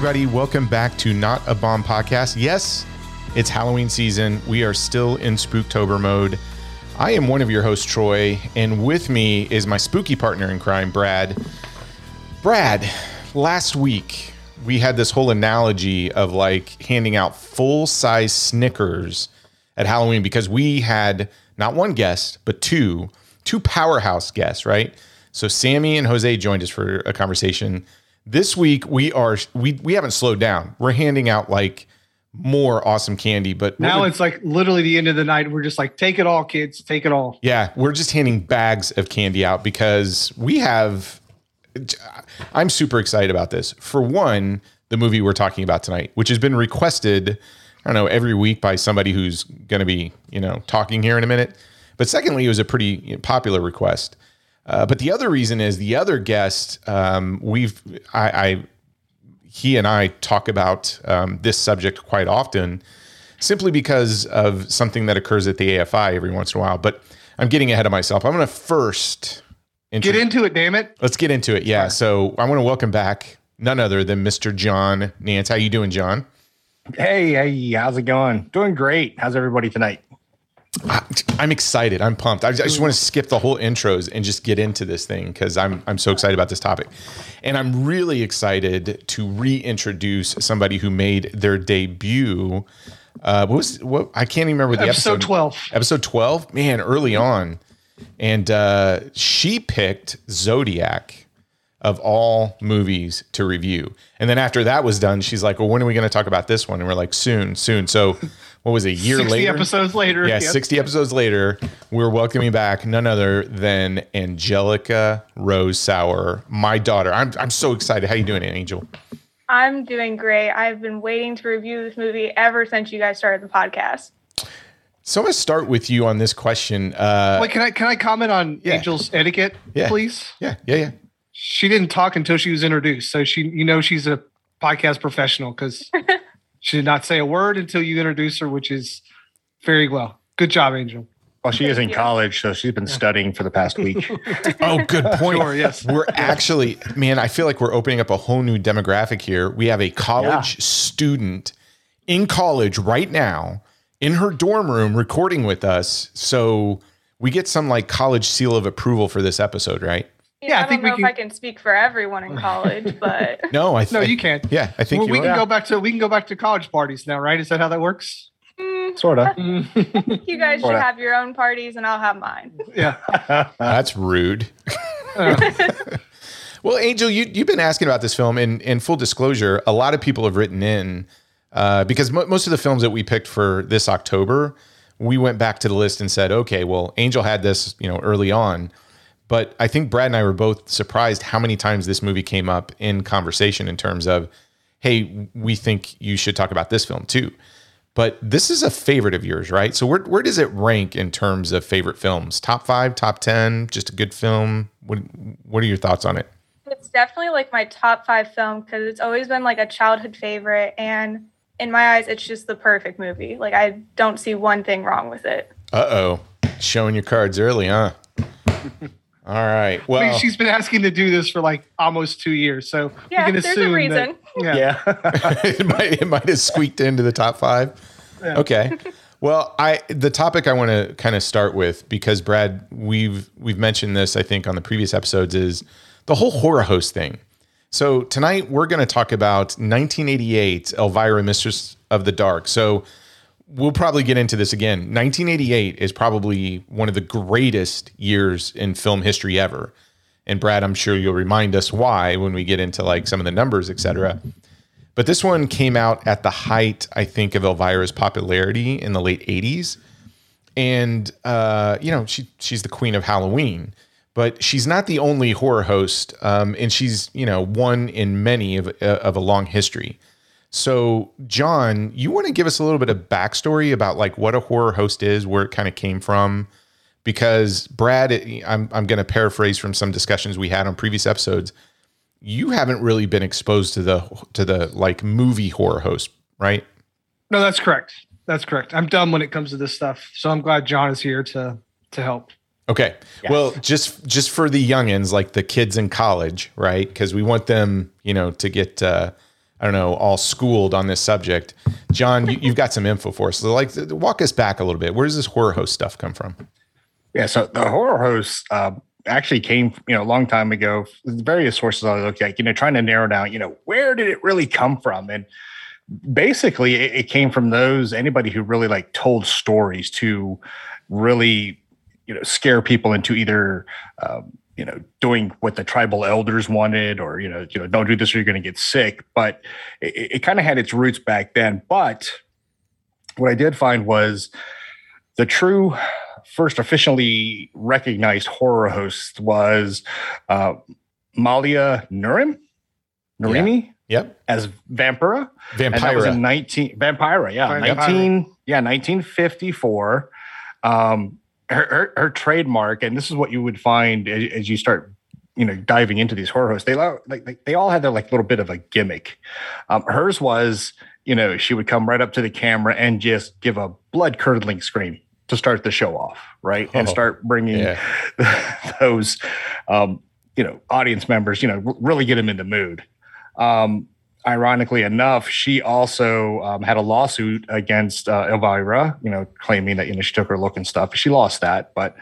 Everybody, welcome back to Not a Bomb Podcast. Yes, it's Halloween season. We are still in Spooktober mode. I am one of your hosts, Troy, and with me is my spooky partner in crime, Brad. Brad, last week we had this whole analogy of like handing out full size Snickers at Halloween because we had not one guest, but two, two powerhouse guests, right? So Sammy and Jose joined us for a conversation. This week we are we we haven't slowed down. We're handing out like more awesome candy, but Now it's like literally the end of the night. We're just like, take it all, kids, take it all. yeah, we're just handing bags of candy out because we have. I'm super excited about this. For one, the movie we're talking about tonight, which has been requested, I don't know, every week by somebody who's going to be, you know, talking here in a minute. But secondly, it was a pretty popular request. Uh, but the other reason is the other guest, um, we've, I, I, he and I talk about um, this subject quite often, simply because of something that occurs at the AFI every once in a while. But I'm getting ahead of myself. I'm going to first intro- Get into it, damn it. Let's get into it. Yeah. So I want to welcome back none other than Mr. John Nance. How you doing, John? Hey, hey, how's it going? Doing great. How's everybody tonight? I- I'm excited. I'm pumped. I just, I just want to skip the whole intros and just get into this thing because I'm I'm so excited about this topic, and I'm really excited to reintroduce somebody who made their debut. Uh, what was what? I can't even remember the Episode episode. 12. Episode 12. Man, early on, and uh, she picked Zodiac of all movies to review. And then after that was done, she's like, "Well, when are we going to talk about this one?" And we're like, "Soon, soon." So, what was it, a year 60 later? episodes later. Yeah, Yep. 60 episodes later, we're welcoming back none other than Angelica Rose Sauer, my daughter. I'm I'm so excited. How you doing, Angel? I'm doing great. I've been waiting to review this movie ever since you guys started the podcast. So I'm gonna start with you on this question. Uh, Wait, can I can I comment on Yeah. Angel's etiquette, Yeah. please? yeah, yeah, yeah. She didn't talk until she was introduced, so she you know she's a podcast professional because she did not say a word until you introduced her, which is very well. Good job, Angel. Well, she is in college, so she's been studying for the past week. Oh, good point. Sure, yes. We're actually, man, I feel like we're opening up a whole new demographic here. We have a college student in college right now in her dorm room recording with us. So we get some like college seal of approval for this episode, right? You Yeah, I I, think don't we know if can- I can speak for everyone in college, but No, I th- No, you can't. Yeah, I think Well, we you can go back to we can go back to college parties now, right? Is that how that works? mm, sort of. you guys should Sorta. have your own parties and I'll have mine. yeah. That's rude. Well, Angel, you you've been asking about this film, and in full disclosure, a lot of people have written in uh, because mo- most of the films that we picked for this October, we went back to the list and said, okay, well, Angel had this, you know, early on, but I think Brad and I were both surprised how many times this movie came up in conversation in terms of, hey, we think you should talk about this film too. But this is a favorite of yours, right? So where where does it rank in terms of favorite films? Top five, top ten, just a good film. What what are your thoughts on it? It's definitely like my top five film because it's always been like a childhood favorite. And in my eyes, it's just the perfect movie. Like, I don't see one thing wrong with it. Uh oh, showing your cards early, huh? All right. I Well, mean, she's been asking to do this for like almost two years, so Yeah, we can there's a assume reason. That, yeah. yeah. it might it might have squeaked into the top five. Yeah. Okay. Well, I the topic I want to kind of start with because Brad, we've we've mentioned this I think on the previous episodes is the whole horror host thing. So tonight we're going to talk about 1988 Elvira Mistress of the Dark. So we'll probably get into this again. 1988 is probably one of the greatest years in film history ever. And Brad, I'm sure you'll remind us why when we get into like some of the numbers, et cetera. But this one came out at the height, I think, of Elvira's popularity in the late 80s. And uh, you know, she she's the queen of Halloween, but she's not the only horror host. Um, and she's, you know, one in many of, uh, of a long history. So, John, you want to give us a little bit of backstory about like what a horror host is, where it kind of came from? Because Brad, I'm I'm going to paraphrase from some discussions we had on previous episodes. You haven't really been exposed to the to the like movie horror host, right? No, that's correct. That's correct. I'm dumb when it comes to this stuff, so I'm glad John is here to to help. Okay. Yes. Well, just just for the youngins, like the kids in college, right? Because we want them, you know, to get uh, I don't know, all schooled on this subject. John, you, you've got some info for us. So, like, walk us back a little bit. Where does this horror host stuff come from? Yeah, so the horror host uh, actually came, you know, a long time ago. Various sources I looked at, you know, trying to narrow down, you know, where did it really come from? And basically, it, it came from those anybody who really like told stories to really, you know, scare people into either. Um, you know, doing what the tribal elders wanted, or you know, you know, don't do this or you're going to get sick. But it, it kind of had its roots back then. But what I did find was the true first officially recognized horror host was uh, Malia Nurim, Nurimi, yeah. Yep. as Vampira. Vampira. And that was in 19 Vampira, yeah. Vampira. 19 yeah, 1954. Um her, her, her trademark and this is what you would find as, as you start you know diving into these horror hosts they like, they all had their like little bit of a gimmick. Um, hers was you know she would come right up to the camera and just give a blood curdling scream to start the show off right? And Oh, start bringing yeah. those um, you know audience members you know really get them in the mood. Um, ironically enough she also um, had a lawsuit against uh, elvira you know claiming that you know she took her look and stuff she lost that but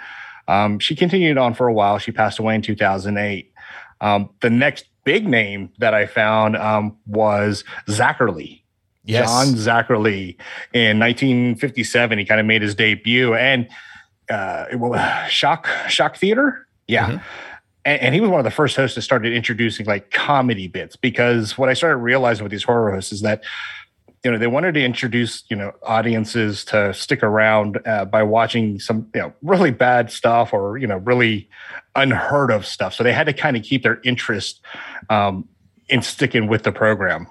um, she continued on for a while she passed away in 2008 um, the next big name that i found um, was zachary Yes. John Zacherle in 1957. He kind of made his debut and uh, it was Shock Shock Theater. Yeah. Mhm. And, and he was one of the first hosts that started introducing like comedy bits because what I started realizing with these horror hosts is that you know they wanted to introduce you know audiences to stick around uh, by watching some you know really bad stuff or you know really unheard of stuff so they had to kind of keep their interest um, in sticking with the program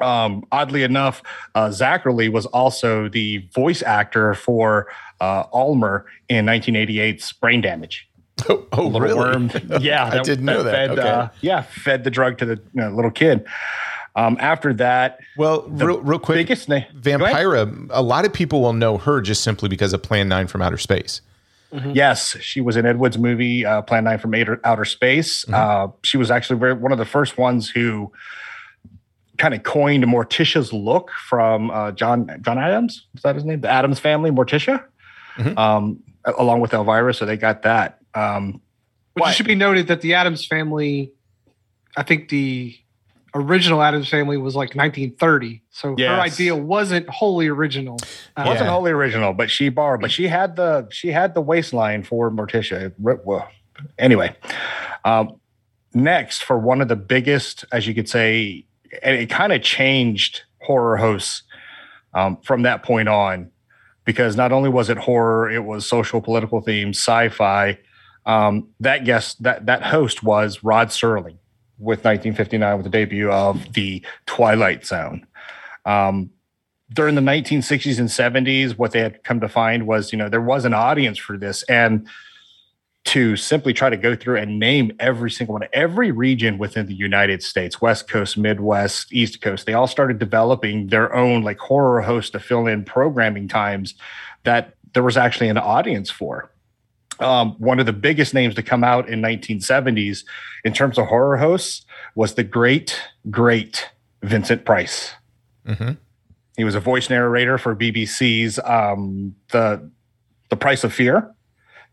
um, oddly enough, uh, Zacherle was also the voice actor for uh, Aylmer in 1988's Brain Damage. Oh, oh Little really? worm. Yeah, I didn't know that. Fed, Okay. uh, yeah, fed the drug to the you know, little kid. Um, after that, Well, real, real quick, biggest name. Vampira, a lot of people will know her just simply because of Plan 9 from Outer Space. Yes, she was in Ed Wood's movie uh, Plan 9 from Outer, Outer Space. Mhm. Uh, she was actually very, one of the first ones who kind of coined Morticia's look from uh, John John Adams. Is that his name? The Addams family, Morticia, Mhm. um, along with Elvira. So they got that. Um, Which Why? it should be noted that the Addams family, I think the original Addams family was like 1930. So Yes. her idea wasn't wholly original. Uh, wasn't Yeah. wholly original, but she borrowed. But she had the she had the waistline for Morticia. Well, anyway, um, next for one of the biggest, as you could say, and it kind of changed horror hosts um, from that point on, because not only was it horror, it was social political themes, sci-fi. Um, that guest, that that host was Rod Serling with 1959 with the debut of the Twilight Zone. Um, during the 1960s and 70s, what they had come to find was, you know, there was an audience for this. And to simply try to go through and name every single one, every region within the United States, West Coast, Midwest, East Coast, they all started developing their own like horror host to fill in programming times that there was actually an audience for. Um, one of the biggest names to come out in 1970s in terms of horror hosts was the great, great Vincent Price. hmm He was a voice narrator for BBC's um, the the Price of Fear,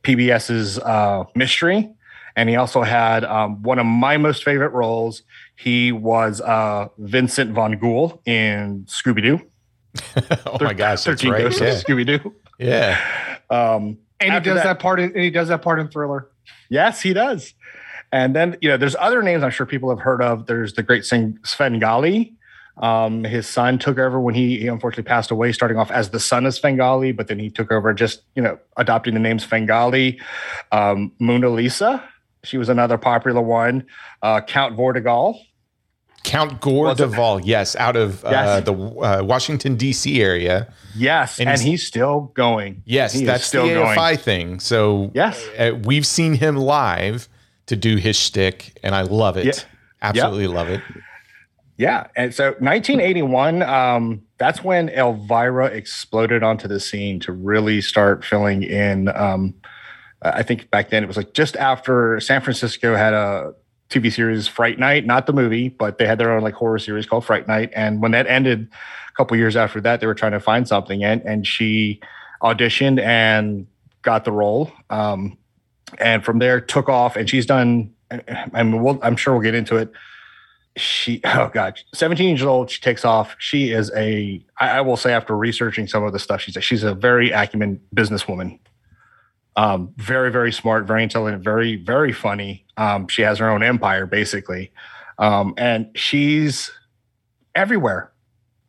PBS's uh, Mystery, and he also had um, one of my most favorite roles. He was uh, Vincent Von Ghoul in Scooby Doo. oh my gosh, that's Thirteen right. Ghosts Yeah. of Scooby Doo. yeah. And he does that- that, part in, and he does that part in Thriller. Yes, he does. And then, you know, there's other names I'm sure people have heard of. There's the great Sing- Svengoolie. Um, his son took over when he, he unfortunately passed away, starting off as the son of Svengoolie, but then he took over just, you know, adopting the name Svengoolie. Um, Mona Lisa, she was another popular one. Uh, Count Vortigall. Count Gore Was de Vol, yes, out of uh, the uh, Washington, D.C. area. Yes, And and, he's- he's, still going. Yes, He that's still the going. Thing. So Yes. uh, we've seen him live to do his shtick, and I love it. Yeah. Absolutely love it. Yeah. And so 1981, um, that's when Elvira exploded onto the scene to really start filling in. Um, I think back then it was like just after San Francisco had a TV series Fright Night, not the movie, but they had their own like horror series called Fright Night. And when that ended, a couple years after that, they were trying to find something, and and she auditioned and got the role. Um, and from there took off, and she's done. Mean, we'll, I'm sure we'll get into it. She, oh god, 17 years old. She takes off. She is a. I, I will say after researching some of the stuff, she's a, she's a very acumen businesswoman. Um, very, very smart, very intelligent, very, very funny. Um, she has her own empire basically, um, and she's everywhere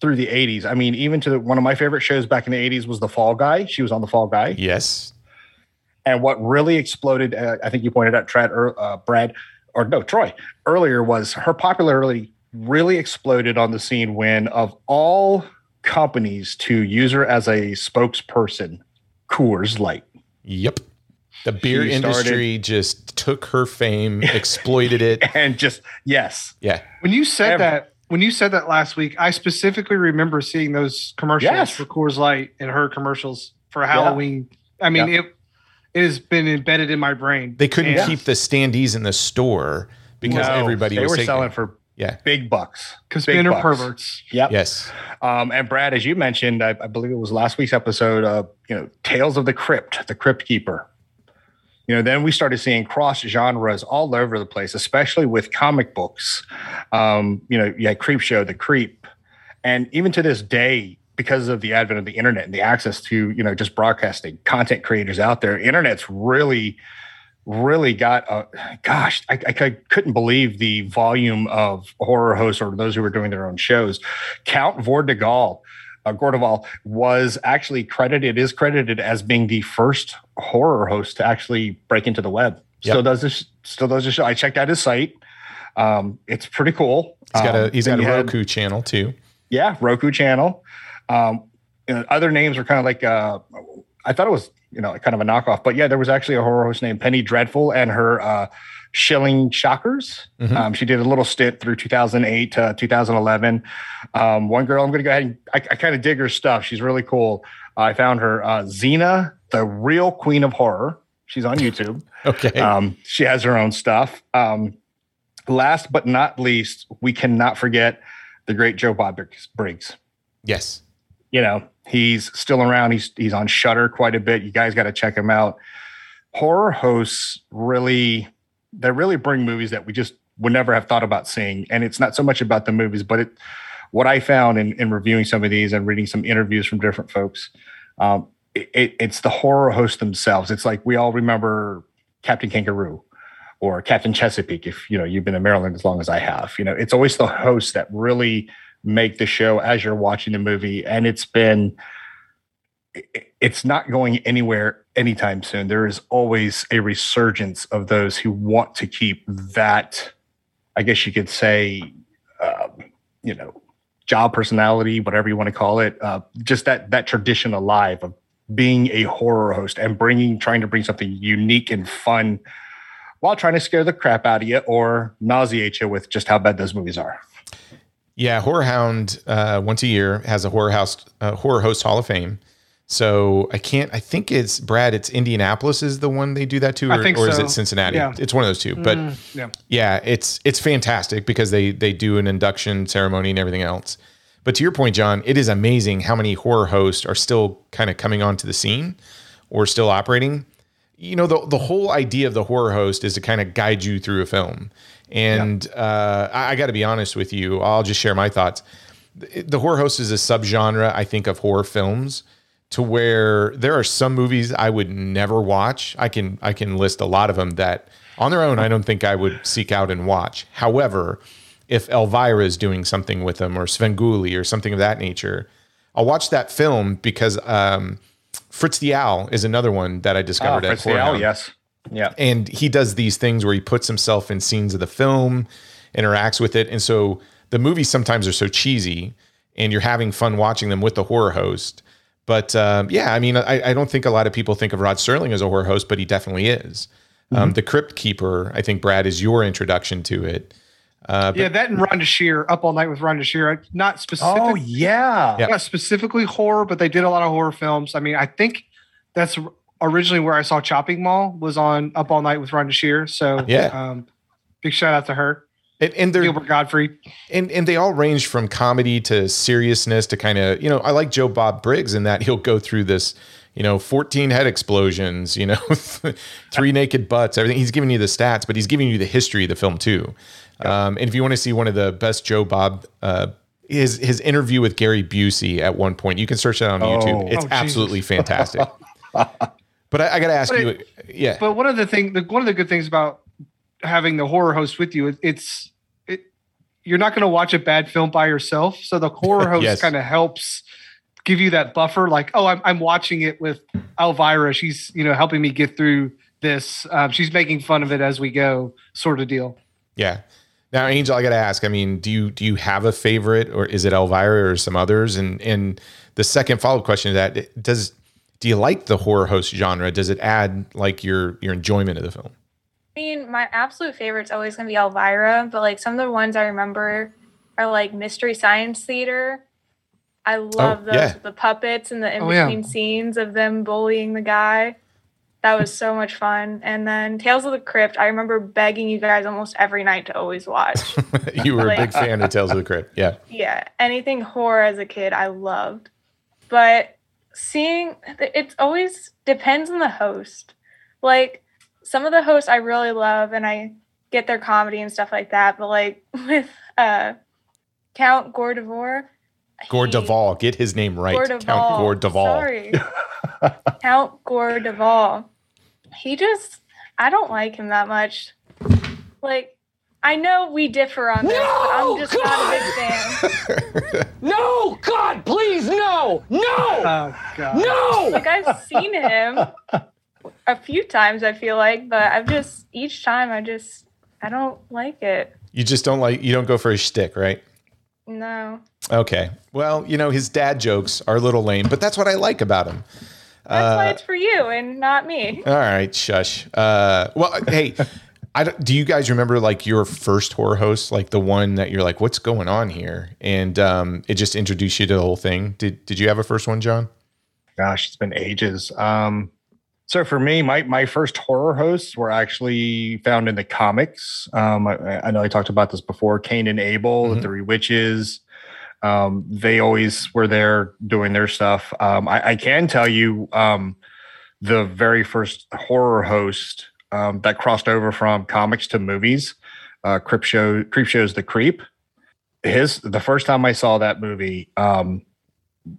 through the 80s. I mean, even to the, one of my favorite shows back in the 80s was The Fall Guy. She was on The Fall Guy. Yes. And what really exploded, uh, I think you pointed out, Trad, uh, Brad, or no, Troy, earlier was her popularity really exploded on the scene when, of all companies to use her as a spokesperson, Coors Light. Yep. The beer She industry just took her fame, exploited it. And just, yes. Yeah. When you said Ever. that, when you said that last week, I specifically remember seeing those commercials Yes. for Coors Light and her commercials for Halloween. I mean, it it has been embedded in my brain. They couldn't And- keep the standees in the store because No, everybody they was were taking selling for Yeah. big bucks. because big bucks. perverts. Yep. Yes. Um, and Brad, as you mentioned, I, I believe it was last week's episode, uh, you know, Tales of the Crypt, the Crypt Keeper. You know, then we started seeing cross genres all over the place, especially with comic books. Um, you know, you had Creep Show, The Creep, and even to this day, because of the advent of the internet and the access to you know just broadcasting content creators out there, internet's really, really got. A, gosh, I, I could- couldn't believe the volume of horror hosts or those who were doing their own shows. Count Vortigall, uh, Gore de Vol was actually credited, is credited as being the first horror host to actually break into the web. Still Yep. does this, still does this show. I checked out his site. Um, it's pretty cool. He's got a Um, he's got a you had- Roku channel too. yeah, Roku channel. Um, other names were kind of like uh, I thought it was you know kind of a knockoff, but yeah, there was actually a horror host named Penny Dreadful and her uh, Shilling Shockers. Mhm. Um, she did a little stint through 2008 to 2011. Um, one girl, I'm going to go ahead and I, I kind of dig her stuff. She's really cool. I found her uh, Xena, the real queen of horror. She's on YouTube. Okay. Um, she has her own stuff. Um, last but not least, we cannot forget the great Joe Bob Briggs. yes. You know, he's still around. He's he's on Shudder quite a bit. You guys got to check him out. Horror hosts really they really bring movies that we just would never have thought about seeing. And it's not so much about the movies, but it what I found in, in reviewing some of these and reading some interviews from different folks, um, it, it, it's the horror hosts themselves. It's like we all remember Captain Kangaroo or Captain Chesapeake. If you know you've been in Maryland as long as I have, you know it's always the hosts that really make the show as you're watching the movie, and it's been, it's not going anywhere anytime soon. There is always a resurgence of those who want to keep that. I guess you could say, um, you know, job personality, whatever you want to call it, uh, just that that tradition alive of being a horror host and bringing, trying to bring something unique and fun, while trying to scare the crap out of you or nauseate you with just how bad those movies are. Yeah, Horror Hound uh, once a year has a horror house uh, horror host Hall of Fame. So I can't. I think it's Brad. It's Indianapolis is the one they do that to, or, or is it Cincinnati? Yeah. It's one of those two. But Mm, yeah. yeah, it's it's fantastic because they they do an induction ceremony and everything else. But to your point, John, it is amazing how many horror hosts are still kind of coming onto the scene or still operating. You know, the the whole idea of the horror host is to kind of guide you through a film. And uh, I, I got to be honest with you. I'll just share my thoughts. The, the horror host is a subgenre, I think, of horror films to where there are some movies I would never watch. I can I can list a lot of them that on their own I don't think I would seek out and watch. However, if Elvira is doing something with them or Svengoolie or something of that nature, I'll watch that film because um, Fritz the Owl is another one that I discovered at Fritz the Owl, yes. Yeah. and he does these things where he puts himself in scenes of the film, interacts with it, and so the movies sometimes are so cheesy, and you're having fun watching them with the horror host. But um, yeah, I mean, I, I don't think a lot of people think of Rod Sterling as a horror host, but he definitely is. Um, the Crypt Keeper, I think, Brad, is your introduction to it. Uh, but yeah, that and Rhonda Shear, Up All Night with Rhonda Shear. Not specific, Oh yeah. Yeah. not specifically horror, but they did a lot of horror films. I mean, I think that's originally where I saw Chopping Mall was on Up All Night with Rhonda Shear. So Yeah. um, Big shout out to her, And, and they're Gilbert Gottfried. and and they all range from comedy to seriousness to kind of you know I like Joe Bob Briggs in that he'll go through this you know 14 head explosions you know three naked butts everything he's giving you the stats but he's giving you the history of the film too um, and if you want to see one of the best Joe Bob uh, his his interview with Gary Busey at one point you can search that on YouTube Oh. it's Oh, absolutely fantastic but I, I got to ask But you it- yeah But one of the thing, the, one of the good things about having the horror host with you, it, it's it, you're not going to watch a bad film by yourself. So the horror host Yes. kind of helps give you that buffer. Like, oh, I'm I'm watching it with Elvira. She's you know helping me get through this. Um, she's making fun of it as we go, sort of deal. Yeah. Now, Angel, I got to ask. I mean, do you do you have a favorite, or is it Elvira or some others? And and the second follow up question to that does do you like the horror host genre? Does it add like your your enjoyment of the film? I mean, my absolute favorite's always gonna be Elvira, but like some of the ones I remember are like Mystery Science Theater. I oh, love those yeah. the puppets and the in Oh, yeah. between scenes of them bullying the guy. That was so much fun. And then Tales of the Crypt, I remember begging you guys almost every night to always watch. you were a big fan of Tales of the Crypt, yeah. yeah, anything horror as a kid, I loved. But seeing it always depends on the host. Like some of the hosts I really love and I get their comedy and stuff like that. But like with uh Count Gordevor. Gore he- de Vol, get his name right. Gore de Vol. Count Gore de Vol. Sorry. Count Gore de Vol. He just I don't like him that much. Like I know we differ on this, but I'm just not a big fan. No! God, please, no! No! Oh god. No! like I've seen him a few times I feel like, but I've just each time I just I don't like it. You just don't like you don't go for his shtick, right? No. Okay. Well, you know his dad jokes are a little lame, but that's what I like about him. That's why Uh, it's for you and not me. All right, shush. Uh, well, hey, I don't, do you guys remember like your first horror host, like the one that you're like, what's going on here? And um, it just introduced you to the whole thing. Did Did you have a first one, John? Gosh, it's been ages. Um, so for me, my my first horror hosts were actually found in the comics. Um, I, I know I talked about this before. Cain and Abel, Mhm. the Three Witches. Um, they always were there doing their stuff. Um, I, I can tell you, um, the very first horror host um, that crossed over from comics to movies, uh, Creep Show, Creep Show's The Creep. His the first time I saw that movie, um,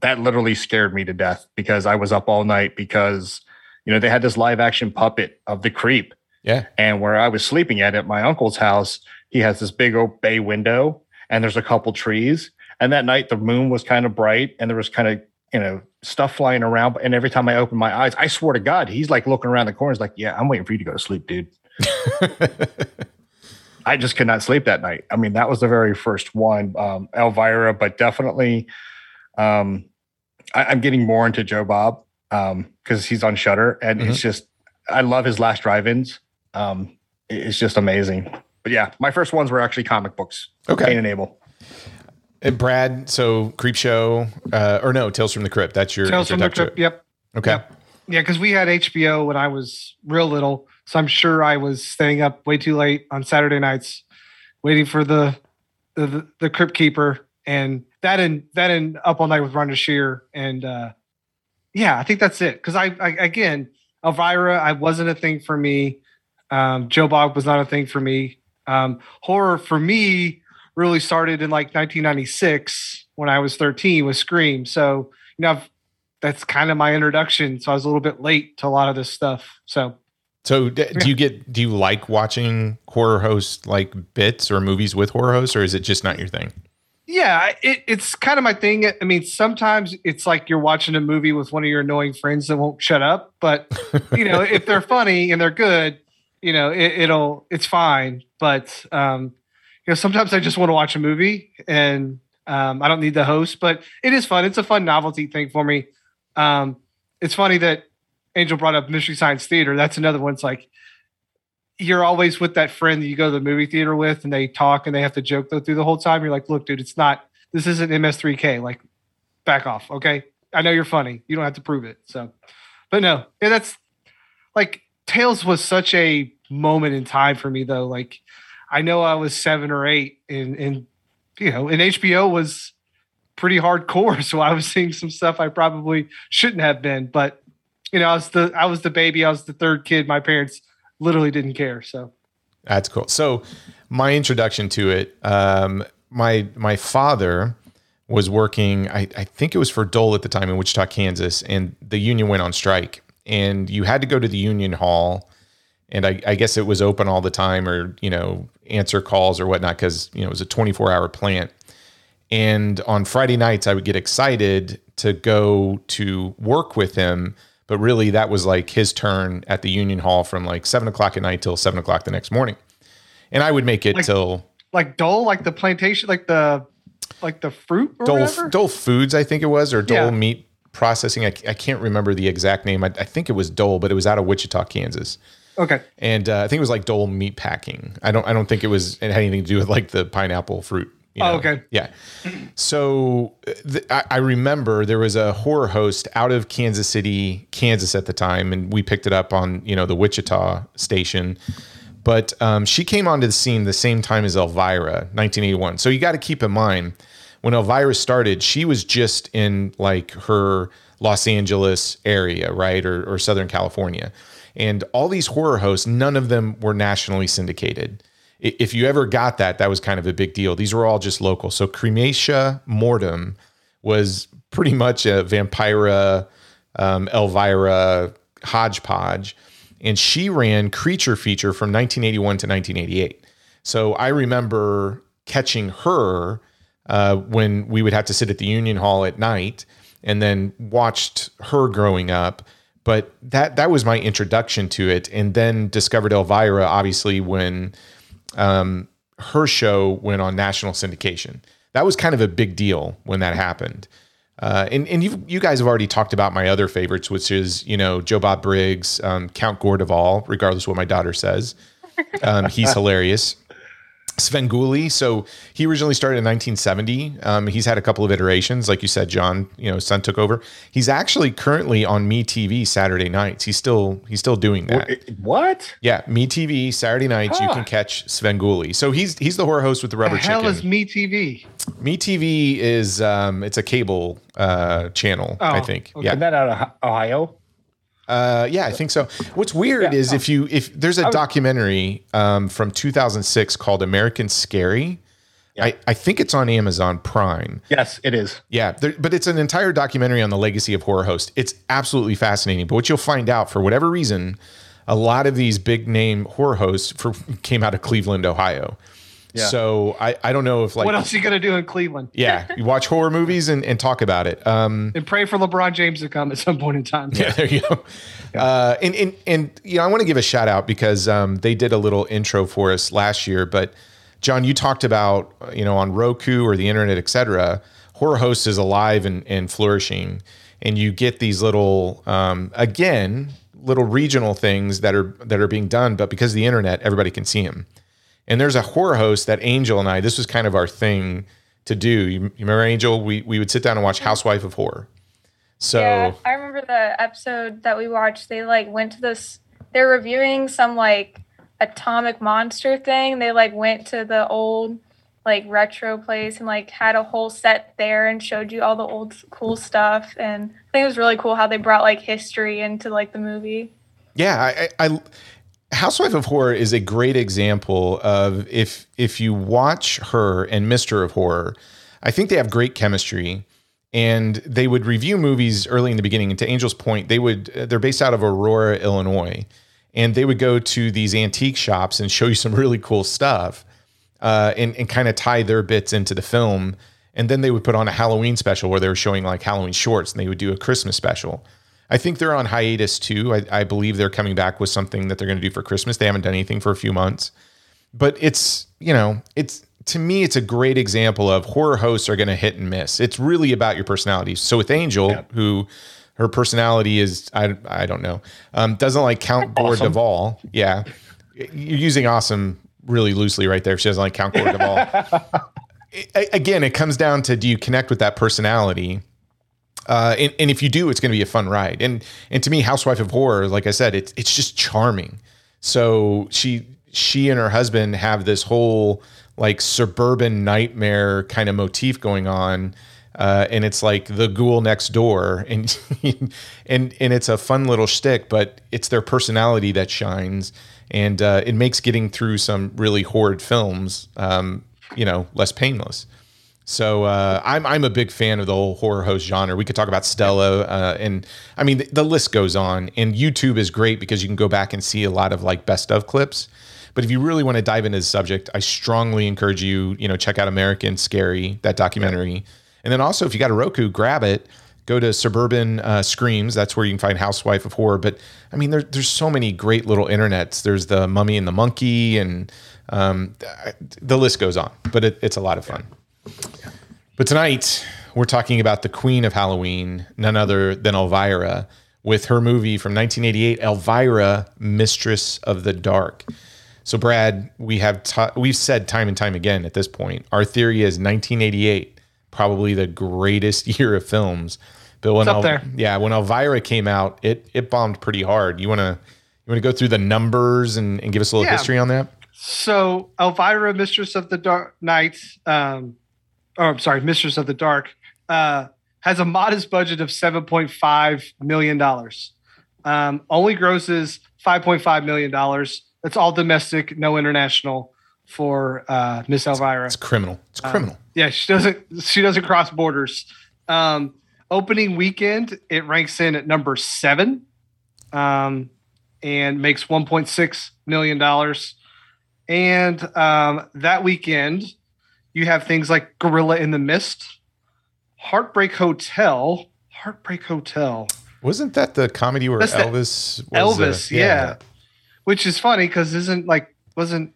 that literally scared me to death because I was up all night because you know they had this live action puppet of the creep. Yeah. and where I was sleeping at at my uncle's house he has this big old bay window and there's a couple trees. And that night the moon was kind of bright and there was kind of you know stuff flying around. And every time I opened my eyes I swear to god he's like looking around the corners like yeah I'm waiting for you to go to sleep dude. I just could not sleep that night. I mean, that was the very first one, um, Elvira, but definitely, um, I, I'm getting more into Joe Bob because he's on Shudder, and it's just I love his last drive-ins. Um, it's just amazing. But yeah, my first ones were actually comic books. Okay. Cain and Abel. And Brad, so Creep Show, uh, or no, Tales from the Crypt. That's your Tales from the introduction. Crypt. Yep. Okay. Yep. Yeah, because we had HBO when I was real little, so I'm sure I was staying up way too late on Saturday nights, waiting for the the the, the Crypt Keeper, and that and that and Up All Night with Rhonda Shear, and uh, yeah, I think that's it. Because I, I again, Elvira, I wasn't a thing for me. Um, Joe Bob was not a thing for me. Um, horror for me really started in like 1996 when I was 13 with Scream. So you know, I've that's kind of my introduction. So I was a little bit late to a lot of this stuff. So So do you get do you like watching horror host like bits or movies with horror hosts, or is it just not your thing? Yeah, it, it's kind of my thing. I mean, sometimes it's like you're watching a movie with one of your annoying friends that won't shut up. But you know, if they're funny and they're good, you know, it, it'll it's fine. But um, you know, sometimes I just want to watch a movie and um, I don't need the host. But it is fun. It's a fun novelty thing for me. Um, it's funny that Angel brought up Mystery Science Theater. That's another one. It's like you're always with that friend that you go to the movie theater with, and they talk and they have to joke through the whole time. You're like, look, dude, it's not. This isn't MST3K. Like, back off, okay? I know you're funny. You don't have to prove it. So, but no, yeah, that's like Tales was such a moment in time for me though. Like, I know I was seven or eight, and and you know, and HBO was pretty hardcore, so I was seeing some stuff I probably shouldn't have been. But you know, I was the I was the baby, I was the third kid. My parents literally didn't care. So That's cool. So my introduction to it, um, my my father was working. I, I think it was for Dole at the time in Wichita, Kansas, and the union went on strike, and you had to go to the union hall, and I, I guess it was open all the time, or you know, answer calls or whatnot, because you know it was a twenty four hour plant. And on Friday nights, I would get excited to go to work with him. But really, that was like his turn at the Union Hall from like seven o'clock at night till seven o'clock the next morning. And I would make it Like- till like Dole, like the plantation, like the like the fruit or Dole, whatever. Dole Foods, I think it was, or Dole Yeah. Meat Processing. I, I can't remember the exact name. I, I think it was Dole, but it was out of Wichita, Kansas. Okay, And uh, I think it was like Dole Meat Packing. I don't. I don't think it was. It had anything to do with like the pineapple fruit. You Oh, okay. Yeah. So uh, th- I, I remember there was a horror host out of Kansas City, Kansas at the time, and we picked it up on you know the Wichita station. But um, she came onto the scene the same time as Elvira, 1981. So you got to keep in mind when Elvira started, she was just in like her Los Angeles area, right, or, or Southern California, and all these horror hosts, none of them were nationally syndicated if you ever got that, that was kind of a big deal. These were all just local. So Crematia Mortem was pretty much a Vampira, um, Elvira hodgepodge. And she ran Creature Feature from 1981 to 1988. So I remember catching her uh, when we would have to sit at the Union Hall at night and then watched her growing up. But that that was my introduction to it, and then discovered Elvira obviously when um, her show went on national syndication. That was kind of a big deal when that happened. Uh, and and you you guys have already talked about my other favorites, which is you know Joe Bob Briggs, um, Count Gore de Vol, regardless of what my daughter says. Um, he's hilarious. Svengoolie. So he originally started in 1970. Um, he's had a couple of iterations, like you said, John. You know, son took over. He's actually currently on Me TV Saturday nights. He's still he's still doing that. What? Yeah, Me TV Saturday nights. You can catch Svengoolie. So he's he's the horror host with the Rubber the hell chicken. is Me TV? Me TV is um, it's a cable uh, channel, I Oh, think. okay. Yeah, that out of Ohio? Uh, yeah, I think so. What's weird Yeah. is if you if there's a documentary um, from 2006 called American Scary. I, I think it's on Amazon Prime. Yes, it is. Yeah, there, but it's an entire documentary on the legacy of horror host. It's absolutely fascinating. But what you'll find out, for whatever reason, a lot of these big name horror hosts for, came out of Cleveland, Ohio. Yeah. So I, I don't know if like what else are you gonna do in Cleveland? yeah you watch horror movies and, and talk about it. Um, And pray for LeBron James to come at some point in time. yeah, there you go. Uh, and, and and you know, I want to give a shout out because um, they did a little intro for us last year. But John, you talked about you know on Roku or the internet, et cetera, horror host is alive and, and flourishing, and you get these little um, again little regional things that are that are being done, but because of the internet, everybody can see them. And there's a horror host that Angel and I, this was kind of our thing to do. You, you remember Angel? We we would sit down and watch Housewife of Horror. So Yeah, I remember the episode that we watched. They like went to this. They're reviewing some like atomic monster thing. They like went to the old like retro place and like had a whole set there and showed you all the old cool stuff. And I think it was really cool how they brought like history into like the movie. Yeah, I, I, I Housewife of Horror is a great example of if if you watch her and Mister of Horror, I think they have great chemistry, and they would review movies early in the beginning. And to Angel's point, they would they're based out of Aurora, Illinois, and they would go to these antique shops and show you some really cool stuff, uh, and and kind of tie their bits into the film. And then they would put on a Halloween special where they were showing like Halloween shorts, and they would do a Christmas special. I think they're on hiatus too. I, I believe they're coming back with something that they're going to do for Christmas. They haven't done anything for a few months, but it's you know it's to me it's a great example of horror hosts are going to hit and miss. It's really about your personality. So with Angel, who her personality is I I don't know um, doesn't like Count Gore Awesome. de Vol. Yeah, you're using awesome really loosely right there. She doesn't like Count Gore de Vol. Again, it comes down to do you connect with that personality? Uh, and, and if you do, it's going to be a fun ride. And and to me, Housewife of Horror, like I said, it's it's just charming. So she she and her husband have this whole like suburban nightmare kind of motif going on. Uh, and it's like the ghoul next door, and and and it's a fun little shtick, but it's their personality that shines, and uh, it makes getting through some really horrid films, um, you know, less painless. So uh, I'm I'm a big fan of the whole horror host genre. We could talk about Stella, uh, and I mean the, the, list goes on. And YouTube is great because you can go back and see a lot of like best of clips. But if you really want to dive into the subject, I strongly encourage you, you know, check out American Scary, that documentary. Yeah. And then also, if you got a Roku, grab it. Go to Suburban uh, Screams. That's where you can find Housewife of Horror. But I mean, there, there's so many great little internets. There's the Mummy and the Monkey, and um, the list goes on. But it, it's a lot of fun. But tonight, we're talking about the queen of Halloween, none other than Elvira, with her movie from 1988, Elvira, Mistress of the Dark. So, Brad, we have t- we've said time and time again at this point, our theory is 1988, probably the greatest year of films. But when El- yeah, when Elvira came out, it it bombed pretty hard. You wanna you wanna go through the numbers and, and give us a little yeah. history on that? So, Elvira, Mistress of the Dark Night, um, or I'm sorry, Mistress of the Dark, uh, has a modest budget of seven point five million dollars. Um, only grosses five point five million dollars That's all domestic, no international for uh, Miss Elvira. It's criminal. It's um, criminal. Um, yeah, she doesn't. She doesn't cross borders. Um, opening weekend, it ranks in at number seven, um, and makes 1.6 million dollars. And um, that weekend, you have things like Gorilla in the Mist, Heartbreak Hotel, Heartbreak Hotel. Wasn't that the comedy where That's Elvis? Elvis, yeah. yeah which is funny because isn't like wasn't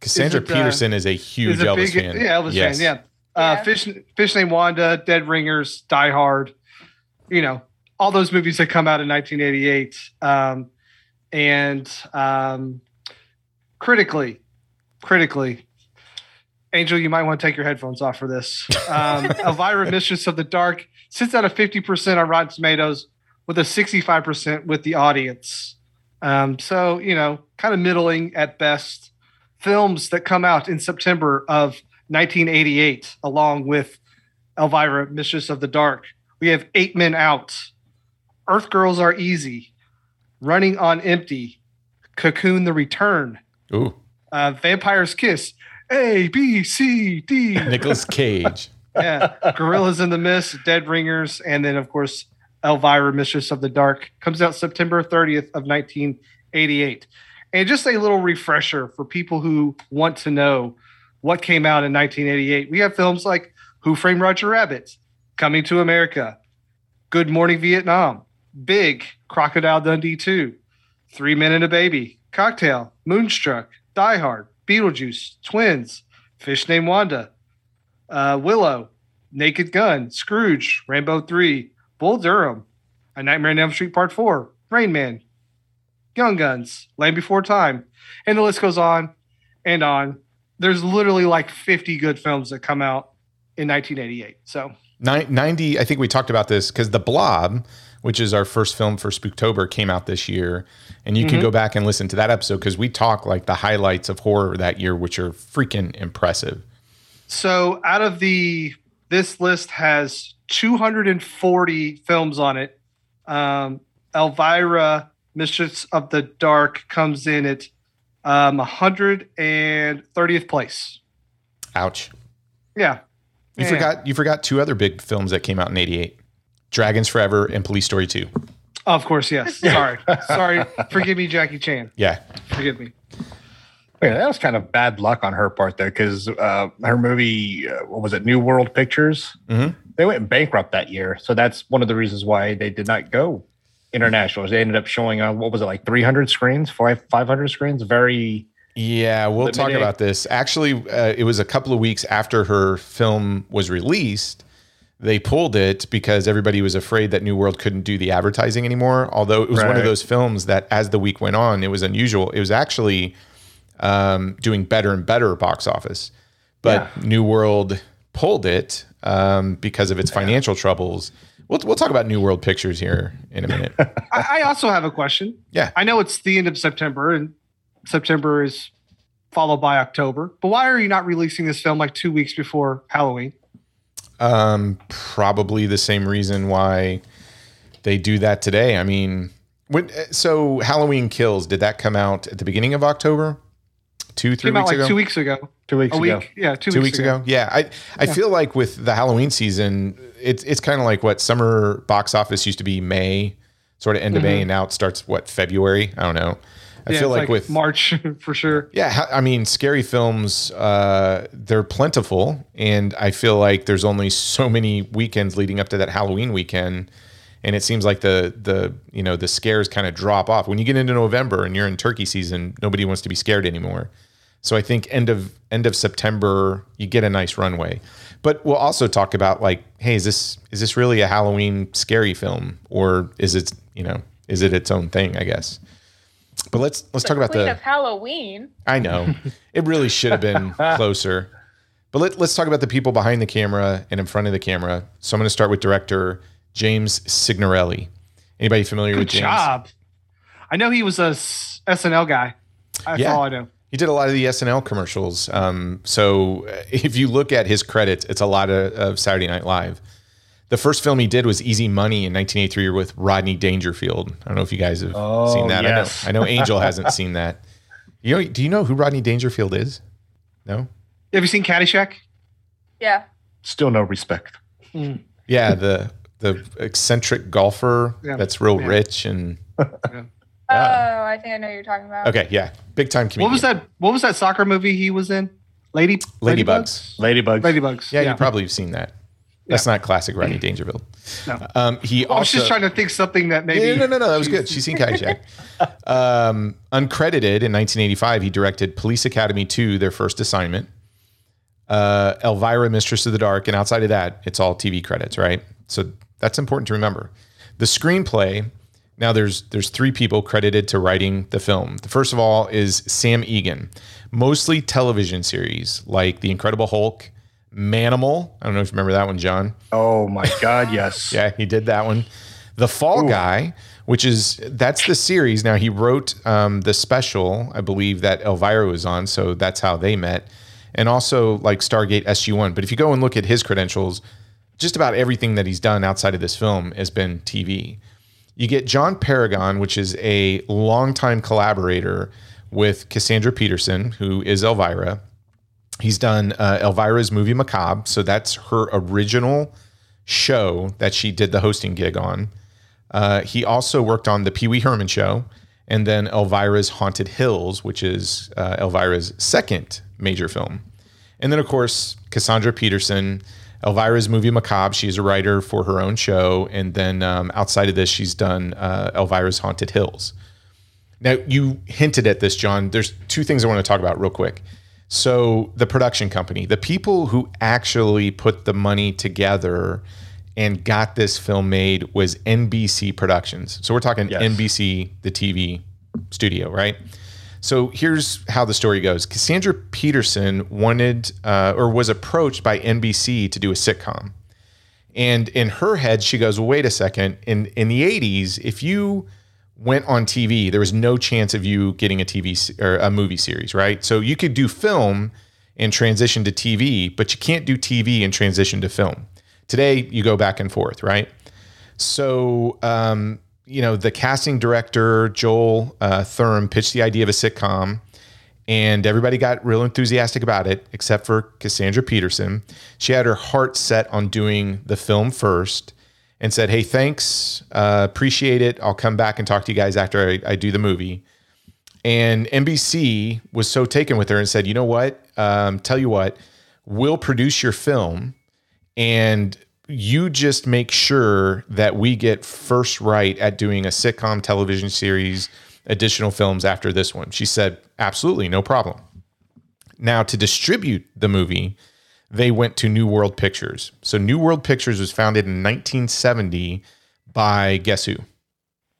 Cassandra is uh, Peterson uh, is a huge is a Elvis big, fan. Yeah, Elvis yes. fan. Yeah. Uh, yeah. Fish Fish named Wanda, Dead Ringers, Die Hard. You know all those movies that come out in 1988, um, and um, critically, critically, Angel, you might want to take your headphones off for this. Um, Elvira, Mistress of the Dark, sits at a 50% on Rotten Tomatoes with a 65% with the audience. Um, so, you know, kind of middling at best. Films that come out in September of 1988, along with Elvira, Mistress of the Dark. We have Eight Men Out, Earth Girls Are Easy, Running on Empty, Cocoon the Return, Ooh. Uh, Vampire's Kiss, A, B, C, D. Nicolas Cage. yeah. Gorillas in the Mist, Dead Ringers, and then, of course, Elvira, Mistress of the Dark, comes out September 30th of 1988. And just a little refresher for people who want to know what came out in 1988. We have films like Who Framed Roger Rabbit, Coming to America, Good Morning Vietnam, Big, Crocodile Dundee 2, Three Men and a Baby, Cocktail, Moonstruck, Die Hard, Beetlejuice, Twins, Fish Named Wanda, uh, Willow, Naked Gun, Scrooge, Rambo 3, Bull Durham, A Nightmare on Elm Street Part 4, Rain Man, Young Guns, Land Before Time, and the list goes on and on. There's literally like 50 good films that come out in 1988. So 90, I think we talked about this because The Blob, which is our first film for Spooktober, came out this year. And you mm-hmm. can go back and listen to that episode because we talk like the highlights of horror that year, which are freaking impressive. So out of the, this list has 240 films on it. Um, Elvira, Mistress of the Dark, comes in at um, 130th place. Ouch. Yeah. You yeah. forgot you forgot two other big films that came out in 88. Dragons Forever and Police Story 2. Of course, yes. Sorry. Sorry. Forgive me, Jackie Chan. Yeah. Forgive me. Yeah, that was kind of bad luck on her part, though, because uh, her movie, uh, what was it, New World Pictures? Mm-hmm. They went bankrupt that year, so that's one of the reasons why they did not go international. They ended up showing on what was it, like 300 screens, 500 screens? Very. Yeah, we'll limited. talk about this. Actually, uh, it was a couple of weeks after her film was released. They pulled it because everybody was afraid that New World couldn't do the advertising anymore. Although it was right. one of those films that, as the week went on, it was unusual. It was actually um, doing better and better at box office. But yeah. New World pulled it um, because of its financial troubles. We'll, we'll talk about New World Pictures here in a minute. I, I also have a question. Yeah. I know it's the end of September and September is followed by October. But why are you not releasing this film like two weeks before Halloween? Um, probably the same reason why they do that today. I mean, when so Halloween Kills did that come out at the beginning of October? Two, three Came out weeks like ago. two weeks ago. Two weeks A ago. week, yeah, two, two weeks ago. Yeah, I I feel like with the Halloween season, it's it's kind of like what summer box office used to be May, sort of end of May, and now it starts what February. I don't know. I. Yeah, feel it's like, with March for sure. yeah, I mean, scary films, uh, they're plentiful. And I feel like there's only so many weekends leading up to that Halloween weekend. And it seems like the, the, you know, the scares kind of drop off when you get into November and you're in turkey season, nobody wants to be scared anymore. So I think end of, end of September, you get a nice runway, but we'll also talk about like, Hey, is this, is this really a Halloween scary film or is it, you know, is it its own thing, I guess. But let's, let's talk about Queen the, of Halloween. I know. It really should have been closer. But let, let's talk about the people behind the camera and in front of the camera. So I'm going to start with director James Signorelli. Anybody familiar Good with James? job. I know he was a s- SNL guy. That's Yeah. all I know. He did a lot of the SNL commercials. Um, so uh, if you look at his credits, it's a lot of, of Saturday Night Live. The first film he did was Easy Money in 1983 with Rodney Dangerfield. I don't know if you guys have Oh, seen that. yes. I know. I know Angel hasn't seen that. You know? Do you know who Rodney Dangerfield is? No. Have you seen Caddyshack? Yeah. Still no respect. Mm. Yeah, the the eccentric golfer Yeah. that's real Yeah. rich and Oh, I think I know what you're talking about. okay, yeah, big time comedian. What was that? What was that soccer movie he was in? Lady Ladybugs. Ladybugs. Ladybugs. Yeah, you probably have seen that. That's not classic Rodney Dangerfield. No. Um, he I was just trying to think something that maybe. Yeah, no, no, no, that was good. She's seen Caddyshack. um, uncredited in 1985, he directed Police Academy 2, their first assignment. Uh, Elvira, Mistress of the Dark, and outside of that, it's all TV credits, right? So that's important to remember. The screenplay. Now there's there's three people credited to writing the film. The first of all is Sam Egan, mostly television series like The Incredible Hulk, Manimal. I don't know if you remember that one, John. Oh my God, yes. Yeah, he did that one. The Fall Guy, which is that's the series. Now he wrote um, the special, I believe that Elvira was on, so that's how they met, and also like Stargate SG One. But if you go and look at his credentials, just about everything that he's done outside of this film has been TV. You get John Paragon, which is a longtime collaborator with Cassandra Peterson, who is Elvira. He's done uh, Elvira's movie Macabre, so that's her original show that she did the hosting gig on. Uh, he also worked on the Pee Wee Herman show, and then Elvira's Haunted Hills, which is uh, Elvira's second major film. And then, of course, Cassandra Peterson, Elvira's movie Macabre. She's a writer for her own show, and then um, outside of this, she's done uh, Elvira's Haunted Hills. Now, you hinted at this, John. There's two things I want to talk about real quick. So, the production company, the people who actually put the money together and got this film made was NBC Productions. So, we're talking Yes. NBC, the TV studio, right? So, here's how the story goes Cassandra Peterson wanted uh, or was approached by NBC to do a sitcom. And in her head, she goes, well, wait a second. In in the 80s, if you went on TV, there was no chance of you getting a TV or a movie series, right? So you could do film and transition to TV, but you can't do TV and transition to film. Today, you go back and forth, right? So, um, you know, the casting director, Joel uh, Thurm, pitched the idea of a sitcom, and everybody got real enthusiastic about it, except for Cassandra Peterson. She had her heart set on doing the film first and said, Hey, thanks. Uh, appreciate it. I'll come back and talk to you guys after I, I do the movie. And NBC was so taken with her and said, You know what? Um, tell you what, we'll produce your film and you just make sure that we get first right at doing a sitcom television series, additional films after this one. She said, absolutely, no problem. Now, to distribute the movie, they went to New World Pictures. So, New World Pictures was founded in 1970 by guess who?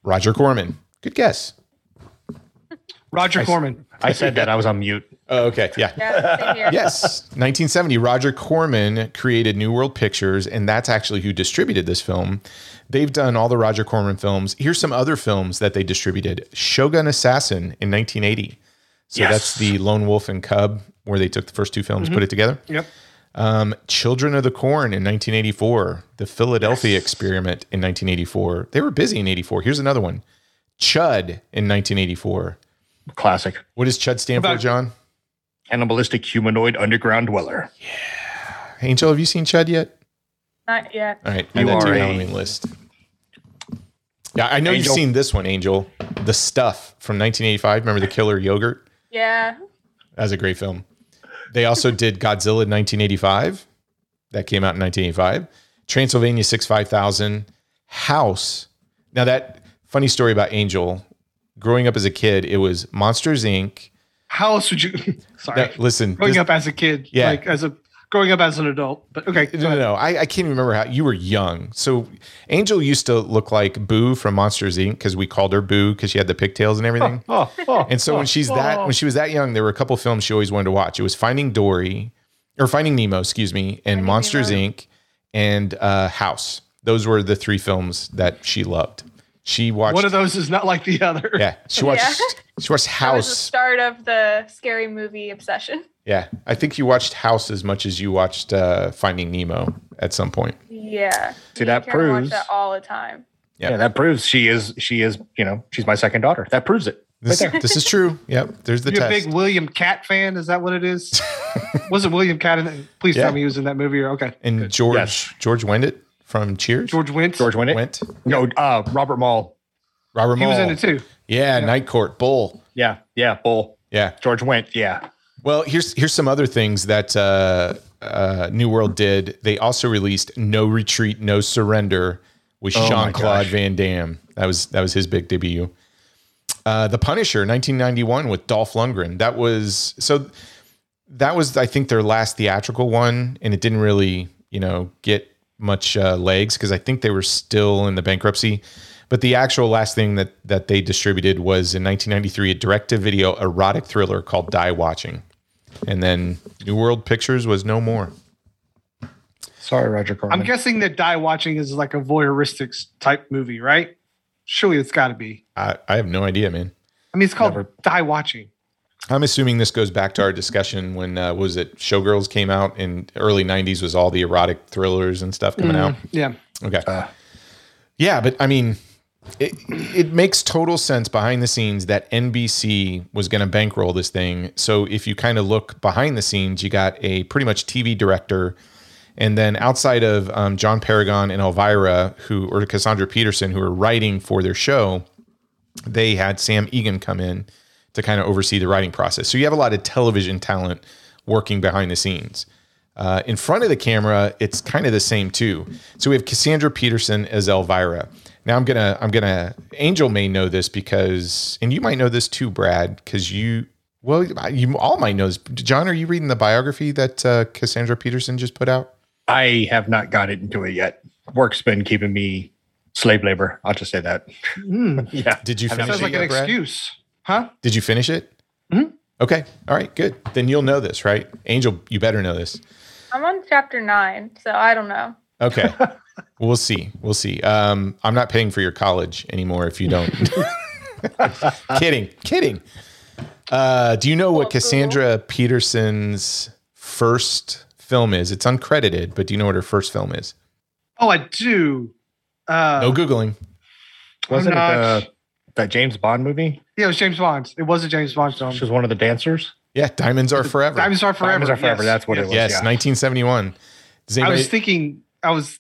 Roger Corman. Good guess. Roger Corman. I said that. I was on mute. Oh, okay. Yeah. Yeah, yes, 1970, Roger Corman created New World Pictures, and that's actually who distributed this film. They've done all the Roger Corman films. Here's some other films that they distributed Shogun Assassin in 1980, So Yes. that's the Lone Wolf and Cub, where they took the first two films, mm-hmm. put it together. Yep. Um, Children of the Corn in 1984, The Philadelphia Experiment in 1984. They were busy in 84. Here's another one Chud in 1984. Classic. What does Chud stand for, John? Cannibalistic humanoid underground dweller. Yeah. Angel, have you seen Chud yet? Not yet. All right, You add that to are your a- Halloween list. Yeah, I know Angel. you've seen this one, Angel. The Stuff from 1985. Remember the killer yogurt? Yeah. That was a great film. They also did Godzilla in 1985. That came out in 1985. Transylvania 65000. House. Now, that funny story about Angel. Growing up as a kid, it was Monsters Inc. How else would you? Sorry. Now, listen, growing this- up as a kid, Yeah. like as a growing up as an adult. But okay, No, no, no. I, I can't even remember how you were young. So Angel used to look like Boo from Monsters Inc. because we called her Boo because she had the pigtails and everything. Oh, oh, And so when she's that when she was that young, there were a couple films she always wanted to watch. It was Finding Dory or Finding Nemo, excuse me, and Monsters Nemo. Inc. and uh, House. Those were the three films that she loved. She watched. one of those is not like the other. yeah, she watched. Yeah. She watched That was the House. start of the scary movie obsession. Yeah, I think you watched House as much as you watched uh, Finding Nemo at some point. Yeah. See, Me that and Karen watch proves- that all the time. Yeah. yeah, that proves she is she is you know she's my second daughter. That proves it. This, right there. this is true. Yep, there's the You a big William Katt fan? Is that what it is? was it William Katt? In it? Please Yeah. tell me he was in that movie. Or okay, and George Yes. George Wendt from Cheers. George Wentz. George Winnick. Went. No, uh, Robert Moll. Robert Moll. He was in it too. Yeah, Night Court Bull. Yeah, yeah, Bull. Yeah. George Wendt. Yeah. Well, here's here's some other things that uh, uh, New World did. They also released No Retreat, No Surrender with Oh Jean Claude. Van Damme. That was that was his big debut. Uh, the Punisher, 1991, with Dolph Lundgren. That was so. That was, I think, their last theatrical one, and it didn't really, you know, get much uh, legs because I think they were still in the bankruptcy. But the actual last thing that that they distributed was in 1993 a direct-to-video erotic thriller called Die Watching, and then New World Pictures was no more. Sorry, Roger I'm guessing that Die Watching is like a voyeuristic type movie, right? Surely it's got to be. I, I have no idea, man. I mean, it's called Never- Die Watching. I'm assuming this goes back to our discussion when uh, was it Showgirls came out in early '90s was all the erotic thrillers and stuff coming out. Yeah. Okay. Uh. yeah, but I mean, it it makes total sense behind the scenes that NBC was going to bankroll this thing. So if you kind of look behind the scenes, you got a pretty much TV director, and then outside of um, John Paragon and Elvira, who or Cassandra Peterson, who were writing for their show, they had Sam Egan come in to kind of oversee the writing process. So you have a lot of television talent working behind the scenes. Uh, in front of the camera, it's kind of the same too. So we have Cassandra Peterson as Elvira. Now I'm gonna I'm gonna Angel may know this because and you might know this too, Brad, because you well you all might know this. John, are you reading the biography that uh, Cassandra Peterson just put out? I have not got it into it yet. Work's been keeping me slave labor. I'll just say that. Hmm. Yeah. Did you I've finish Sounds it like an Brad? excuse, huh? Did you finish it? Mhm. Okay. All right. Good. Then you'll know this, right? Angel, you better know this. I'm on chapter nine, so I don't know. Okay. we'll see. We'll see. Um, I'm not paying for your college anymore if you don't. kidding. Kidding. Uh, do you know what Cassandra Peterson's first film is? It's uncredited, but do you know what her first film is? Oh, I do. Uh, No Googling. Wasn't I'm it the, that James Bond movie? Yeah, it was James Bond. It was a James Bond film. She was one of the dancers. Yeah, Diamonds Are Forever. Diamonds Are Forever. Diamonds Are Forever, yes, that's what it was. yes, yeah. 1971. Does I was thinking, I was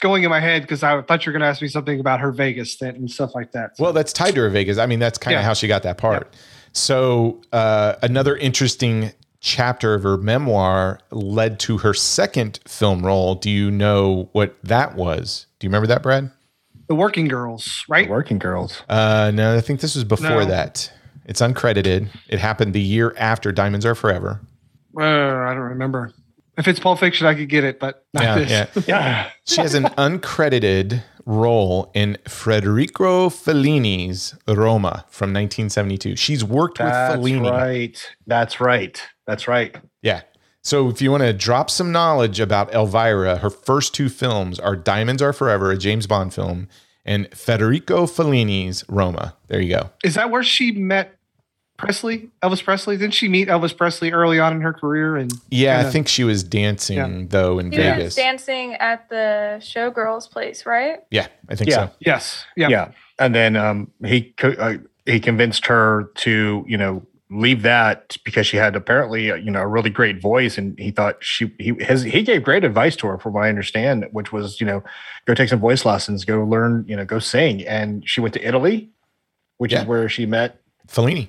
going in my head because I thought you were going to ask me something about her Vegas stint and stuff like that. So- Well, that's tied to her Vegas. I mean, that's kind of Yeah. how she got that part. So, uh, another interesting chapter of her memoir led to her second film role. Do you know what that was? Do you remember that, Brad? the Working Girls, right? The Working girls. Uh, no, I think this was before No. that. It's uncredited. It happened the year after Diamonds Are Forever. Uh, I don't remember. If it's Pulp Fiction, I could get it, but not Yeah, this. yeah. Yeah. She has an uncredited role in Federico Fellini's Roma from 1972. She's worked That's with Fellini. right. That's right. That's right. Yeah. So if you want to drop some knowledge about Elvira, her first two films are Diamonds Are Forever, a James Bond film, and Federico Fellini's Roma. There you go. Is that where she met Presley, Elvis Presley. Didn't she meet Elvis Presley early on in her career? And Yeah, I Kinda- think she was dancing Yeah. though in He was Vegas. dancing at the showgirls place, right? yeah, I think Yeah. so. yes, yeah, yeah. And then um, he co- uh, he convinced her to you know leave that because she had apparently uh, you know a really great voice, and he thought she he his he gave great advice to her, from what I understand, which was you know go take some voice lessons, go learn, you know, go sing, and she went to Italy, which Yeah. is where she met Fellini.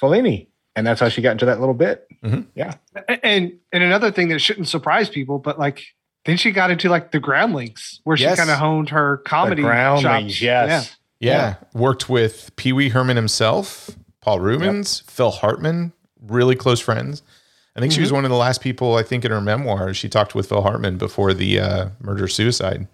Fellini, and that's how she got into that little bit. A- And and another thing that shouldn't surprise people, but like then she got into like the Groundlings, where Yes. she kind of honed her comedy. the Groundlings, chops. yes. Yeah. Worked with Pee Wee Herman himself, Paul Reubens, Phil Hartman, really close friends. I think she was one of the last people, I think, in her memoir. She talked with Phil Hartman before the uh, murder suicide,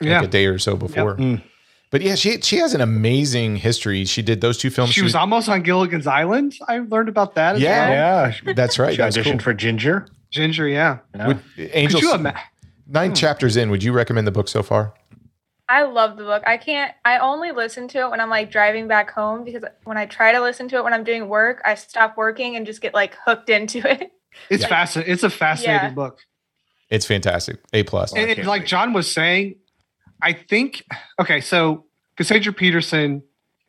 like Yeah. a day or so before. Mm. But yeah, she she has an amazing history. She did those two films. She was almost on Gilligan's Island. I learned about that. As Yeah. well. Yeah, That's right. she That's auditioned cool. for Ginger. Ginger. Yeah. Yeah. Would, Angel, Could you imagine? nine hmm. chapters in. Would you recommend the book so far? I love the book. I can't. I only listen to it when I'm like driving back home because when I try to listen to it when I'm doing work, I stop working and just get like hooked into it. It's Yeah. fascinating. It's a fascinating Yeah. book. It's fantastic. A plus. and, and like. John was saying, I think okay, so Cassandra Peterson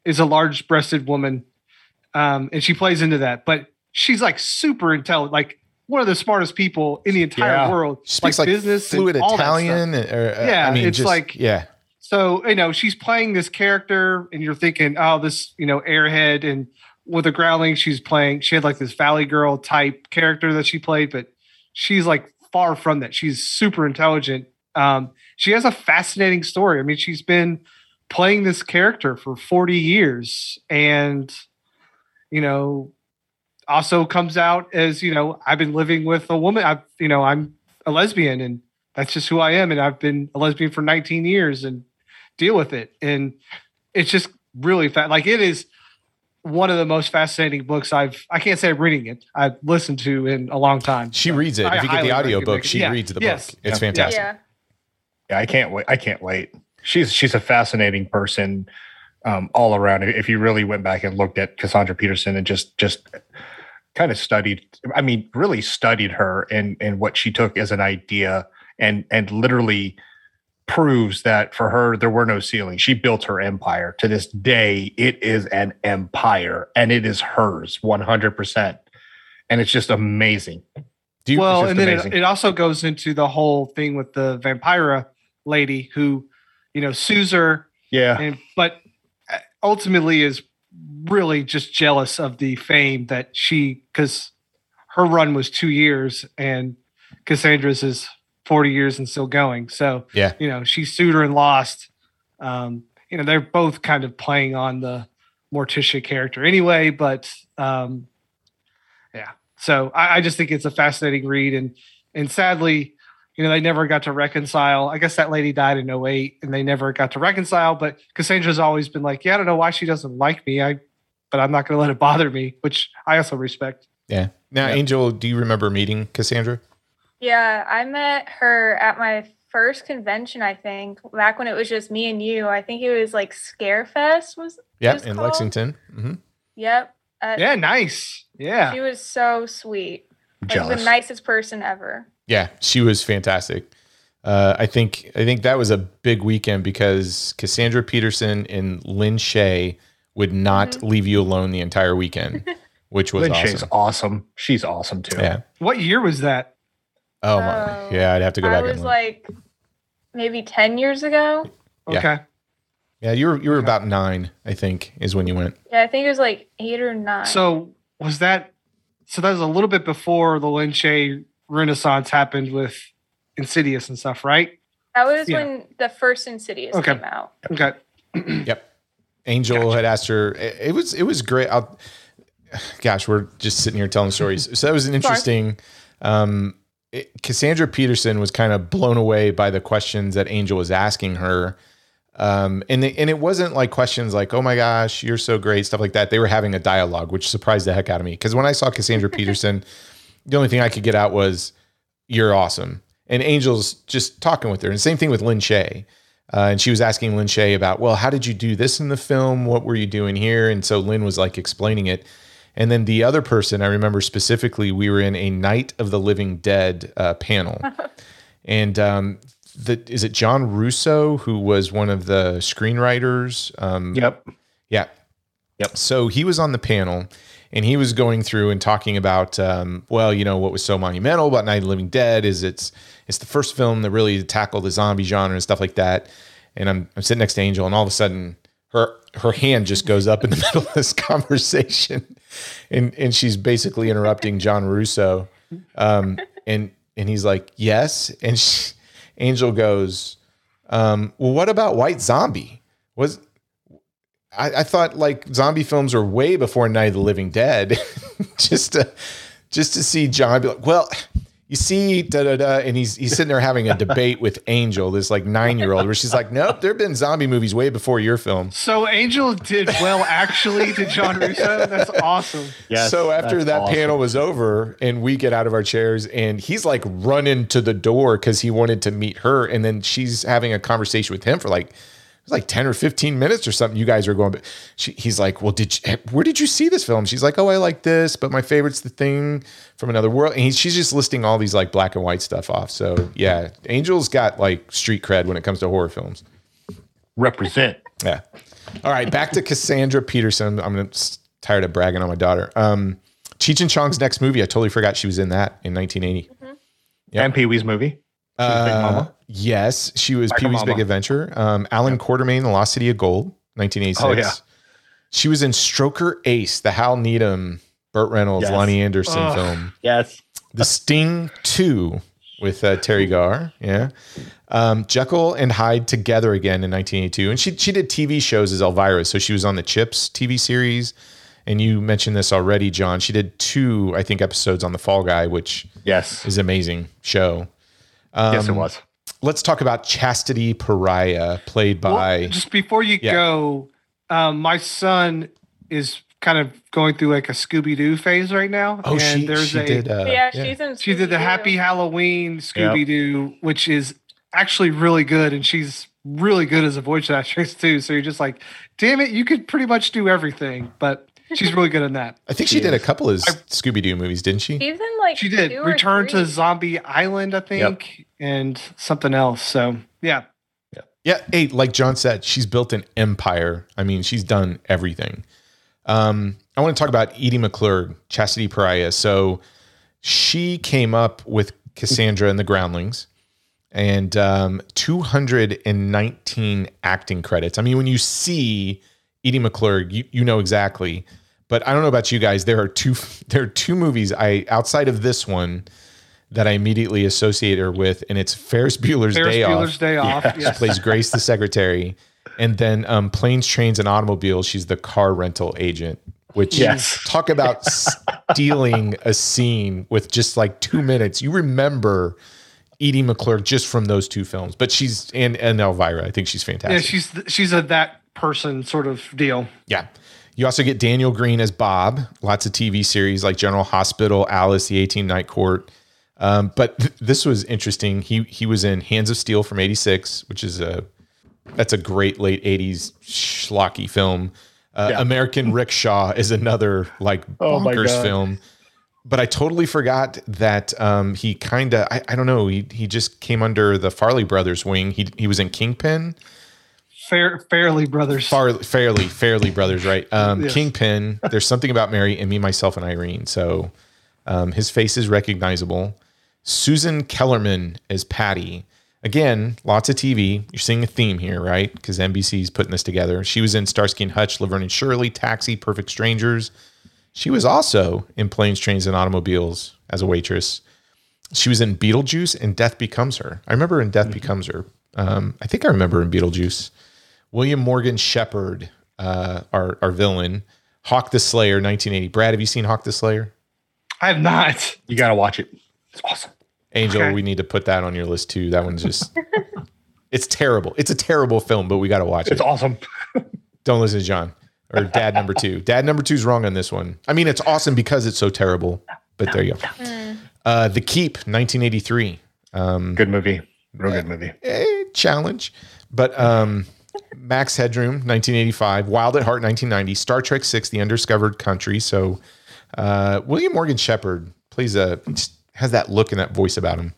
is a large-breasted woman, um, and she plays into that, but she's like super intelligent, like one of the smartest people in the entire Yeah. world. She speaks like, business and fluid all that stuff. Italian. Or, uh, Yeah, I mean, it's just, like- yeah, So you know she's playing this character, and you're thinking, oh, this you know airhead, and with a Growling, she's playing. She had like this Valley Girl type character that she played, but she's like far from that. She's super intelligent. Um, she has a fascinating story. I mean, she's been playing this character for 40 years, and you know, also comes out as you know, I've been living with a woman. I've you know, I'm a lesbian, and that's just who I am, and I've been a lesbian for 19 years, and deal with it. And it's just really fat. Like it is one of the most fascinating books I've. I can't say I'm reading it. I've listened to in a long time. she So reads it. I If you get the audio book, it. she Yeah. reads the Yes. book. It's Yeah. fantastic. Yeah. Yeah, I can't wait. I can't wait. She's she's a fascinating person um, all around. If you really went back and looked at Cassandra Peterson and just just kind of studied, I mean, really studied her and and what she took as an idea and and literally proves that for her there were no ceilings. She built her empire. To this day, it is an empire and it is hers 100%. And it's just amazing. Do you, well, and then it, it also goes into the whole thing with the vampira lady who, you know, sues her, Yeah. and but uh, ultimately is really just jealous of the fame that she because her run was two years and Cassandra's is 40 years and still going. So Yeah. you know, she sued her and lost. Um, you know, they're both kind of playing on the Morticia character anyway, but um yeah. So I, I just think it's a fascinating read and and sadly, you know, they never got to reconcile. I guess that lady died in 08 and they never got to reconcile, but Cassandra's always been like, Yeah, I don't know why she doesn't like me. I but I'm not gonna let it bother me, which I also respect. yeah. Now, Yeah. Angel, do you remember meeting Cassandra? Yeah, I met her at my first convention, I think, back when it was just me and you. I think it was like Scarefest was Yeah, in called? Lexington. hmm Yep. Uh, Yeah, nice. Yeah. She was so sweet. Like Jealous. the nicest person ever. Yeah, she was fantastic. Uh, I think I think that was a big weekend because Cassandra Peterson and Lin Shaye would not Mm-hmm. leave you alone the entire weekend, which was Lin awesome. Shaye's awesome. She's awesome too. Yeah. What year was that? Oh my. Oh. Yeah, I'd have to go I back It was like maybe 10 years ago. Yeah. Okay. yeah, you were you were about nine, I think, is when you went. Yeah, I think it was like eight or nine. So was that so that was a little bit before the Lin Shaye renaissance happened with Insidious and stuff, right? that was yeah. when the first Insidious Okay. came out. Okay. Yep. Angel had asked her. It, it was it was great. I'll, gosh, we're just sitting here telling stories. So that was an interesting. Um, it- Cassandra Peterson was kind of blown away by the questions that Angel was asking her. Um, and they, and it wasn't like questions like, "Oh my gosh, you're so great," stuff like that. They were having a dialogue, which surprised the heck out of me. Because when I saw Cassandra Peterson, the only thing I could get out was, "You're awesome," and Angel's just talking with her. And same thing with Lin Shaye. Uh, and she was asking Lin Shaye about, well, how did you do this in the film? What were you doing here? And so Lin was like explaining it. And then the other person I remember specifically, we were in a Night of the Living Dead uh, panel, and um, the is it John Russo who was one of the screenwriters? Um, Yep. yeah. Yep. So he was on the panel and he was going through and talking about, um, well, you know, what was so monumental about Night of the Living Dead is it's it's the first film that really tackled the zombie genre and stuff like that. And I'm, I'm sitting next to Angel, and all of a sudden, her her hand just goes up in the middle of this conversation, and and she's basically interrupting John Russo, um, and and he's like, yes, and she, Angel goes, um, well, what about White Zombie? Was I, I thought like zombie films are way before Night of the Living Dead. just to just to see John be like, well, you see, da da da, and he's he's sitting there having a debate with Angel, this like nine year old, where she's like, nope, there have been zombie movies way before your film. So Angel did well actually to John Russo. That's awesome. Yes. so after that awesome. panel was over, and we get out of our chairs, and he's like running to the door because he wanted to meet her, and then she's having a conversation with him for like it was like 10 or 15 minutes or something. You guys are going, but she, he's like, well, did you, where did you see this film? She's like, oh, I like this, but my favorite's the thing from another world. And he's, she's just listing all these like black and white stuff off. So yeah, Angel's got like street cred when it comes to horror films. represent. Yeah. All right. Back to Cassandra Peterson. I'm gonna, tired of bragging on my daughter. Um, Cheech and Chong's next movie. I totally forgot she was in that in 1980. Yep. And Pee Wee's movie. She was Big Uh, Mama. Yes, she was Pee Wee's Big. Adventure. Um, Allan Quatermain, The Lost City of Gold, 1986. Oh, yeah. She was in Stroker Ace, the Hal Needham, Burt Reynolds, Yes. Loni Anderson Ugh. film. Yes. The Sting 2 with uh, Teri Garr. Yeah. Um, Jekyll and Hyde together again in 1982. And she, she did TV shows as Elvira. So she was on the Chips TV series. And you mentioned this already, John. She did two, I think, episodes on The Fall Guy, which Yes. is amazing show. Yes, Um, it was. Let's talk about Chastity Pariah, played Well, by. just before you Yeah. go, um, my son is kind of going through like a Scooby Doo phase right now. oh, she, there's she a did. Uh, yeah, she's in. she did the Happy Halloween Scooby Doo, which is actually really good, and she's really good as a voice actress too. So you're just like, damn it, you could pretty much do everything, but she's really good in that. I think she, She did a couple of Scooby Doo movies, didn't she? Even like She did two Return to. Zombie Island, I think, and something else. So yeah, Yeah. Hey, like John said, she's built an empire. I mean, she's done everything. Um, I want to talk about Edie McClurg, Chastity Pariah. So she came up with Cassandra and the Groundlings and um, 219 acting credits. I mean, when you see Edie McClurg, you, you know exactly. But I don't know about you guys. There are two there are two movies I outside of this one that I immediately associate her with, and it's Ferris Bueller's Day Off. Ferris Day Bueller's Off. Day Off. Yes. Yes. plays Grace the secretary, and then um, planes, trains, and automobiles. She's the car rental agent. Which Yes. talk about stealing a scene with just like two minutes. You remember Edie McClurg just from those two films, but she's and and Elvira. I think she's fantastic. Yeah, fantastic. she's she's a that person sort of deal. Yeah. You also get Daniel Greene as Bob. Lots of TV series like General Hospital, Alice, The 18 Night Court. Um, but th- this was interesting. He he was in Hands of Steel from '86, which is a that's a great late '80s schlocky film. Uh, Yeah. American Rickshaw is another like Oh bonkers God. film. But I totally forgot that um, he kind of I, I don't know he he just came under the Farley brothers wing. He he was in Kingpin. Fair, Farrelly Brothers. Far, fairly, Farrelly brothers, right? Um, Yes. Kingpin. There's something about Mary and me, myself, and Irene. So um, his face is recognizable. Susan Kellerman as Patty. Again, lots of TV. You're seeing a theme here, right? Because NBC's putting this together. She was in Starsky and Hutch, Laverne and Shirley, Taxi, Perfect Strangers. She was also in Planes, Trains, and Automobiles as a waitress. She was in Beetlejuice and Death Becomes Her. I remember in Death Becomes Her. Um, I think I remember in Beetlejuice. William Morgan Sheppard, uh, our our villain, Hawk the Slayer, 1980. Brad, have you seen Hawk the Slayer? I have not. You got to watch it. It's awesome. Angel, Okay. we need to put that on your list too. That one's just it's terrible. It's a terrible film, but we got to watch it. It's awesome. Don't listen to John or Dad number two. Dad number two's wrong on this one. I mean, it's awesome because it's so terrible. But there you go. Uh, the Keep, 1983. Um, Good movie. Real good movie. eh, challenge. But um, Max Headroom, 1985. Wild at Heart, 1990. Star Trek Six, The Undiscovered Country. So Uh, William Morgan Sheppard plays a has that look and that voice about him.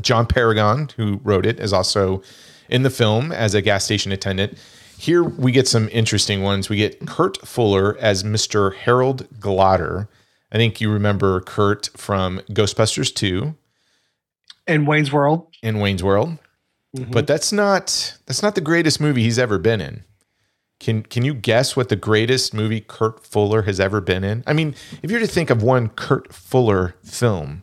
John Paragon, who wrote it, is also in the film as a gas station attendant. Here we get some interesting ones. We get Kurt Fuller as Mr. Harold Glotter. I think you remember Kurt from Ghostbusters 2 In Wayne's World. in Wayne's World. But that's not that's not the greatest movie he's ever been in. Can can you guess what the greatest movie Kurt Fuller has ever been in? I mean, if you're to think of one Kurt Fuller film,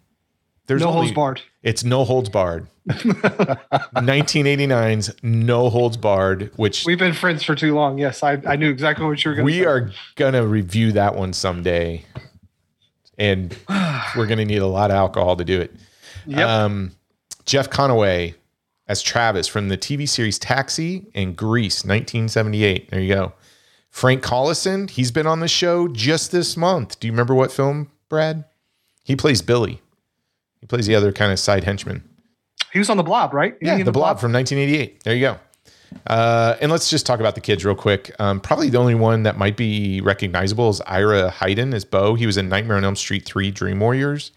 there's no only, holds barred. It's No Holds Barred. 1989's No Holds Barred, which We've been friends for too long. Yes, I, I knew exactly what you were going to say. we say. are gonna review that one someday, and we're gonna need a lot of alcohol to do it. Yep. Um, Jeff Conaway as Travis from the TV series Taxi and Grease, 1978. There you go. Frank Collison, he's been on the show just this month. Do you remember what film, Brad? He plays Billy. He plays the other kind of side henchman. he was on the blob, right? Yeah, he in the Blob from 1988. There you go. Uh, and let's just talk about the kids real quick. Um, probably the only one that might be recognizable is Ira Heiden as Bo. He was in Nightmare on Elm Street 3 Dream Warriors.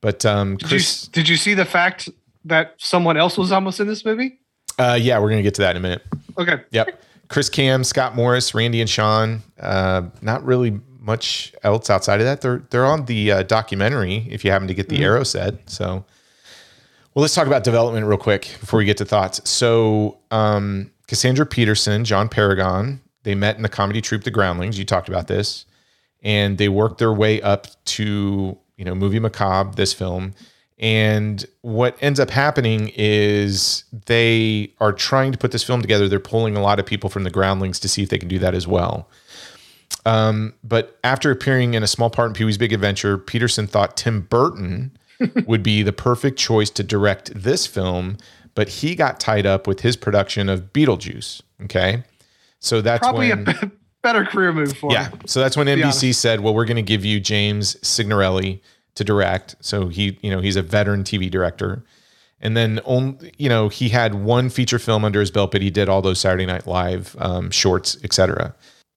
But um, Did Chris, you, did you see the fact that someone else was almost in this movie? uh, yeah, we're to get to that in a minute. Okay. Yep. Kris Kamm, Scott Morris, Randy and Sean. Uh, not really much else outside of that. They're they're on the uh, documentary. If you happen to get the arrow set, so. Well, let's talk about development real quick before we get to thoughts. So, um, Cassandra Peterson, John Paragon, they met in the comedy troupe The Groundlings. You talked about this, and they worked their way up to you know movie macabre this film. And what ends up happening is they are trying to put this film together. They're pulling a lot of people from the Groundlings to see if they can do that as well. Um, but after appearing in a small part in Pee Wee's Big Adventure, Peterson thought Tim Burton would be the perfect choice to direct this film, but he got tied up with his production of Beetlejuice. Okay. So that's Probably when, a better career move for yeah. So that's when NBC honest. said, well, we're going to give you James Signorelli to direct. So he, you know, he's a veteran TV director. And then, only, you know, he had one feature film under his belt, but he did all those Saturday Night Live um, shorts, etc.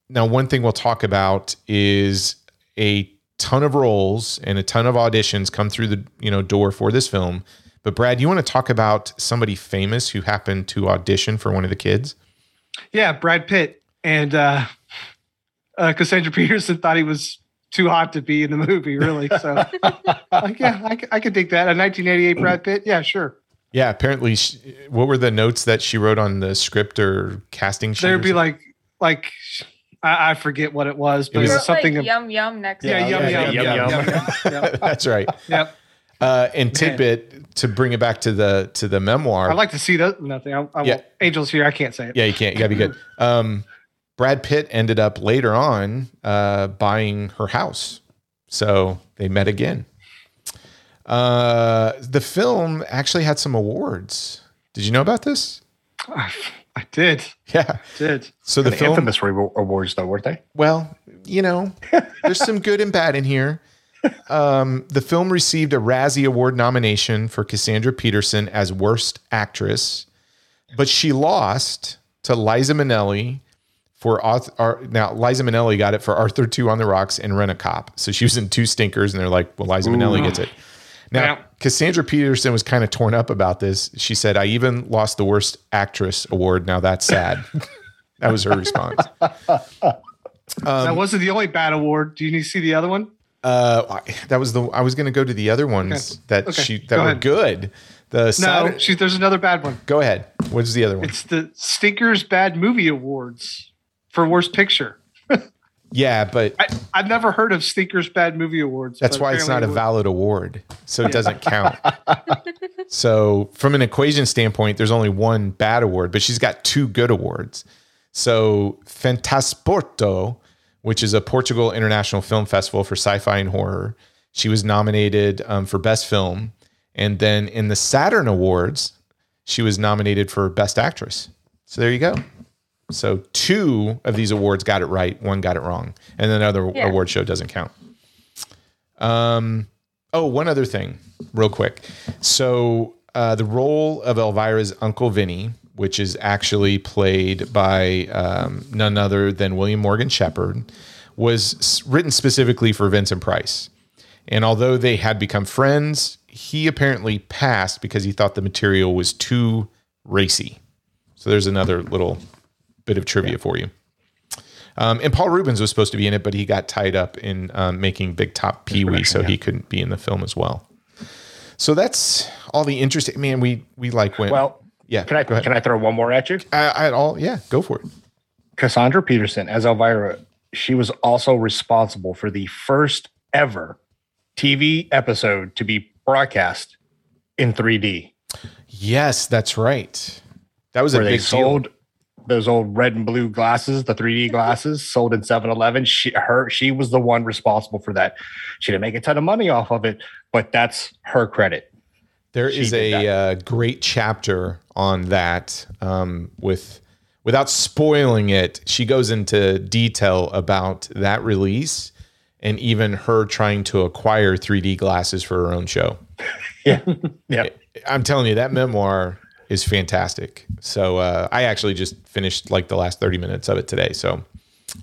Now, one thing we'll talk about is a ton of roles and a ton of auditions come through the you know door for this film. But Brad, you want to talk about somebody famous who happened to audition for one of the kids? Yeah, Brad Pitt and uh, uh, Cassandra Peterson thought he was too hot to be in the movie, really. So, like, yeah, I, c- I could dig that. A 1988 Brad Pitt, yeah, sure. Yeah, apparently, she, what were the notes that she wrote on the script or casting sheet? There'd be something? like, like, I, I forget what it was, but It it was- was, Wrote, like, something. of- yum yum next yeah, to yum, yeah, yum, yum, yum. That's right. Yep. Uh, and tidbit to bring it back to the to the memoir. I'd like to see that. Nothing. I, I Yeah. Angels here. I can't say it. yeah, you can't. You gotta be good. Um, Brad Pitt ended up later on uh, buying her house, so they met again. Uh, the film actually had some awards. Did you know about this? I, did. Yeah. I Did. So the The film, infamous awards, though, weren't they? well, you know, there's some good and bad in here. Um, the film received a Razzie Award nomination for Cassandra Peterson as Worst Actress, but she lost to Liza Minnelli for Arth- Ar- now Liza Minnelli got it for Arthur Two on the Rocks and Rent a Cop. So she was in two stinkers, and they're like, "Well, Liza Minnelli gets it." Now. Cassandra Peterson was kind of torn up about this. She said, "I even lost the Worst Actress award. Now that's sad." that was her response. that Um, wasn't the only bad award. Do you need to see the other one? Uh, that was the I was going to go to the other ones Okay. that Okay. she that Go were ahead. good. The No, Saturday, she, there's another bad one. go ahead. What's the other one? It's the Stinkers Bad Movie Awards for Worst Picture. yeah, but I, I've never heard of Sneakers Bad Movie Awards. that's why it's not a valid award, so it doesn't count. so from an equation standpoint, there's only one bad award, but she's got two good awards. So Fantasporto, which is a Portugal International Film Festival for sci-fi and horror, she was nominated um, for best film, and then in the Saturn Awards, she was nominated for best actress. So there you go. So two of these awards got it right, one got it wrong, and then another Yeah. award show doesn't count. Um, oh, one other thing, real quick. So uh, the role of Elvira's Uncle Vinny, which is actually played by um, none other than William Morgan Sheppard, was written specifically for Vincent Price. And although they had become friends, he apparently passed because he thought the material was too racy. So there's another little bit of trivia for you. Um, and Paul Reubens was supposed to be in it, but he got tied up in um, making Big Top Pee Wee, so he couldn't be in the film as well. So that's all the interesting. Man, we we like went. Well, yeah. can I can I throw one more at you? I, I all yeah, go for it. Cassandra Peterson as Elvira, she was also responsible for the first ever TV episode to be broadcast in 3D, Yes, that's right. That was a where they big sold deal. Those old red and blue glasses, the 3D glasses sold in 7-Eleven. She her she was the one responsible for that. She didn't make a ton of money off of it, but that's her credit. There she is a uh, great chapter on that um, with without spoiling it. She goes into detail about that release and even her trying to acquire 3D glasses for her own show. Yeah. Yeah. I'm telling you, that memoir is fantastic. So uh, I actually just finished like the last 30 minutes of it today. So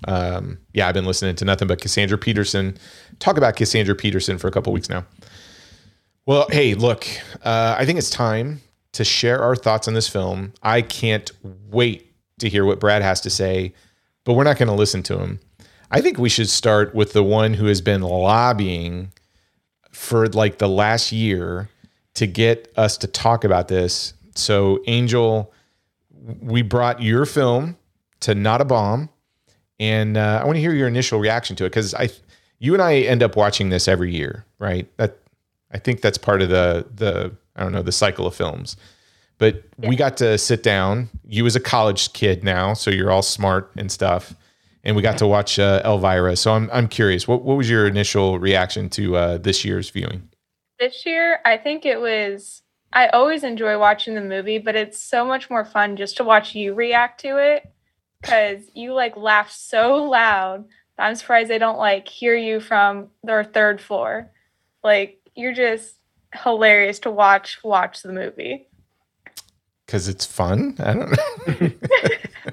um, yeah, I've been listening to nothing but Cassandra Peterson. Talk about Cassandra Peterson for a couple weeks now. Well, hey, look, uh, I think it's time to share our thoughts on this film. I can't wait to hear what Brad has to say, but we're not going to listen to him. I think we should start with the one who has been lobbying for like the last year to get us to talk about this. So, Angel, we brought your film to Not a Bomb, and uh, I want to hear your initial reaction to it because I, you and I end up watching this every year, right? That I think that's part of the the I don't know the cycle of films. But we got to sit down. You as a college kid now, so you're all smart and stuff, and we got to watch uh, Elvira. So I'm I'm curious, what what was your initial reaction to uh, this year's viewing? This year, I think it was. I always enjoy watching the movie, but it's so much more fun just to watch you react to it because you like laugh so loud. I'm surprised they don't like hear you from their third floor. Like you're just hilarious to watch. Watch the movie. because it's fun. I don't know.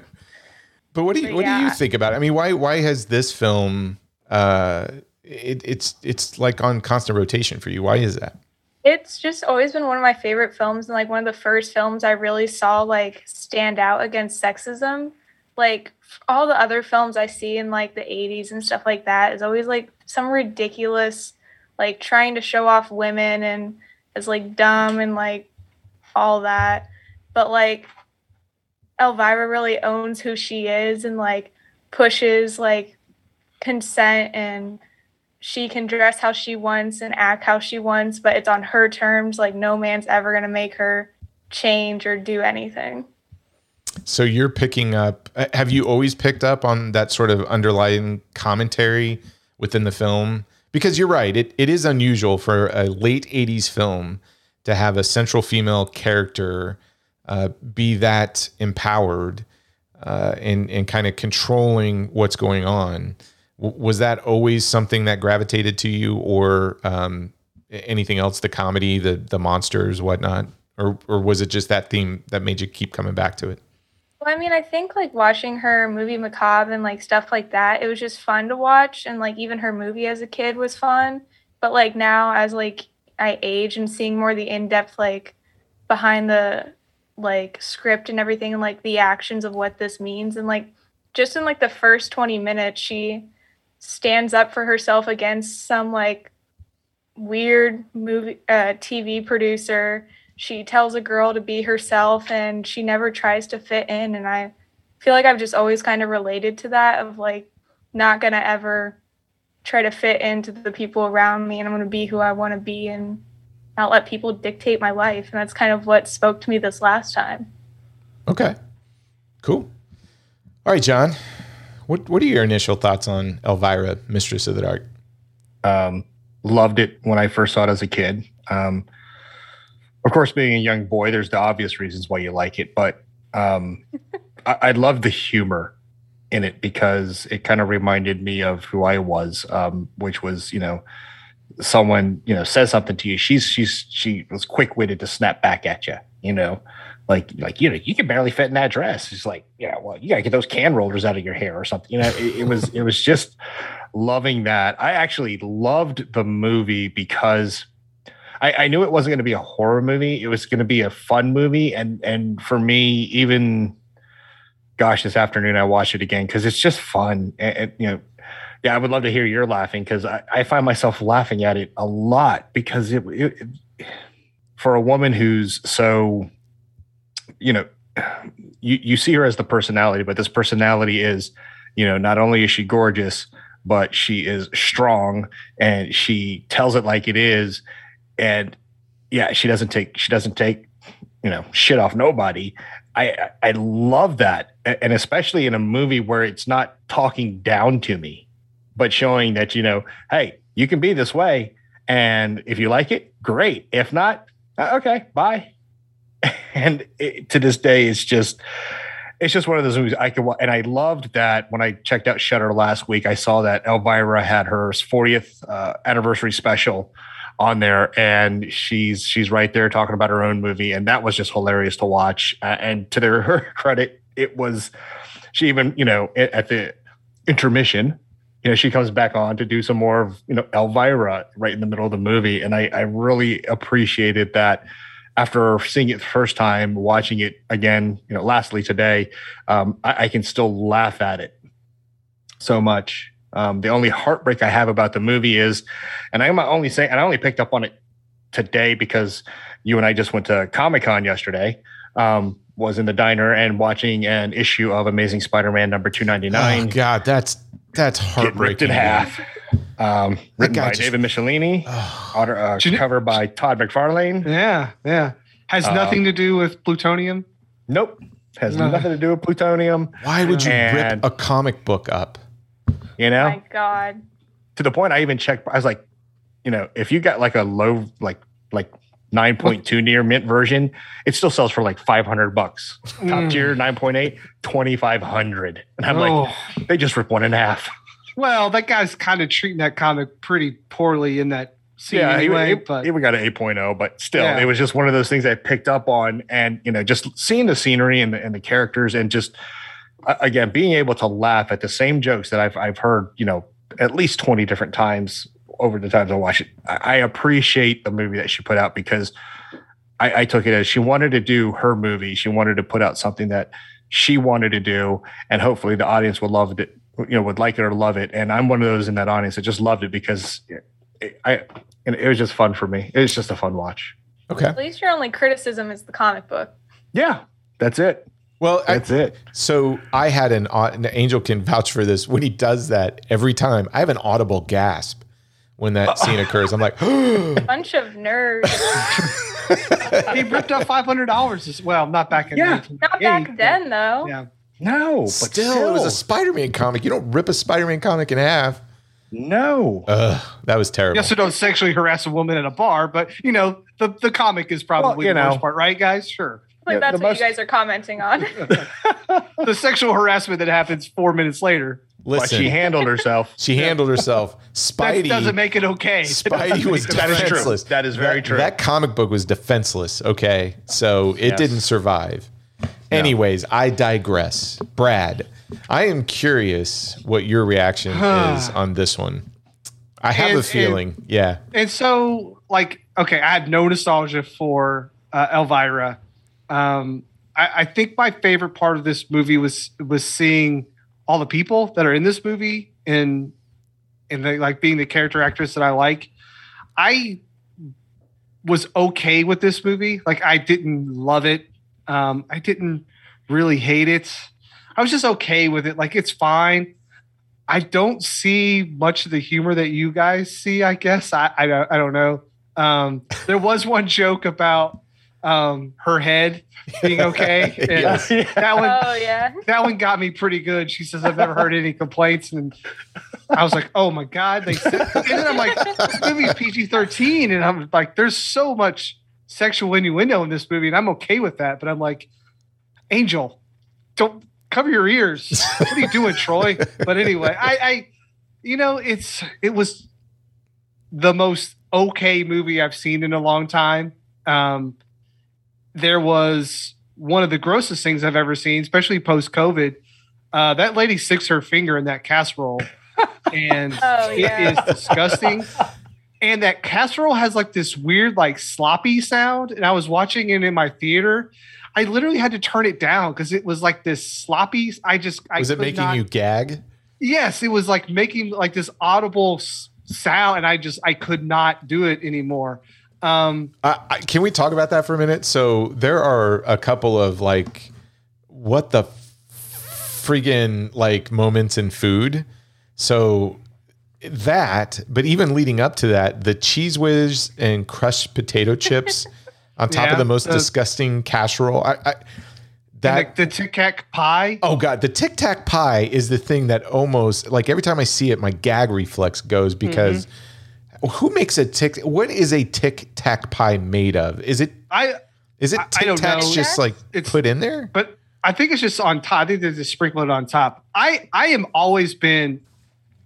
but what do you But what do you think about it? I mean, why why has this film uh it, it's it's like on constant rotation for you? Why is that? It's just always been one of my favorite films and like one of the first films I really saw like stand out against sexism. Like all the other films I see in like the 80s and stuff like that is always like some ridiculous like trying to show off women and is like dumb and like all that. But like Elvira really owns who she is and like pushes like consent and she can dress how she wants and act how she wants, but it's on her terms. Like no man's ever going to make her change or do anything. So you're picking up. uh, Have you always picked up on that sort of underlying commentary within the film? Because you're right, it, it is unusual for a late '80s film to have a central female character uh, be that empowered uh, and and kind of controlling what's going on. Was that always something that gravitated to you, or um, anything else? The comedy, the the monsters, whatnot, or or was it just that theme that made you keep coming back to it? Well, I mean, I think like watching her movie Macabre and like stuff like that, it was just fun to watch. And like even her movie as a kid was fun. But like now, as like I age and seeing more the in depth, like behind the like script and everything, and like the actions of what this means, and like just in like the first 20 minutes, she stands up for herself against some like weird movie uh, TV producer. She tells a girl to be herself and she never tries to fit in and I feel like I've just always kind of related to that of like not going to ever try to fit into the people around me and I'm going to be who I want to be and not let people dictate my life and that's kind of what spoke to me this last time. Okay. Cool. All right, John. What what are your initial thoughts on Elvira, Mistress of the Dark? Um, loved it when I first saw it as a kid. Um, of course, being a young boy, there's the obvious reasons why you like it, but um, I, I love the humor in it because it kind of reminded me of who I was, um, which was, you know, someone you know says something to you. She's she's she was quick witted to snap back at you, you know. Like, like you know, you can barely fit in that dress. It's like, yeah, well, you gotta get those can rollers out of your hair or something. You know, it, it was, it was just, loving that. I actually loved the movie because I, I knew it wasn't going to be a horror movie. It was going to be a fun movie, and and for me, even gosh, this afternoon I watched it again because it's just fun. And, and, you know, yeah, I would love to hear you're laughing because I, I find myself laughing at it a lot because it, it, it for a woman who's so, you know, you you see her as the personality, but this personality is, you know, not only is she gorgeous, but she is strong and she tells it like it is and yeah, she doesn't take she doesn't take you know shit off nobody. I I love that, and especially in a movie where it's not talking down to me, but showing that you know, hey, you can be this way, and if you like it, great. If not, uh, okay, bye. And it, to this day, it's just it's just one of those movies I can watch. and I loved that when I checked out Shudder last week. I saw that Elvira had her 40th uh, anniversary special on there and she's she's right there talking about her own movie and that was just hilarious to watch uh, and to their her credit it was she even you know at the intermission you know she comes back on to do some more of you know elvira right in the middle of the movie and i i really appreciated that after seeing it the first time watching it again you know lastly today um, I, I can still laugh at it so much um, the only heartbreak I have about the movie is, and I'm only saying, and I only picked up on it today because you and I just went to Comic Con yesterday. Um, was in the diner and watching an issue of Amazing Spider-Man number two ninety nine. Oh God, that's that's heartbreaking. ripped in half. Um, written by just, David Michelinie, oh, uh, cover by Todd McFarlane. Yeah, yeah. Has um, nothing to do with plutonium. Nope, has no. nothing to do with plutonium. Why would you and, rip a comic book up? You know? my God. To the point I even checked, I was like, you know, if you got like a low, like, like 9.2 near mint version, it still sells for like 500 bucks. Top mm. tier 9.8, 2,500. And I'm oh. like, they just rip one in half. Well, that guy's kind of treating that comic pretty poorly in that scene yeah, anyway. He, but even got an 8.0, but still, yeah. it was just one of those things I picked up on. And, you know, just seeing the scenery and the, and the characters and just, again, being able to laugh at the same jokes that I've I've heard, you know, at least 20 different times over the times I watch it. I, appreciate the movie that she put out because I, I took it as she wanted to do her movie. She wanted to put out something that she wanted to do, and hopefully the audience would love it, you know, would like it or love it. And I'm one of those in that audience that just loved it because it, I and it was just fun for me. It was just a fun watch. Okay. At least your only criticism is the comic book. Yeah, that's it. Well, that's I, it. So I had an, an angel can vouch for this. When he does that every time, I have an audible gasp when that scene occurs. I'm like, bunch of nerds. he ripped up five hundred dollars as well. Not back in yeah, not back then though. Yeah, no, but still, still, it was a Spider-Man comic. You don't rip a Spider-Man comic in half. No, Ugh, that was terrible. Yes, you don't sexually harass a woman in a bar, but you know the the comic is probably well, the know, worst part, right, guys? Sure like yeah, that's what most... you guys are commenting on. the sexual harassment that happens four minutes later. Listen, but she handled herself. She handled herself. Spidey that doesn't make it okay. Spidey was defenseless. That is very that, true. That comic book was defenseless. Okay, so it yes. didn't survive. No. Anyways, I digress. Brad, I am curious what your reaction is on this one. I have and, a feeling, and, yeah. And so, like, okay, I had no nostalgia for uh, Elvira um, I, I, think my favorite part of this movie was was seeing all the people that are in this movie and and the, like being the character actress that I like. I was okay with this movie. Like I didn't love it. Um, I didn't really hate it. I was just okay with it. Like it's fine. I don't see much of the humor that you guys see. I guess I I, I don't know. Um, there was one joke about um, her head being okay. yes. That one, oh yeah, that one got me pretty good. She says I've never heard any complaints, and I was like, oh my god. They said, and then I'm like, this movie's PG thirteen, and I'm like, there's so much sexual innuendo in this movie, and I'm okay with that. But I'm like, Angel, don't cover your ears. What are you doing, Troy? But anyway, I, I, you know, it's it was the most okay movie I've seen in a long time. Um, there was one of the grossest things I've ever seen, especially post COVID. Uh, that lady sticks her finger in that casserole and Oh, it yeah. is disgusting. And that casserole has like this weird, like sloppy sound. And I was watching it in my theater. I literally had to turn it down because it was like this sloppy. I just I Was it could making not- you gag? Yes, it was like making like this audible s- sound, and I just I could not do it anymore. Um, I, I, can we talk about that for a minute? So there are a couple of like, what the friggin' like moments in food. So that, but even leading up to that, the cheese whiz and crushed potato chips on top Yeah, of the most disgusting casserole. I, I that the, the Tic Tac pie. Oh god, the Tic Tac pie is the thing that almost like every time I see it, my gag reflex goes because Mm-hmm. Who makes a tic? What is a Tic Tac pie made of? Is it I is it Tic Tacs just like It's- put in there? but I think it's just on top. I think they just sprinkle it on top. I I am always been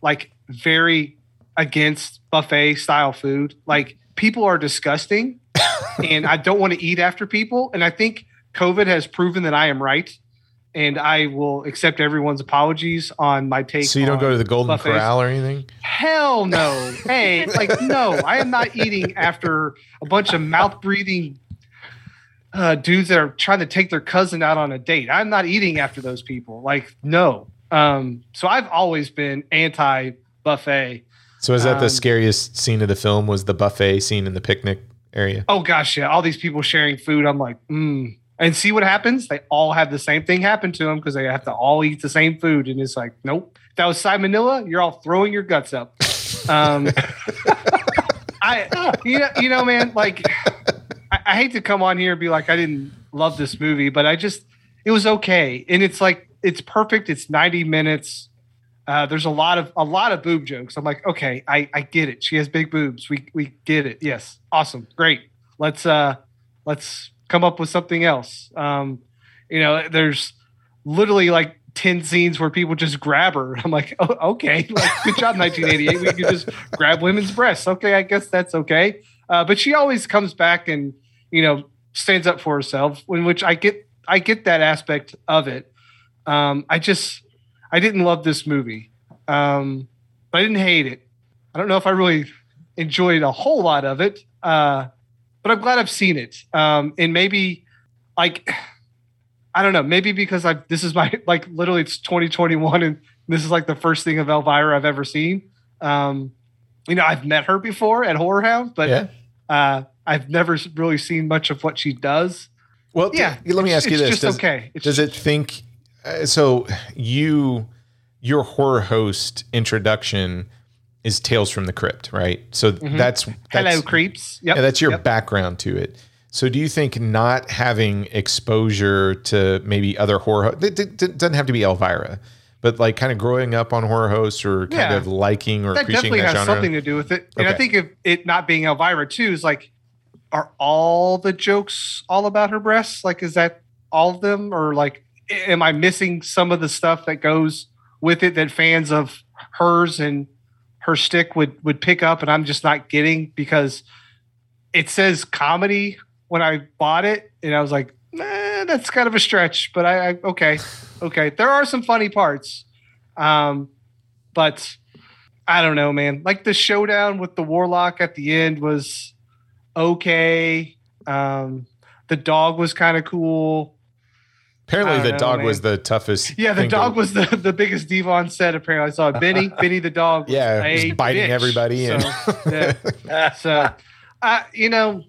like very against buffet style food. Like people are disgusting, and I don't want to eat after people. And I think COVID has proven that I am right, and I will accept everyone's apologies on my take. So you don't go to the Golden buffets. Corral or anything? Hell no. Hey, like no, I am not eating after a bunch of mouth breathing uh, dudes that are trying to take their cousin out on a date. I'm not eating after those people. Like no. Um, so I've always been anti buffet. So is that the Um, scariest scene of the film? Was the buffet scene in the picnic area? Oh gosh, yeah, all these people sharing food. I'm like, mm. And see what happens? They all have the same thing happen to them because they have to all eat the same food. And it's like, nope. If that was salmonella, you're all throwing your guts up. Um, I, you know, you know, man, like, I, I hate to come on here and be like, I didn't love this movie, but I just, it was okay. And it's like, it's perfect. It's 90 minutes. Uh, there's a lot of a lot of boob jokes. I'm like, okay, I, I get it. She has big boobs. We we get it. Yes, awesome, great. Let's uh let's come up with something else. Um, you know, there's literally like ten scenes where people just grab her. I'm like, oh, okay, like good job, 1988. We can just grab women's breasts. Okay, I guess that's okay. Uh, but she always comes back and you know stands up for herself. In which I get I get that aspect of it. Um, I just I didn't love this movie, um, but I didn't hate it. I don't know if I really enjoyed a whole lot of it, uh, but I'm glad I've seen it. Um, and maybe, like, I don't know, maybe because I this is my like literally it's 2021 and this is like the first thing of Elvira I've ever seen. Um, you know, I've met her before at Horror Hound, but yeah. uh, I've never really seen much of what she does. Well, Yeah, th- let me ask you it's this: Just does, okay. It's does it think? Uh, so you, your horror host introduction is Tales from the Crypt, right? So that's, that's Mm-hmm. Hello, creeps. Yep. Yeah, that's your Yep. background to it. So do you think not having exposure to maybe other horror it, it- it doesn't have to be Elvira, but like kind of growing up on horror hosts or kind Yeah. of liking or that appreciating definitely that has genre? something to do with it. And I think if it not being Elvira too is like, are all the jokes all about her breasts? Like, is that all of them, or like, am I missing some of the stuff that goes with it that fans of hers and her stick would would pick up, and I'm just not getting because it says comedy when I bought it, and I was like, nah, that's kind of a stretch, but I, I okay, okay, there are some funny parts, um, but I don't know, man. Like the showdown with the warlock at the end was okay. Um, the dog was kind of cool. Apparently, the know, dog man. was the toughest. Yeah, the thing to- dog was the, the biggest diva on set. Apparently, I saw Benny. Benny the dog. Yeah, biting bitch. everybody and- So, yeah. so uh, you know,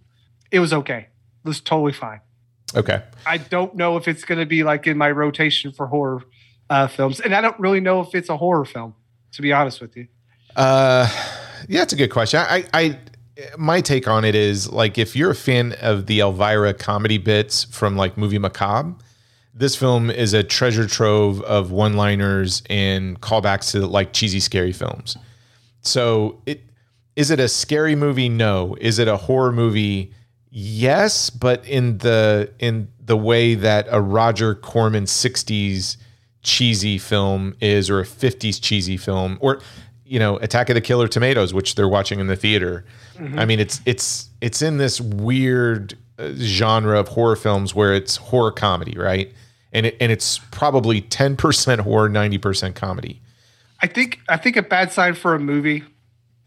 it was okay. It was totally fine. okay. I don't know if it's going to be like in my rotation for horror uh, films, and I don't really know if it's a horror film. To be honest with you, Uh, yeah, that's a good question. I, I, my take on it is like if you're a fan of the Elvira comedy bits from like Movie Macabre, this film is a treasure trove of one-liners and callbacks to like cheesy, scary films. So it is it a scary movie? No. Is it a horror movie? Yes, but in the in the way that a Roger Corman 60s cheesy film is or a 50s cheesy film or you know Attack of the Killer Tomatoes which they're watching in the theater. I mean it's it's it's in this weird uh, genre of horror films where it's horror comedy, right? And it, and it's probably 10% horror, 90% comedy. I think I think a bad sign for a movie,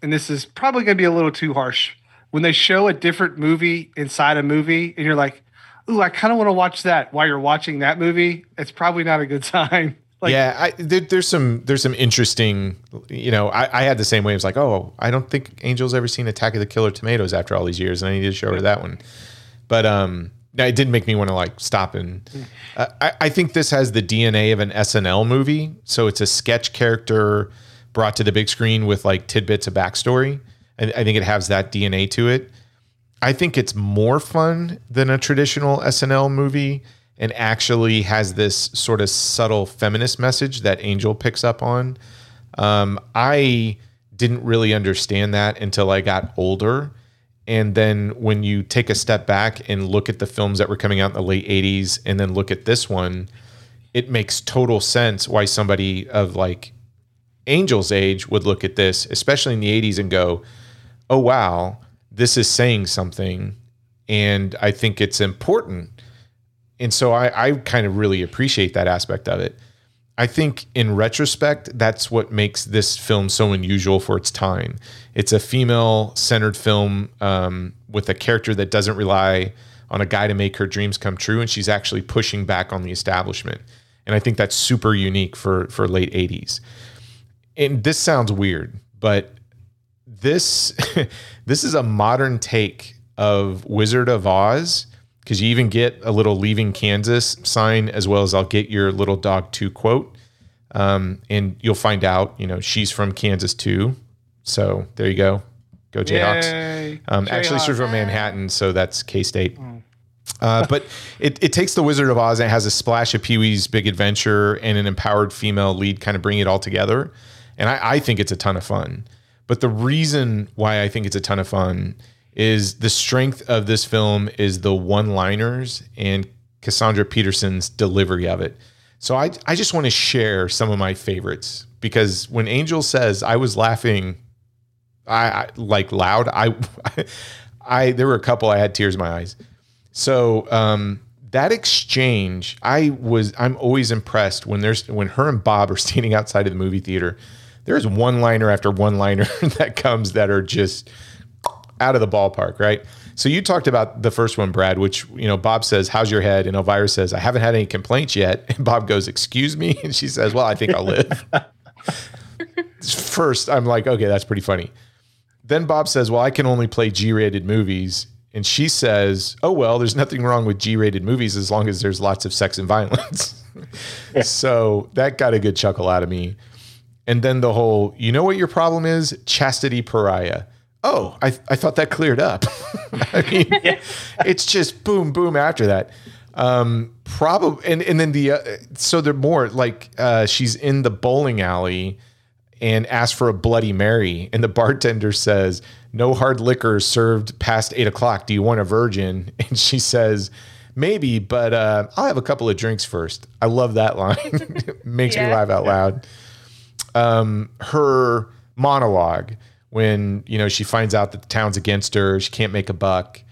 and this is probably going to be a little too harsh, when they show a different movie inside a movie, and you're like, "Ooh, I kind of want to watch that." While you're watching that movie, it's probably not a good sign. Like, yeah, I, there, there's some there's some interesting, you know, I, I had the same way. It was like, oh, I don't think Angel's ever seen Attack of the Killer Tomatoes after all these years, and I need to show her that one. But um, no, it did make me want to like stop and. Uh, I, I think this has the DNA of an SNL movie, so it's a sketch character brought to the big screen with like tidbits of backstory. I, I think it has that DNA to it. I think it's more fun than a traditional SNL movie and actually has this sort of subtle feminist message that Angel picks up on. Um, I didn't really understand that until I got older. And then when you take a step back and look at the films that were coming out in the late 80s and then look at this one, it makes total sense why somebody of like Angel's age would look at this, especially in the 80s, and go, oh, wow, this is saying something. And I think it's important and so I, I kind of really appreciate that aspect of it. I think in retrospect, that's what makes this film so unusual for its time. It's a female centered film um, with a character that doesn't rely on a guy to make her dreams come true, and she's actually pushing back on the establishment. And I think that's super unique for for late '80s. And this sounds weird, but this this is a modern take of Wizard of Oz because you even get a little leaving Kansas sign as well as I'll get your little dog too quote. Um, and you'll find out, you know, she's from Kansas too. So there you go. Go Jayhawks. Um, actually, she's from Manhattan, so that's K State. Uh, but it, it takes the Wizard of Oz and it has a splash of Pee Wee's Big Adventure and an empowered female lead, kind of bring it all together. And I, I think it's a ton of fun. But the reason why I think it's a ton of fun is the strength of this film is the one-liners and Cassandra Peterson's delivery of it. So I I just want to share some of my favorites because when Angel says I was laughing I, I like loud I, I there were a couple I had tears in my eyes. So um that exchange I was I'm always impressed when there's when her and Bob are standing outside of the movie theater. There's one liner after one liner that comes that are just out of the ballpark, right? So you talked about the first one, Brad, which you know Bob says, "How's your head?" and Elvira says, "I haven't had any complaints yet." And Bob goes, "Excuse me," and she says, "Well, I think I'll live." First, I'm like, okay, that's pretty funny. Then Bob says, "Well, I can only play G-rated movies," and she says, "Oh well, there's nothing wrong with G-rated movies as long as there's lots of sex and violence." so that got a good chuckle out of me. And then the whole, you know what your problem is? Chastity pariah oh, I, I thought that cleared up. I mean, yeah. it's just boom, boom after that. Um, probably, and, and then the, uh, so they're more like, uh, she's in the bowling alley and asks for a Bloody Mary. And the bartender says, no hard liquor served past eight o'clock. Do you want a virgin? And she says, maybe, but, uh, I'll have a couple of drinks first. I love that line. Makes yeah. me laugh out loud. Um, her monologue, when you know she finds out that the town's against her, she can't make a buck,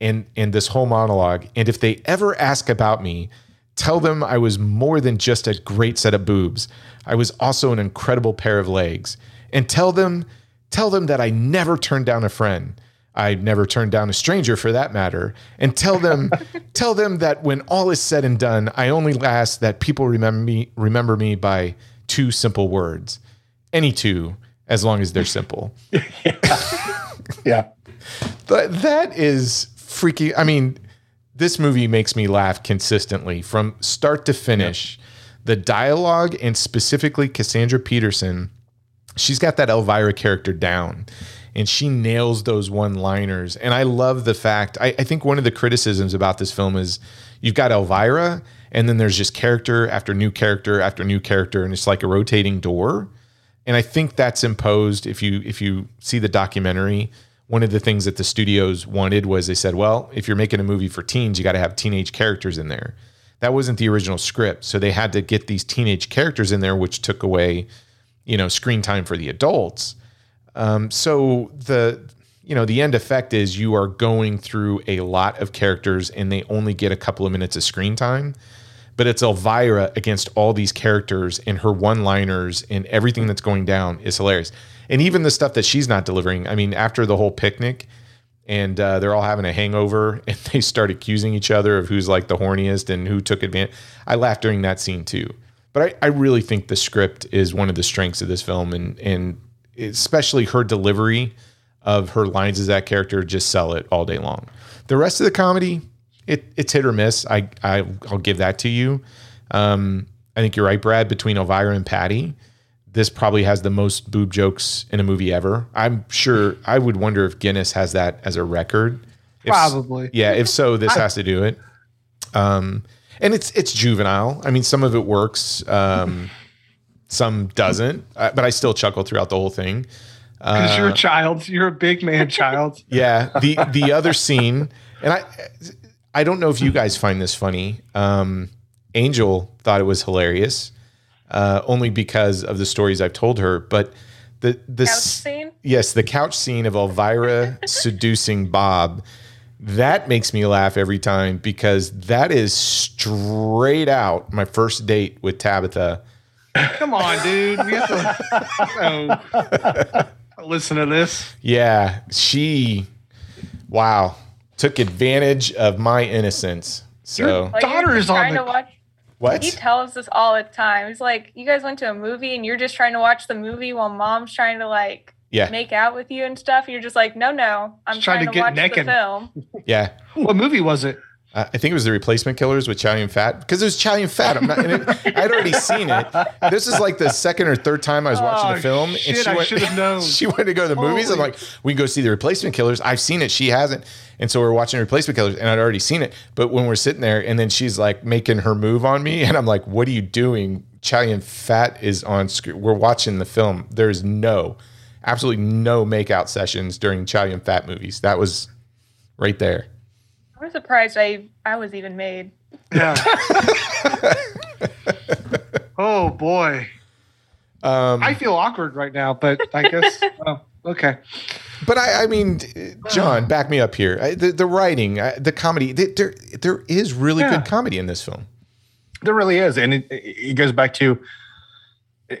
and and this whole monologue. And if they ever ask about me, tell them I was more than just a great set of boobs. I was also an incredible pair of legs. And tell them tell them that I never turned down a friend. I never turned down a stranger for that matter. And tell them tell them that when all is said and done, I only last that people remember me remember me by two simple words. Any two as long as they're simple. yeah. yeah. But that is freaky. I mean, this movie makes me laugh consistently from start to finish. Yep. The dialogue and specifically Cassandra Peterson, she's got that Elvira character down and she nails those one liners. And I love the fact, I, I, think one of the criticisms about this film is you've got Elvira and then there's just character after new character after new character, and it's like a rotating door and I think that's imposed. If you if you see the documentary, one of the things that the studios wanted was they said, well, if you're making a movie for teens, you got to have teenage characters in there. That wasn't the original script, so they had to get these teenage characters in there, which took away, you know, screen time for the adults. Um, so the you know the end effect is you are going through a lot of characters and they only get a couple of minutes of screen time but it's Elvira against all these characters and her one-liners and everything that's going down is hilarious. And even the stuff that she's not delivering. I mean, after the whole picnic and uh, they're all having a hangover and they start accusing each other of who's like the horniest and who took advantage. I laughed during that scene too. But I, I really think the script is one of the strengths of this film and and especially her delivery of her lines as that character just sell it all day long. The rest of the comedy, it, it's hit or miss. I, I I'll give that to you. Um, I think you're right, Brad. Between Elvira and Patty, this probably has the most boob jokes in a movie ever. I'm sure. I would wonder if Guinness has that as a record. If- Probably. yeah. If so, this has to do it. Um, and it's it's juvenile. I mean, some of it works, um, some doesn't. Uh, but I still chuckle throughout the whole thing. Because you're a child. You're a big man child. Yeah. The the other scene, and I I don't know if you guys find this funny. Um, Angel thought it was hilarious, uh, only because of the stories I've told her. But the the Couch scene? yes, the couch scene of Elvira seducing Bob. That makes me laugh every time because that is straight out my first date with Tabitha. Come on, dude. We have to oh. listen to this. Yeah, she, wow, took advantage of my innocence. So Like, you're Daughter is on trying the- to watch. what? He tells us all the time. He's like, you guys went to a movie and you're just trying to watch the movie while mom's trying to like Yeah, make out with you and stuff. You're just like, no, no, I'm trying trying, to to, get watch naked." the film. yeah. What movie was it? Uh, I think it was the Replacement Killers with Chow Yun Fat because it was Chow Yun Fat. I'm not. And it, I'd already seen it. This is like the second or third time I was watching Oh, the film, shit, I should have known. She wanted to go to the movies. I'm like, we can go see the Replacement Killers. I've seen it. She hasn't, and so we're watching Replacement Killers, and I'd already seen it. But when we're sitting there, and then she's like making her move on me, and I'm like, what are you doing? Chow Yun Fat is on screen. We're watching the film. There's no, absolutely no makeout sessions during Chow Yun Fat movies. That was right there. I'm surprised I I was even made. Yeah. oh boy. Um, I feel awkward right now, but I guess oh, okay. But I, I mean, John, back me up here. I, the, the writing, uh, the comedy, th- there there is really Yeah. good comedy in this film. There really is, and it, it goes back to,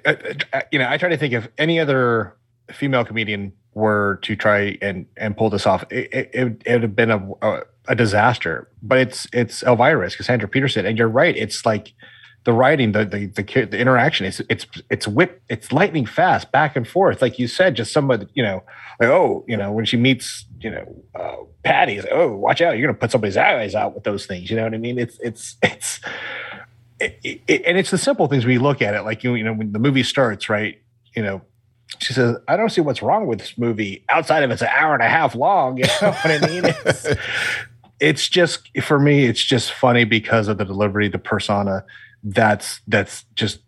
uh, uh, you know, I try to think if any other female comedian were to try and and pull this off, it it, it would have been a, a a disaster. But it's it's Elvira, it's Cassandra Peterson, and you're right. It's like the writing, the the the, the interaction. It's it's it's whip. It's lightning fast, back and forth. Like you said, just somebody, you know, like oh, you know, when she meets, you know, uh, Patty, like, oh, watch out, you're gonna put somebody's eyes out with those things. You know what I mean? It's it's it's. It, it, and it's the simple things we look at it like you you know when the movie starts right you know she says i don't see what's wrong with this movie outside of it's an hour and a half long you know what i mean it's, it's just for me it's just funny because of the delivery the persona that's that's just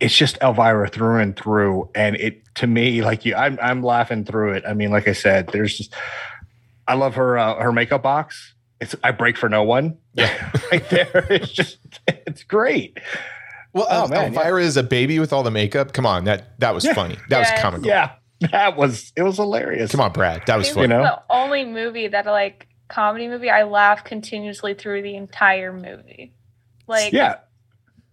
it's just elvira through and through and it to me like you i'm, I'm laughing through it i mean like i said there's just i love her uh, her makeup box it's i break for no one Yeah. right there it's just it's great Well, Oh, El- man, yeah. Elvira is a baby with all the makeup. Come on, that that was Yeah. funny. That was comical. yeah that was it was hilarious Come on, Brad. That was It's funny. You know? the only movie that like comedy movie I laugh continuously through the entire movie. Like yeah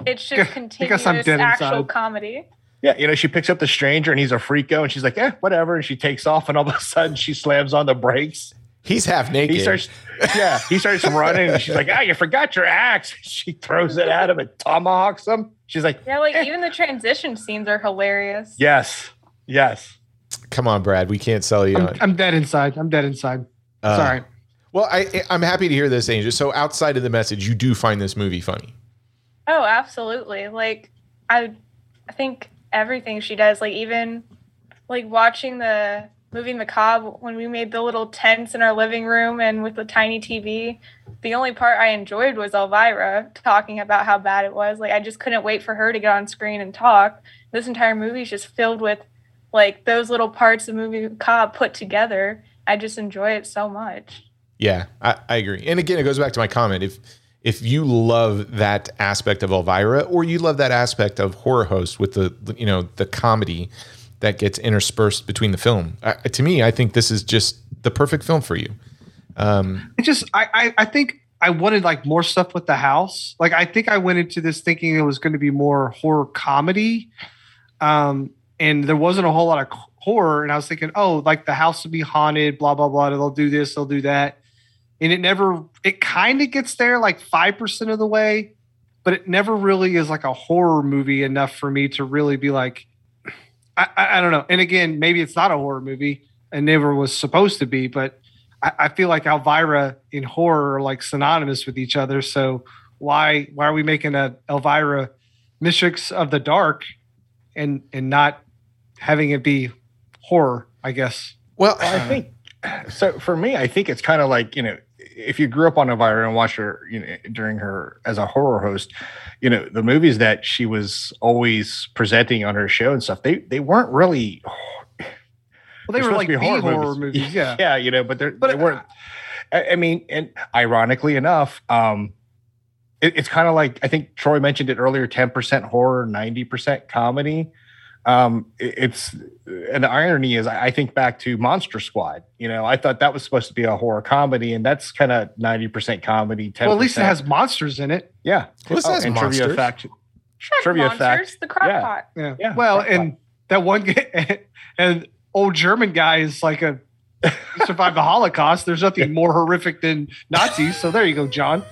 it's Yeah, just I guess continuous I'm dead actual inside. comedy. Yeah, you know, she picks up the stranger and he's a freako, and she's like, "Eh, whatever." And she takes off, and all of a sudden she slams on the brakes. He's half naked. He starts, yeah, he starts running, and she's like, "Ah, you forgot your axe." She throws it at him and tomahawks him. She's like, Yeah, like Eh. even the transition scenes are hilarious. "Yes, yes." Come on, Brad. We can't sell you I'm, on. I'm dead inside. I'm dead inside. Uh, Sorry. Well, I I'm happy to hear this, Angel. So outside of the message, you do find this movie funny. Oh, absolutely. Like I I think everything she does, like even like watching the movie Macabre when we made the little tents in our living room and with the tiny TV, the only part I enjoyed was Elvira talking about how bad it was. Like I just couldn't wait for her to get on screen and talk. This entire movie is just filled with like those little parts of movie Macabre put together. I just enjoy it so much. Yeah, I, I agree. And again, it goes back to my comment. If if you love that aspect of Elvira, or you love that aspect of horror host with the you know the comedy that gets interspersed between the film, to me, I think this is just the perfect film for you. Um, It just I, I I think I wanted like more stuff with the house. Like I think I went into this thinking it was going to be more horror comedy, um, and there wasn't a whole lot of horror. And I was thinking, oh, like the house will be haunted, blah blah blah. They'll do this, they'll do that, and it never. It kind of gets there like five percent of the way, but it never really is like a horror movie enough for me to really be like, I, I, I don't know. And again, maybe it's not a horror movie and never was supposed to be, but I, I feel like Elvira in horror are like synonymous with each other. So why why are we making a Elvira Mistress of the Dark and and not having it be horror? I guess. Well, I think so. For me, I think it's kind of like you know, if you grew up on Elvira and watched her, you know, during her as a horror host, you know, the movies that she was always presenting on her show and stuff, they they weren't really. Well, they were like be B horror movies. Yeah. yeah, you know, but they're, But, they weren't. I, I mean, and ironically enough, um, it, it's kind of like I think Troy mentioned it earlier: ten percent horror, ninety percent comedy. Um, it's and the irony is, I I think back to Monster Squad. You know, I thought that was supposed to be a horror comedy, and that's kind of ninety percent comedy. 10 Well, at least it has monsters in it. yeah. Well, this Oh, has and monsters. trivia fact. Shrek Trivia monsters, fact. the crock Yeah. Yeah. Yeah, Well, right, and that one guy, and old German guy is like a he survived the Holocaust. There's nothing more horrific than Nazis. So there you go, John.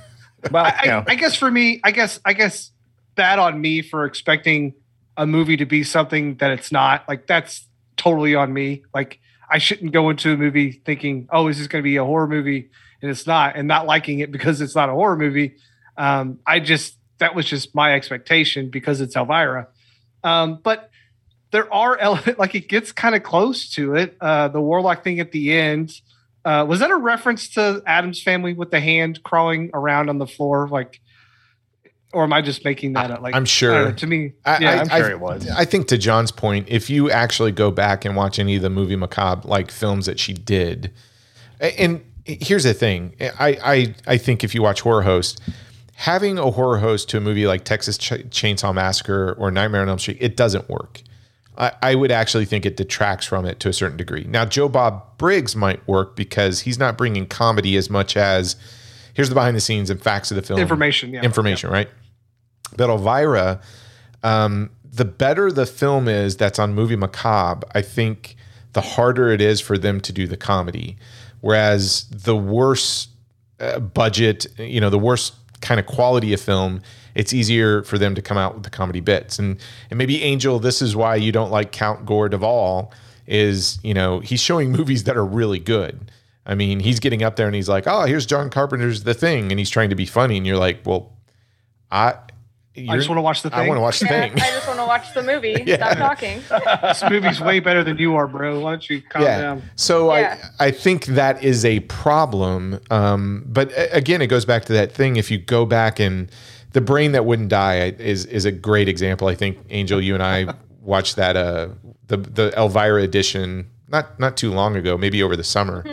Well, I, you I, I guess for me, I guess I guess bad on me for expecting a movie to be something that it's not. Like that's totally on me. Like I shouldn't go into a movie thinking, "Oh, is this going to be a horror movie?" and it's not, and not liking it because it's not a horror movie. Um, I just that was just my expectation because it's Elvira. Um, but there are elements like it gets kind of close to it. Uh, the warlock thing at the end. Uh, was that a reference to Addams family with the hand crawling around on the floor? Like, or am I just making that up? Like, I'm sure. know, to me, I- yeah, I- I'm sure it was. I think to John's point, if you actually go back and watch any of the movie macabre like films that she did, and here's the thing, I I I think if you watch Horror Host, having a horror host to a movie like Texas Ch- Chainsaw Massacre or Nightmare on Elm Street, it doesn't work. I, I would actually think it detracts from it to a certain degree. Now, Joe Bob Briggs might work because he's not bringing comedy as much as here's the behind the scenes and facts of the film information. Yeah, information, right? But Elvira, um, the better the film is that's on Movie Macabre, I think the harder it is for them to do the comedy. Whereas the worse uh, budget, you know, the worse kind of quality of film, it's easier for them to come out with the comedy bits. And and maybe Angel, this is why you don't like Count Gore de Vol, is you know he's showing movies that are really good. I mean, he's getting up there and he's like, "Oh, here's John Carpenter's The Thing," and he's trying to be funny, and you're like, "Well, I, I just want to watch the thing. I want to watch the Yeah, thing." I just want to watch the movie. Yeah. Stop talking. this movie's way better than you are, bro. Why don't you calm yeah. down? So Yeah. I I think that is a problem. Um, but again, it goes back to that thing. If you go back and the brain that wouldn't die is is a great example. I think Angel, you and I watched that uh the the Elvira edition not not too long ago, maybe over the summer,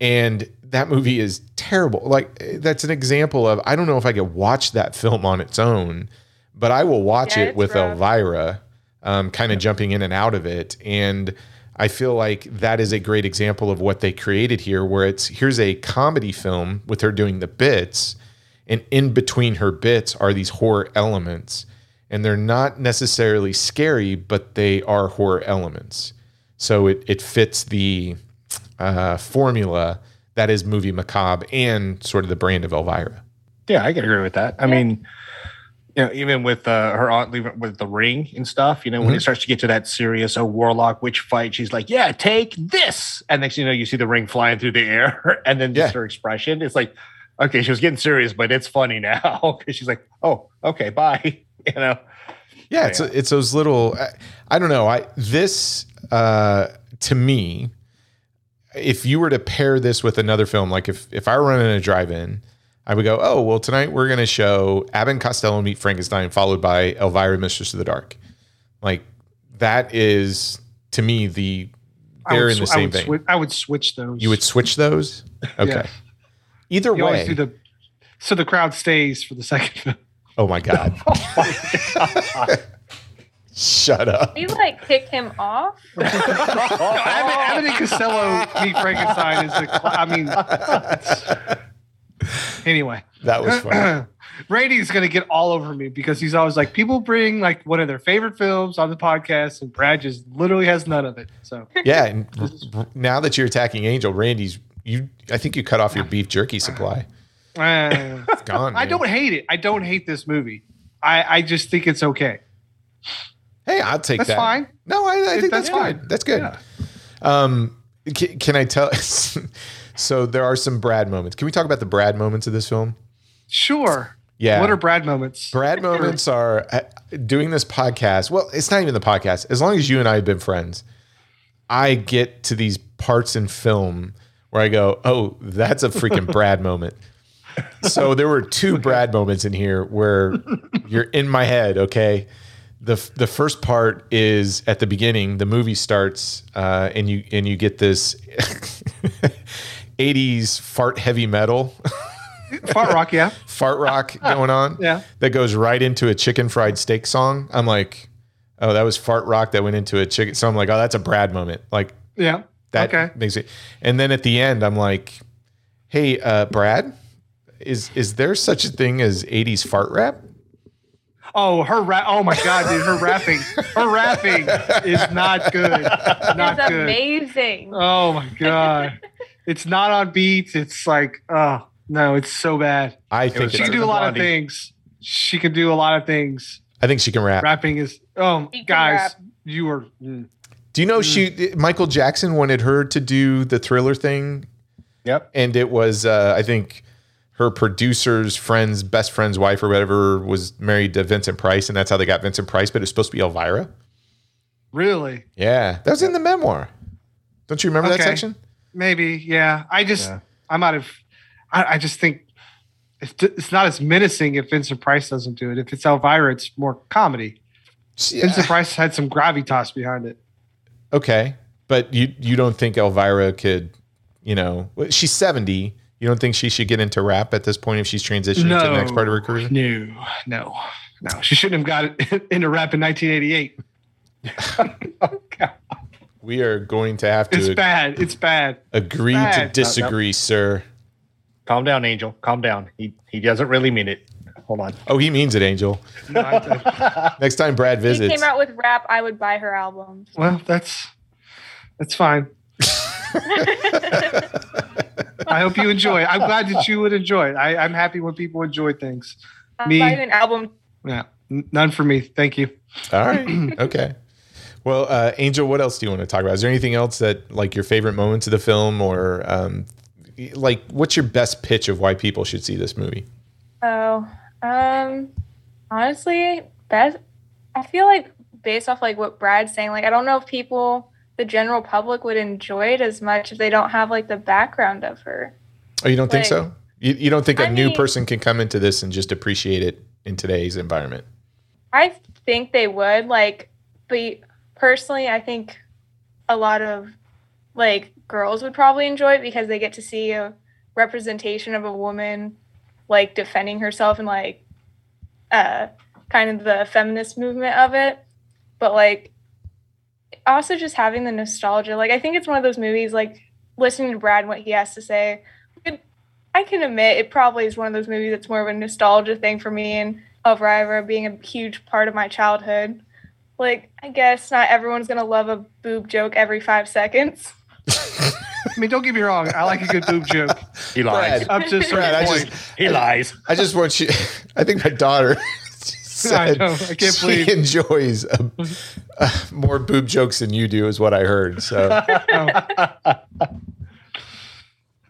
and that movie is terrible. Like that's an example of I don't know if I could watch that film on its own, but I will watch Yeah, it with rough. Elvira, um, kind of jumping in and out of it. And I feel like that is a great example of what they created here, where it's here's a comedy film with her doing the bits, and in between her bits are these horror elements. And they're not necessarily scary, but they are horror elements. So it, it fits the uh, formula that is movie macabre and sort of the brand of Elvira. Yeah, I can agree with that. I mean, you know, even with uh, her aunt leaving with the ring and stuff, you know, when it starts to get to that serious oh warlock witch fight, she's like, "Yeah, take this," and next you know, you see the ring flying through the air, and then just Yeah. her expression, it's like, okay, she was getting serious, but it's funny now because she's like, "Oh, okay, bye," you know. Yeah, it's it's those little. I, I don't know. I this uh, to me, if you were to pair this with another film, like if if I were running a drive-in, I would go, oh well, tonight we're going to show Abbott and Costello meet Frankenstein, followed by Elvira, Mistress of the Dark. Like that is to me the I they're in the sw- I same vein. swi- I would switch those. You would switch those. Okay. Yeah. Either You way. the so the crowd stays for the second film. oh my god. Oh Shut up. You like kick him off? No, Abbott, Abbott and Costello meet Frankenstein is a. cl- I mean, Anyway, That was funny. Randy's gonna get all over me because he's always like, people bring like one of their favorite films on the podcast, and Brad just literally has none of it. So yeah. And r- r- now that you're attacking Angel, Randy's you. I think you cut off your beef jerky supply. uh, It's gone. I man. don't hate it. I don't hate this movie. I I just think it's okay. Hey, I'll take That's that. fine. No, I, I think that's, That's fine. good. That's good. Yeah. Um, can, can I tell? so there are some Brad moments. Can we talk about the Brad moments of this film? Sure. Yeah. What are Brad moments? Brad moments are uh, doing this podcast. Well, it's not even the podcast. As long as you and I have been friends, I get to these parts in film where I go, "Oh, that's a freaking Brad moment." So there were two Brad moments in here where you're in my head. Okay, the the first part is at the beginning. The movie starts, uh, and you and you get this '80s fart heavy metal. Fart Rock, yeah. fart rock going on Yeah. that goes right into a chicken fried steak song. I'm like, oh, that was fart rock that went into a chicken. So I'm like, oh, that's a Brad moment. Like Yeah. that Okay. makes it. And then at the end, I'm like, hey, uh, Brad, is is there such a thing as 80s fart rap? Oh, her rap. Oh my god, dude, her rapping. Her rapping is not good. Not it's good. amazing. Oh my god. It's not on beat. It's like, oh no, it's so bad. I think She can do a than lot of things. She can do a lot of things. I think she can rap. Rapping is oh She guys, you are mm. Do you know she Michael Jackson wanted her to do the thriller thing Yep. and it was uh, I think her producer's friend's best friend's wife or whatever was married to Vincent Price, and that's how they got Vincent Price. But it's supposed to be Elvira. really Yeah, that was in the memoir. Don't you remember that section? maybe yeah. I just Yeah. I might have. I, I just think it's, it's not as menacing if Vincent Price doesn't do it. If it's Elvira, it's more comedy. Vincent uh, Price had some gravitas behind it. Okay, but you you don't think Elvira could, you know, she's seventy. You don't think she should get into rap at this point if she's transitioning to the next part of her career? No, no, no. She shouldn't have got into rap in 1988. oh, God. We are going to have to. It's to bad. It's bad. agree to bad. disagree, sir. Calm down, Angel. Calm down. He he doesn't really mean it. Hold on. Oh, he means it, Angel. Next time Brad visits. If she visits, came out with rap, I would buy her albums. well, that's that's fine. I hope you enjoy it. I'm glad that you would enjoy it. I, I'm happy when people enjoy things. I'll Me- buy you an album. Yeah, none for me. Thank you. all right, okay. Well, uh, Angel, what else do you want to talk about? Is there anything else that like your favorite moments of the film, or um, like what's your best pitch of why people should see this movie? Oh, um, honestly, best. I feel like based off like what Brad's saying, like I don't know if people, the general public, would enjoy it as much if they don't have like the background of her. Oh, you don't think so? You, you don't think a new mean- person can come into this and just appreciate it in today's environment? I think they would like, but personally, I think a lot of like girls would probably enjoy it because they get to see a representation of a woman like defending herself and like uh kind of the feminist movement of it. But like also just having the nostalgia. Like I think it's one of those movies like listening to Brad and what he has to say. It, I can admit it probably is one of those movies that's more of a nostalgia thing for me and Elvira being a huge part of my childhood. Like, I guess not everyone's gonna love a boob joke every five seconds. I mean, don't get me wrong. I like a good boob joke He lies. Brad. up to a certain Brad, I point. just He lies. I just want you. I think my daughter said know, I can't she believe- enjoys uh, uh, more boob jokes than you do, is what I heard. So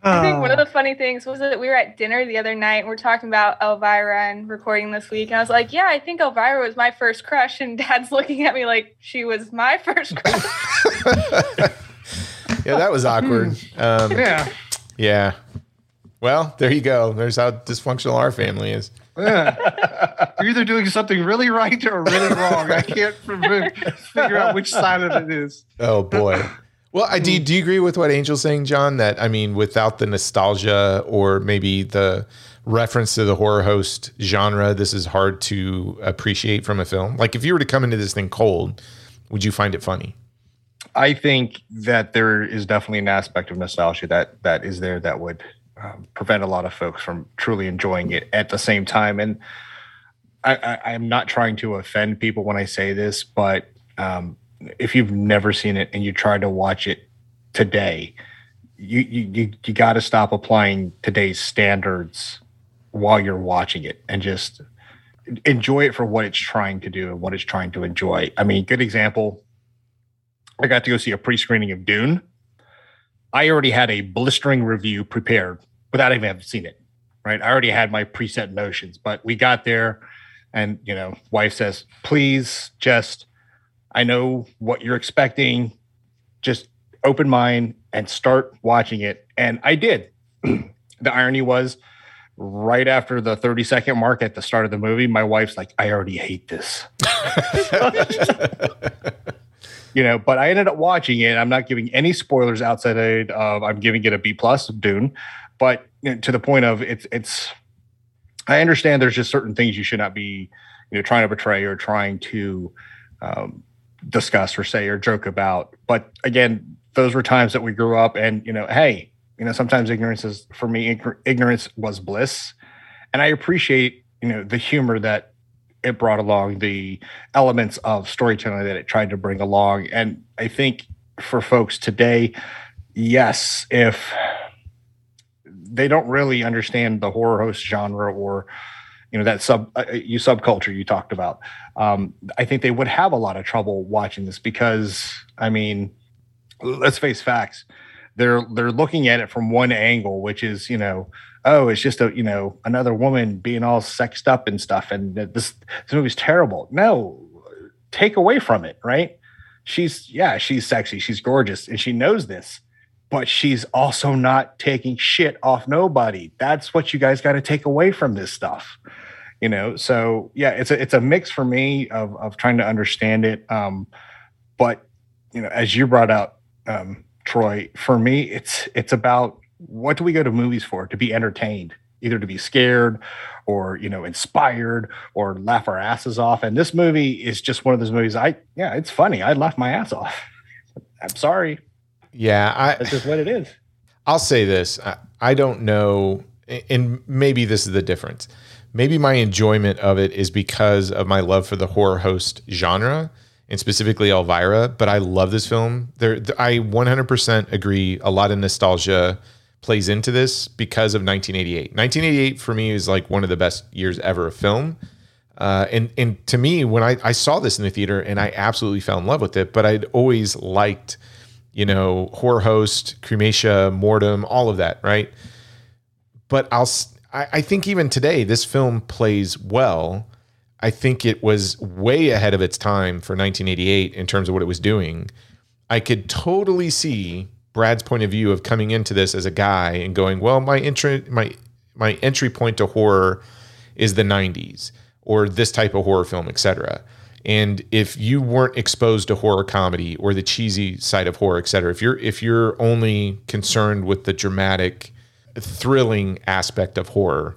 I think one of Oh. the funny things was that we were at dinner the other night and we're talking about Elvira and recording this week. And I was like, Yeah, I think Elvira was my first crush. And dad's looking at me like she was my first crush. yeah, that was awkward. Um, yeah, yeah. Well, there you go. There's how dysfunctional our family is. Yeah. You're either doing something really right or really wrong. I can't figure out which side of it is. Oh boy. Well, I do. Mm. Do you agree with what Angel's saying, John? That I mean, without the nostalgia or maybe the reference to the horror host genre, this is hard to appreciate from a film. Like, if you were to come into this thing cold, would you find it funny? I think that there is definitely an aspect of nostalgia that that is there that would um, prevent a lot of folks from truly enjoying it at the same time. And I, I'm not trying to offend people when I say this, but um, if you've never seen it and you try to watch it today, you you you, you got to stop applying today's standards while you're watching it and just enjoy it for what it's trying to do and what it's trying to enjoy. I mean, good example. I got to go see a pre-screening of Dune. I already had a blistering review prepared without even having seen it. Right. I already had my preset notions, but we got there and you know, wife says, please just I know what you're expecting. Just open mind and start watching it. And I did. the irony was right after the 30 second mark at the start of the movie, my wife's like, I already hate this. you know, but I ended up watching it. I'm not giving any spoilers outside of I'm giving it a B plus of Dune, but you know, to the point of it's it's I understand there's just certain things you should not be, you know, trying to portray or trying to um, discuss or say or joke about. But again, those were times that we grew up, and you know, hey, you know, sometimes ignorance is for me. Ignorance was bliss, and I appreciate you know the humor that it brought along, the elements of storytelling that it tried to bring along, and I think for folks today, yes, if they don't really understand the horror host genre or you know that sub uh, you subculture you talked about. Um, i think they would have a lot of trouble watching this because i mean let's face facts. They're they're looking at it from one angle which is you know oh it's just a you know another woman being all sexed up and stuff and this this movie's terrible. No take away from it right? She's yeah she's sexy. She's gorgeous and she knows this but she's also not taking shit off nobody. That's what you guys got to take away from this stuff. You know, so yeah, it's a it's a mix for me of of trying to understand it. Um, but you know, as you brought out, um, Troy, for me, it's it's about what do we go to movies for? To be entertained, either to be scared or you know inspired or laugh our asses off. And this movie is just one of those movies. I yeah, it's funny. I laugh my ass off. I'm sorry. Yeah, I, that's just what it is. I'll say this: I, I don't know, and maybe this is the difference. Maybe my enjoyment of it is because of my love for the horror host genre and specifically Elvira. But I love this film. There, I 100% agree. A lot of nostalgia plays into this because of 1988. 1988 for me is like one of the best years ever of film. Uh, and and to me, when I, I saw this in the theater, and I absolutely fell in love with it, but I'd always liked you know, horror host, crematia, mortem, all of that, right? But I'll, I, I think even today, this film plays well. I think it was way ahead of its time for 1988 in terms of what it was doing. I could totally see Brad's point of view of coming into this as a guy and going, "Well, my entry my my entry point to horror is the 90s or this type of horror film, etc." And if you weren't exposed to horror comedy or the cheesy side of horror, et cetera, if you're if you're only concerned with the dramatic, thrilling aspect of horror,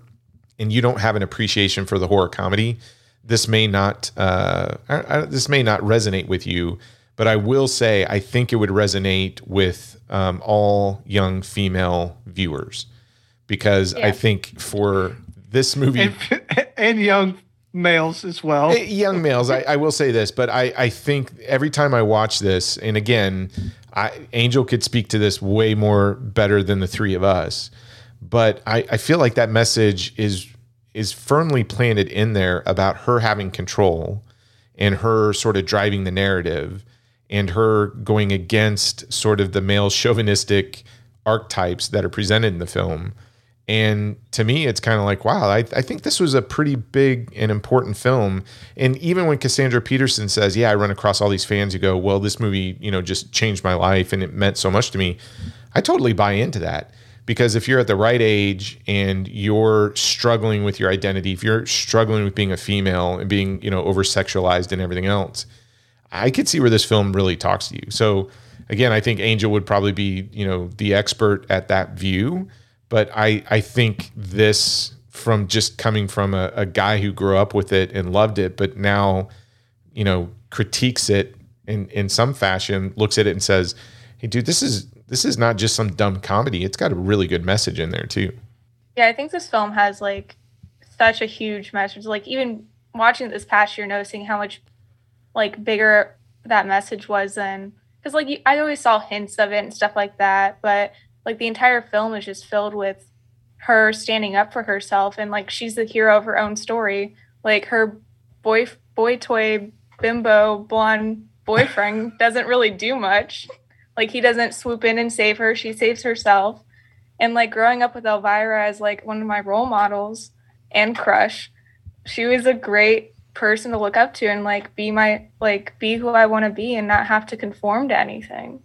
and you don't have an appreciation for the horror comedy, this may not uh, I, I, this may not resonate with you. But I will say I think it would resonate with um, all young female viewers because yeah. I think for this movie and, and young males as well. Eh, young males. I, I, will say this, but I, I think every time I watch this, and again, I, Angel could speak to this way more better than the three of us, but I, I feel like that message is is firmly planted in there about her having control and her sort of driving the narrative and her going against sort of the male chauvinistic archetypes that are presented in the film and to me, it's kind of like, wow, I, I think this was a pretty big and important film. And even when Cassandra Peterson says, yeah, I run across all these fans who go, well, this movie, you know, just changed my life and it meant so much to me. I totally buy into that because if you're at the right age and you're struggling with your identity, if you're struggling with being a female and being, you know, over sexualized and everything else, I could see where this film really talks to you. So again, I think Angel would probably be, you know, the expert at that view but I I think this from just coming from a, a guy who grew up with it and loved it, but now you know critiques it in in some fashion, looks at it and says, "Hey, dude, this is this is not just some dumb comedy. It's got a really good message in there too. Yeah, I think this film has like such a huge message. Like even watching this past year, noticing how much like bigger that message was than because like I always saw hints of it and stuff like that, but like the entire film is just filled with her standing up for herself and like she's the hero of her own story. Like her boy boy toy bimbo blonde boyfriend doesn't really do much. Like he doesn't swoop in and save her. She saves herself. And like growing up with Elvira as like one of my role models and crush, she was a great person to look up to and like be my like be who I want to be and not have to conform to anything.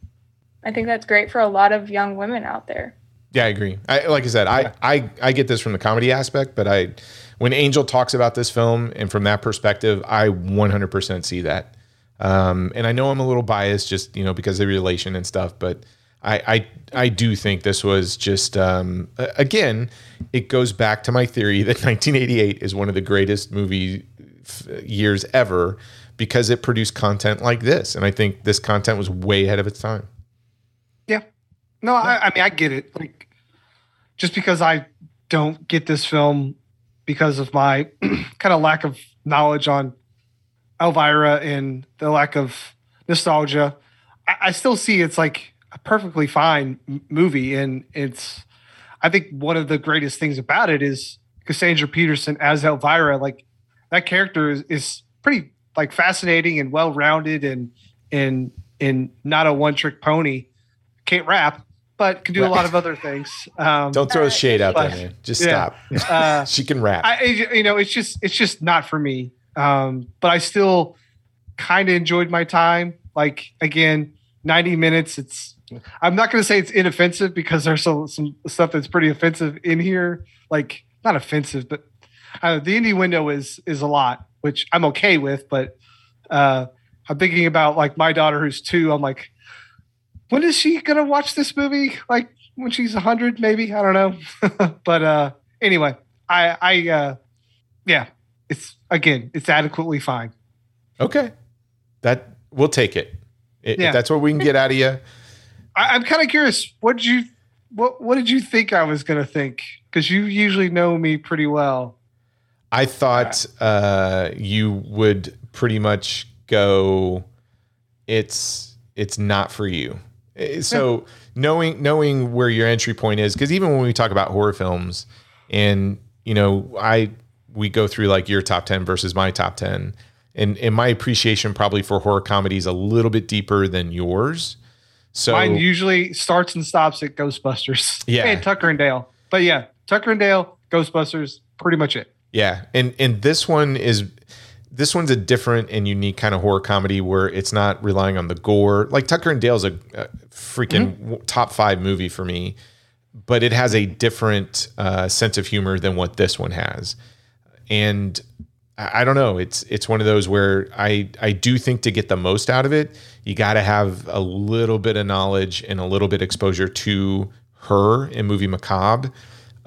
I think that's great for a lot of young women out there. Yeah, I agree. I, like I said, I, I I get this from the comedy aspect, but I when Angel talks about this film and from that perspective, I 100% see that. Um, and I know I'm a little biased just you know because of the relation and stuff, but I I, I do think this was just um, again, it goes back to my theory that 1988 is one of the greatest movie years ever because it produced content like this, and I think this content was way ahead of its time. No, I, I mean I get it. Like just because I don't get this film because of my kind of lack of knowledge on Elvira and the lack of nostalgia, I, I still see it's like a perfectly fine m- movie, and it's. I think one of the greatest things about it is Cassandra Peterson as Elvira. Like that character is, is pretty like fascinating and well rounded, and and and not a one trick pony. Can't rap, but can do a lot of other things. Um, Don't throw a shade out there, man. Just yeah. stop. uh, she can rap. I, you know, it's just it's just not for me. Um, but I still kind of enjoyed my time. Like again, ninety minutes. It's I'm not going to say it's inoffensive because there's some some stuff that's pretty offensive in here. Like not offensive, but uh, the indie window is is a lot, which I'm okay with. But uh, I'm thinking about like my daughter who's two. I'm like, when is she gonna watch this movie? Like when she's hundred, maybe I don't know. but uh, anyway, I I uh, yeah, it's again, it's adequately fine. Okay. That we'll take it. I- If Yeah. that's what we can get out of you. I, I'm kind of curious. What did you what What did you think I was gonna think? Because you usually know me pretty well. I thought uh, you would pretty much go. It's it's not for you. Eh, So knowing knowing where your entry point is, because even when we talk about horror films, and you know, I we go through like your top ten versus my top ten, and and my appreciation probably for horror comedies a little bit deeper than yours. So Mine usually starts and stops at Ghostbusters. Yeah. and Tucker and Dale. But yeah, Tucker and Dale, Ghostbusters, pretty much it. Yeah, and and this one is this one's a different and unique kind of horror comedy where it's not relying on the gore. Like Tucker and Dale's a, a freaking w- top five movie for me, but it has a different uh, sense of humor than what this one has. And I I don't know. It's it's one of those where I I do think to get the most out of it, you got to have a little bit of knowledge and a little bit exposure to her in movie macabre,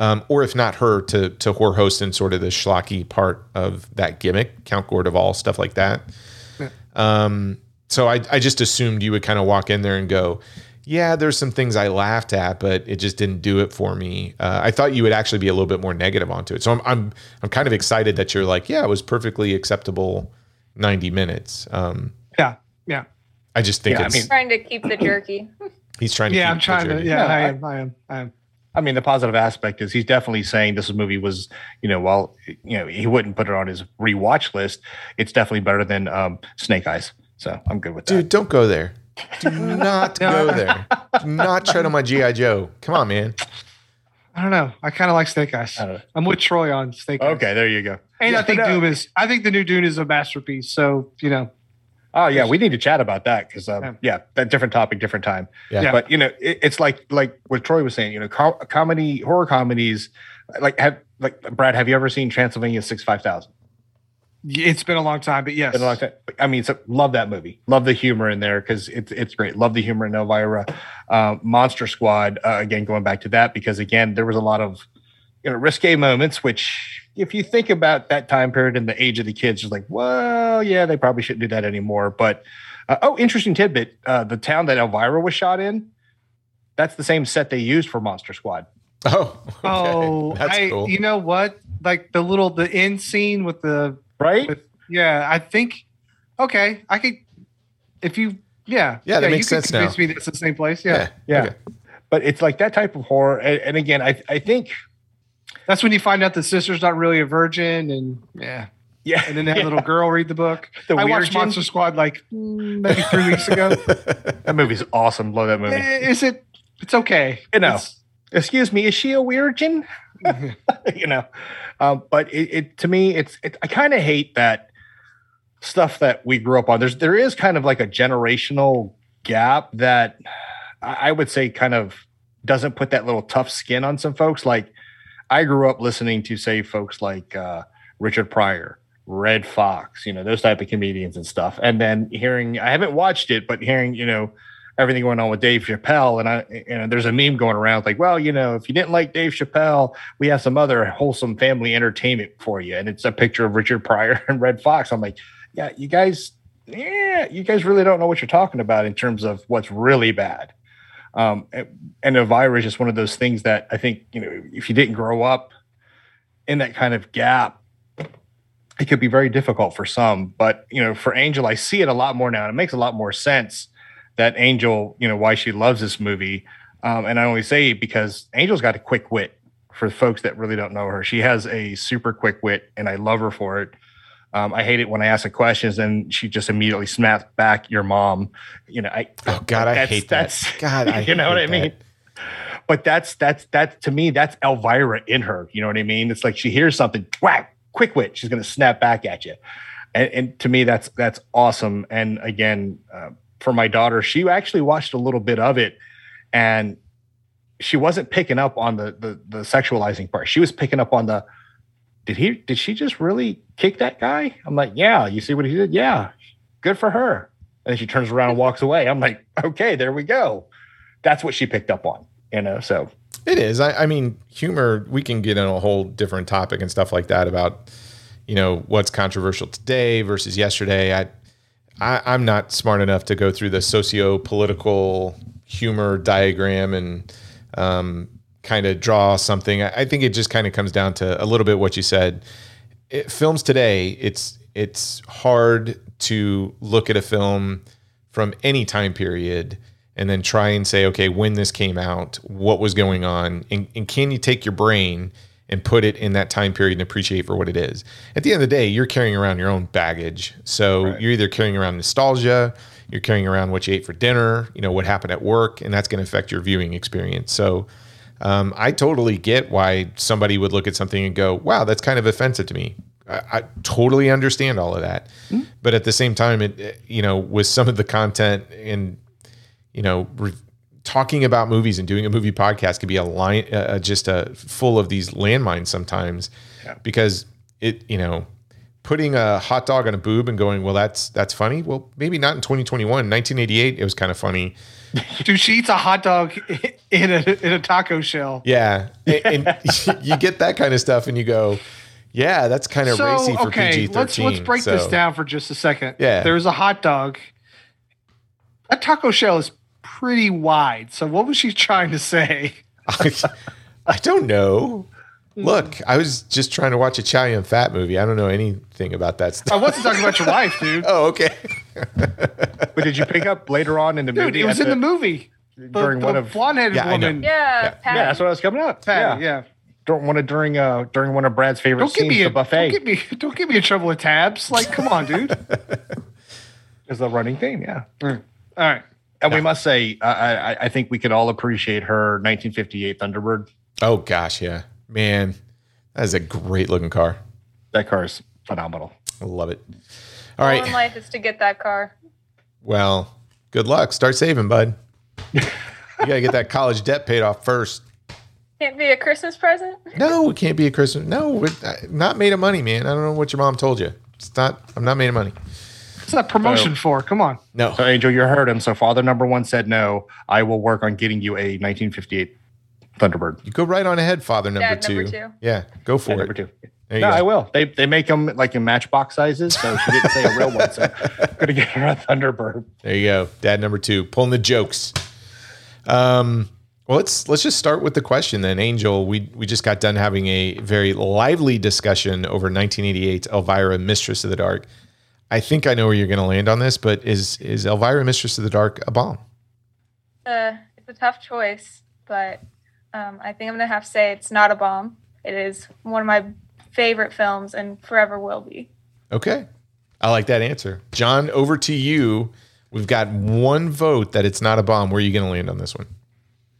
um, or if not her, to to horror host and sort of the schlocky part of that gimmick, Count Gore de Vol stuff like that. Um, so I I just assumed you would kind of walk in there and go. Yeah, there's some things I laughed at, but it just didn't do it for me. Uh, I thought you would actually be a little bit more negative onto it. So I'm, I'm, I'm kind of excited that you're like, yeah, it was perfectly acceptable 90 minutes. Um, Yeah, yeah, I just think Yeah, I it's, mean- Trying to keep the jerky. he's trying to yeah. keep I'm the trying to. journey. Yeah, I I- am. I am. I am. I mean, the positive aspect is he's definitely saying this movie was, you know, while you know he wouldn't put it on his rewatch list, it's definitely better than um, Snake Eyes. So I'm good with that. Dude, don't go there. Do not go there. Do not tread on my GI Joe. Come on, man. I don't know. I kind of like Snake Eyes. I don't know. I'm with Troy on Snake Eyes. Okay, there you go. And I think no. Doom is. I think the new Dune is a masterpiece. So you know, Oh yeah, we need to chat about that because um, Yeah. yeah, that different topic, different time. Yeah. Yeah. But you know, it, it's like like what Troy was saying. You know, co- comedy, horror comedies. Like have like Brad, have you ever seen Transylvania Six Five Thousand? it's been a long time, but yes, Been a long time. I mean, so love that movie. Love the humor in there because it's it's great. Love the humor in Elvira. Uh, Monster Squad. Uh, again, going back to that because again, there was a lot of you know risque moments, which if you think about that time period and the age of the kids, it's like, well, yeah, they probably shouldn't do that anymore. But uh, oh, interesting tidbit: uh, the town that Elvira was shot in That's the same set they used for Monster Squad. Oh, okay. Oh, that's I, cool. you know what? Like the little the end scene with the Right? with yeah. I think okay. I could if you yeah Yeah, that makes you could sense now. convince me that's the same place. Yeah. yeah. Okay. But it's like that type of horror. And, and again, I I think that's when you find out the sister's not really a virgin, and yeah, yeah. and then that yeah. little girl read the book. The I watched? Monster Squad like maybe three weeks ago. That movie's awesome. Love that movie. Eh, Is it? It's okay. You know. It's- Excuse me, is she a weirgin? you know, um, but it, it to me, it's it, I kind of hate that stuff that we grew up on. There's there is kind of like a generational gap that I I would say kind of doesn't put that little tough skin on some folks. Like I grew up listening to say folks like uh, Richard Pryor, Redd Foxx, you know those type of comedians and stuff, and then hearing I haven't watched it, but hearing you know everything going on with Dave Chappelle. And I, and there's a meme going around like, well, you know, if you didn't like Dave Chappelle, we have some other wholesome family entertainment for you. And it's a picture of Richard Pryor and Redd Foxx. I'm like, yeah, you guys, yeah, you guys really don't know what you're talking about in terms of what's really bad. Um, and, Elvira's is one of those things that I think, you know, if you didn't grow up in that kind of gap, it could be very difficult for some. But, you know, for Angel, I see it a lot more now. And it makes a lot more sense that Angel, you know, why she loves this movie. Um, and I only say because Angel's got a quick wit for folks that really don't know her. She has a super quick wit, and I love her for it. Um, I hate it when I ask her questions and she just immediately snaps back your mom. You know, I oh God, I hate that's, that. God, I you know what I mean? But that's that's that's to me, that's Elvira in her. You know what I mean? It's like she hears something, whack, quick wit. She's gonna snap back at you. And, and to me, that's that's awesome. And again, uh, for my daughter, she actually watched a little bit of it, and she wasn't picking up on the the, the sexualizing part. She was picking up on the did he did she just really kick that guy? I'm like, yeah. You see what he did? Yeah, good for her. And she turns around and walks away. I'm like, okay, there we go. That's what she picked up on, you know. So It is. I, I mean, humor. We can get in a whole different topic and stuff like that about, you know, what's controversial today versus yesterday. I, I I'm not smart enough to go through the socio-political humor diagram and um, kind of draw something. I, think it just kind of comes down to a little bit what you said. It, films today, it's it's hard to look at a film from any time period and then try and say, okay, when this came out, what was going on, and, and can you take your brain and put it in that time period and appreciate for what it is? At the end of the day, you're carrying around your own baggage. So you're either carrying around nostalgia, you're carrying around what you ate for dinner, you know, what happened at work, and that's going to affect your viewing experience. So um, I totally get why somebody would look at something and go, wow, that's kind of offensive to me. I, I totally understand all of that. But at the same time, it, you know, with some of the content and, you know, re- talking about movies and doing a movie podcast could be a line, uh, just a full of these landmines sometimes because it, you know, putting a hot dog on a boob and going, well, that's, that's funny. Well, maybe not in 2021, 1988, it was kind of funny. Dude, she eats a hot dog in a in a taco shell. Yeah. And, and you get that kind of stuff and you go, yeah, that's kind of racy for PG 13. let's let's break this down for just a second. Yeah. there's a hot dog. That taco shell is pretty wide. So what was she trying to say? I, I don't know. Look, I was just trying to watch a Chow Yun Fat movie. I don't know anything about that stuff. I stuff. wasn't talking about your wife, dude. Oh, okay. but did you pick up later on in the Dude, movie? it was in the movie. During the one of blonde-headed Yeah, woman. Yeah, Yeah. Patty. yeah, that's what I was coming up. Patty, yeah, yeah. during one of during uh during one of Brad's favorite Don't get scenes, me the a, buffet. Don't get me don't get me in trouble with tabs. Like, come on, dude. is the running theme. Yeah. All right. And we must say, I, I, I think we could all appreciate her 1958 Thunderbird. Oh, gosh. Yeah. Man, that is a great looking car. That car is phenomenal. I love it. All Goal in life is to get that car. Well, good luck. Start saving, bud. you got to get that college debt paid off first. Can't be a Christmas present. No, it can't be a Christmas. No, uh, not made of money, man. I don't know what your mom told you. It's not, I'm not made of money. What's that promotion for? Come on. No. So, Angel, you heard him. So, father number one said no. I will work on getting you a 1958 Thunderbird. You go right on ahead, father number, Dad two. number two. Yeah, go for Yeah, it. number two. There you No, go. I will. They they make them like in matchbox sizes, so she didn't say a real one. So, I'm gonna get her a Thunderbird. There you go. Dad number two, pulling the jokes. Um, Well, let's let's just start with the question then, Angel. We we just got done having a very lively discussion over 1988's Elvira, Mistress of the Dark. I think I know where you're going to land on this, but is is Elvira, Mistress of the Dark, a bomb? Uh, it's a tough choice, but um, I think I'm gonna have to say it's not a bomb. It is one of my favorite films and forever will be. Okay, I like that answer, John. Over to you. We've got one vote that it's not a bomb. Where are you going to land on this one?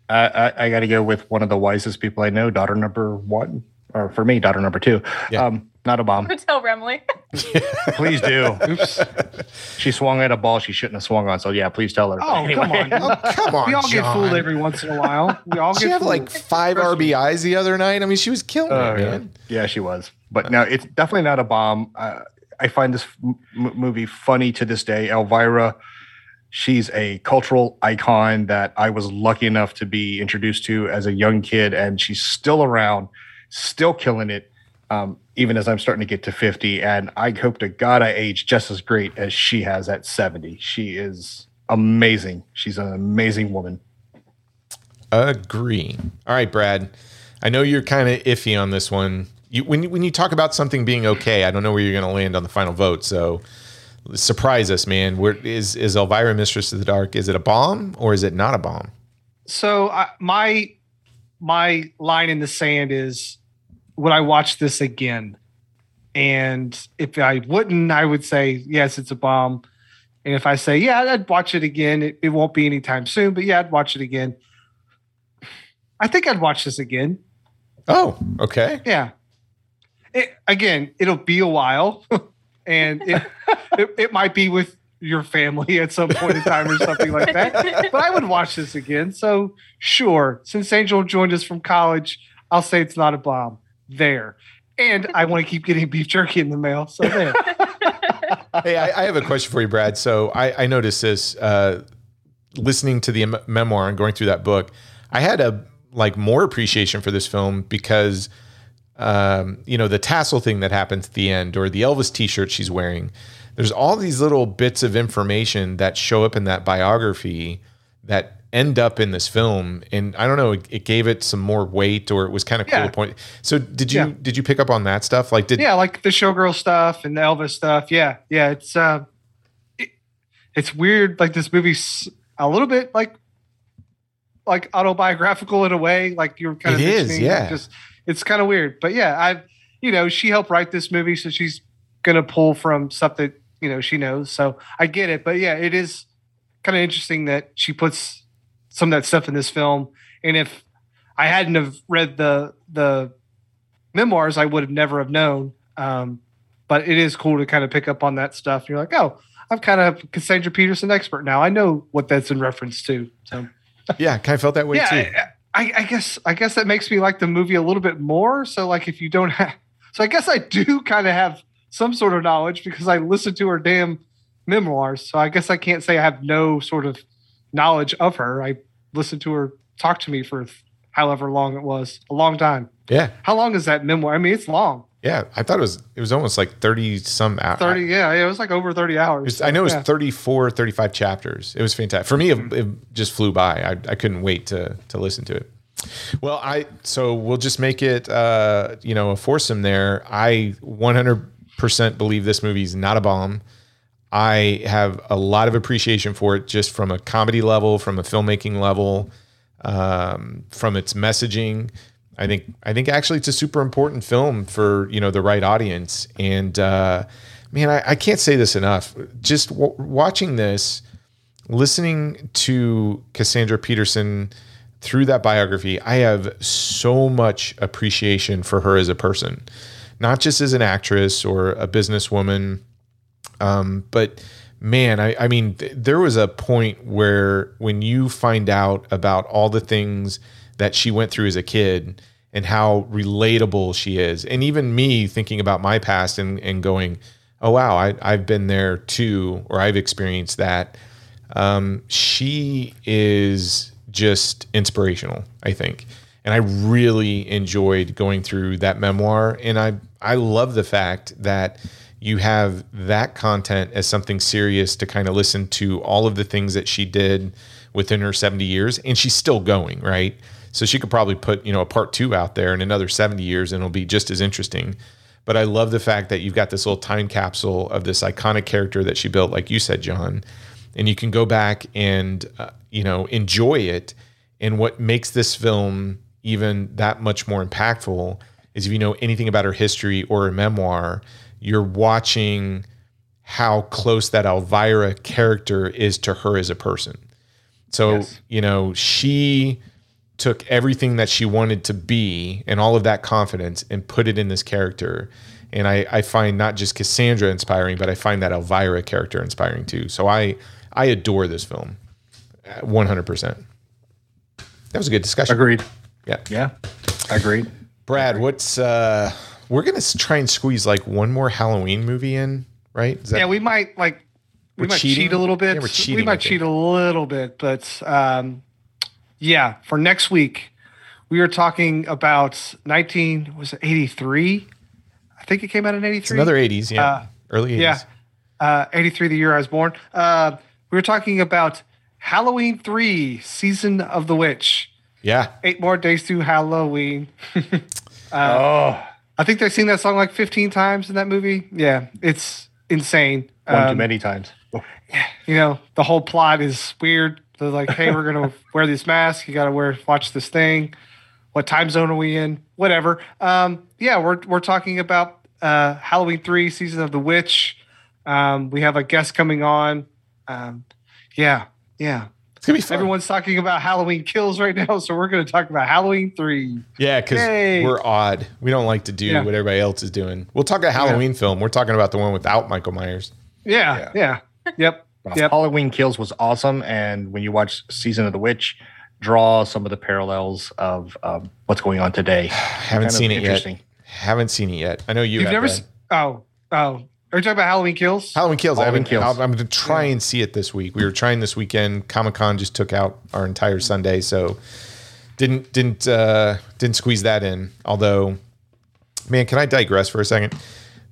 I, I, I got to go with one of the wisest people I know, daughter number one, or for me, daughter number two. Yeah. Um, not a bomb. Tell Remley. Please do. Oops. She swung at a ball she shouldn't have swung on. So yeah, please tell her. Oh, come on. Oh, come on, we all get John. fooled every once in a while. We all She get had fooled. like five RBIs the other night. I mean, she was killing Oh, it, yeah. man. Yeah, she was. But no, it's definitely not a bomb. Uh, I find this m- m- movie funny to this day. Elvira, she's a cultural icon that I was lucky enough to be introduced to as a young kid, and she's still around, still killing it, um, even as I'm starting to get to 50. And I hope to God I age just as great as she has at 70. She is amazing. She's an amazing woman. Agree. All right, Brad. I know you're kind of iffy on this one. You, when you, when you talk about something being okay, I don't know where you're going to land on the final vote. So surprise us, man. Where is is Elvira Mistress of the Dark? Is it a bomb or is it not a bomb? so I, my my line in the sand is would I watch this again? And if I wouldn't, I would say yes, it's a bomb. And if I say yeah, I'd watch it again. It, it won't be anytime soon, but yeah, I'd watch it again. I think I'd watch this again. Oh, okay. Yeah. It, again, it'll be a while, and it, it it might be with your family at some point in time or something like that. But I would watch this again. So sure, since Angel joined us from college, I'll say it's not a bomb. There. And I want to keep getting beef jerky in the mail. So there. hey, I, I have a question for you, Brad. So I, I noticed this uh, listening to the em- memoir and going through that book. I had a like more appreciation for this film because um, you know the tassel thing that happens at the end, or the Elvis T-shirt she's wearing. There's all these little bits of information that show up in that biography that end up in this film, and I don't know, it, it gave it some more weight, or it was kind of cool Yeah. to point. So did you Yeah. did you pick up on that stuff? Like did yeah, like the showgirl stuff and the Elvis stuff. Yeah, yeah, it's uh, it, it's weird. Like this movie's a little bit like like autobiographical in a way. Like you're kind It of is, yeah. Just it's kind of weird, but yeah, I you know she helped write this movie, so she's gonna pull from stuff that you know she knows. So I get it, but yeah, it is kind of interesting that she puts some of that stuff in this film. And if I hadn't have read the the memoirs, I would have never have known. Um, but it is cool to kind of pick up on that stuff. You're like, oh, I'm kind of Cassandra Peterson expert now. I know what that's in reference to. So yeah, I kind of felt that way yeah, too. I, I, I guess I guess that makes me like the movie a little bit more. So like if you don't have, so I guess I do kind of have some sort of knowledge because I listened to her damn memoirs. So I guess I can't say I have no sort of knowledge of her. I listened to her talk to me for however long it was, a long time. yeah. How long is that memoir? I mean, it's long. Yeah, I thought it was it was almost like 30 some hours. 30, yeah, yeah, it was like over 30 hours. I know it was Yeah. 34, 35 chapters. It was fantastic. For me, Mm-hmm. it, it just flew by. I, I couldn't wait to to listen to it. Well, I so we'll just make it uh, you know, a foursome there. I 100% believe this movie is not a bomb. I have a lot of appreciation for it just from a comedy level, from a filmmaking level, um, from its messaging. I think I think actually it's a super important film for you know the right audience. And uh, man, I, I can't say this enough. Just w- watching this, listening to Cassandra Peterson through that biography, I have so much appreciation for her as a person, not just as an actress or a businesswoman. Um, but man, I, I mean, th- there was a point where when you find out about all the things that she went through as a kid and how relatable she is, and even me thinking about my past and, and going, oh, wow, I, I've been there too, or I've experienced that. Um, she is just inspirational, I think. And I really enjoyed going through that memoir. And I, I love the fact that you have that content as something serious to kind of listen to all of the things that she did within her 70 years and she's still going, right? So she could probably put, you know, a part 2 out there in another 70 years and it'll be just as interesting. But I love the fact that you've got this little time capsule of this iconic character that she built like you said, John, and you can go back and uh, you know, enjoy it and what makes this film even that much more impactful is if you know anything about her history or her memoir, you're watching how close that Elvira character is to her as a person. So, Yes. you know, she took everything that she wanted to be and all of that confidence and put it in this character. And I, I find not just Cassandra inspiring, but I find that Elvira character inspiring too. So I, I adore this film, uh, 100%. That was a good discussion. Agreed. Yeah. Yeah. Agreed. Brad, what's uh we're gonna try and squeeze like one more Halloween movie in, right? Is that, yeah, we might like we might cheating? cheat a little bit. Yeah, we're cheating, we might cheat a little bit, but um, yeah, for next week, we are talking about 19 was it 83? I think it came out in 83. it's another 80s, yeah. Uh, Early 80s. yeah. uh, 83, the year I was born. Uh, we were talking about Halloween 3, Season of the Witch. Yeah. Eight more days to Halloween. oh, I think they've seen that song like 15 times in that movie. Yeah, it's insane. one too Um, many times. you know, the whole plot is weird. They're like, hey, we're gonna wear this mask. You gotta wear watch this thing. What time zone are we in? Whatever. Um, yeah, we're we're talking about uh, Halloween three, season of the witch. Um, we have a guest coming on. Um, yeah, yeah. It's gonna be fun. Everyone's talking about Halloween kills right now, so we're gonna talk about Halloween three. yeah, because we're odd. We don't like to do Yeah. what everybody else is doing. We'll talk a Halloween film. We're talking about the one without Michael Myers. Yeah, yeah, yep. Uh, Yep. Halloween Kills was awesome, and when you watch Season of the Witch, draw some of the parallels of um, what's going on today. Haven't Kind seen it yet. Haven't seen it yet. I know you You've have. never. Se- oh, oh. Are you talking about Halloween kills? Halloween Kills. I Halloween haven't. Kills. I'm, I'm going to try and see it this week. We were trying this weekend. Comic Con just took out our entire Sunday, so didn't didn't uh, didn't squeeze that in. Although, man, can I digress for a second?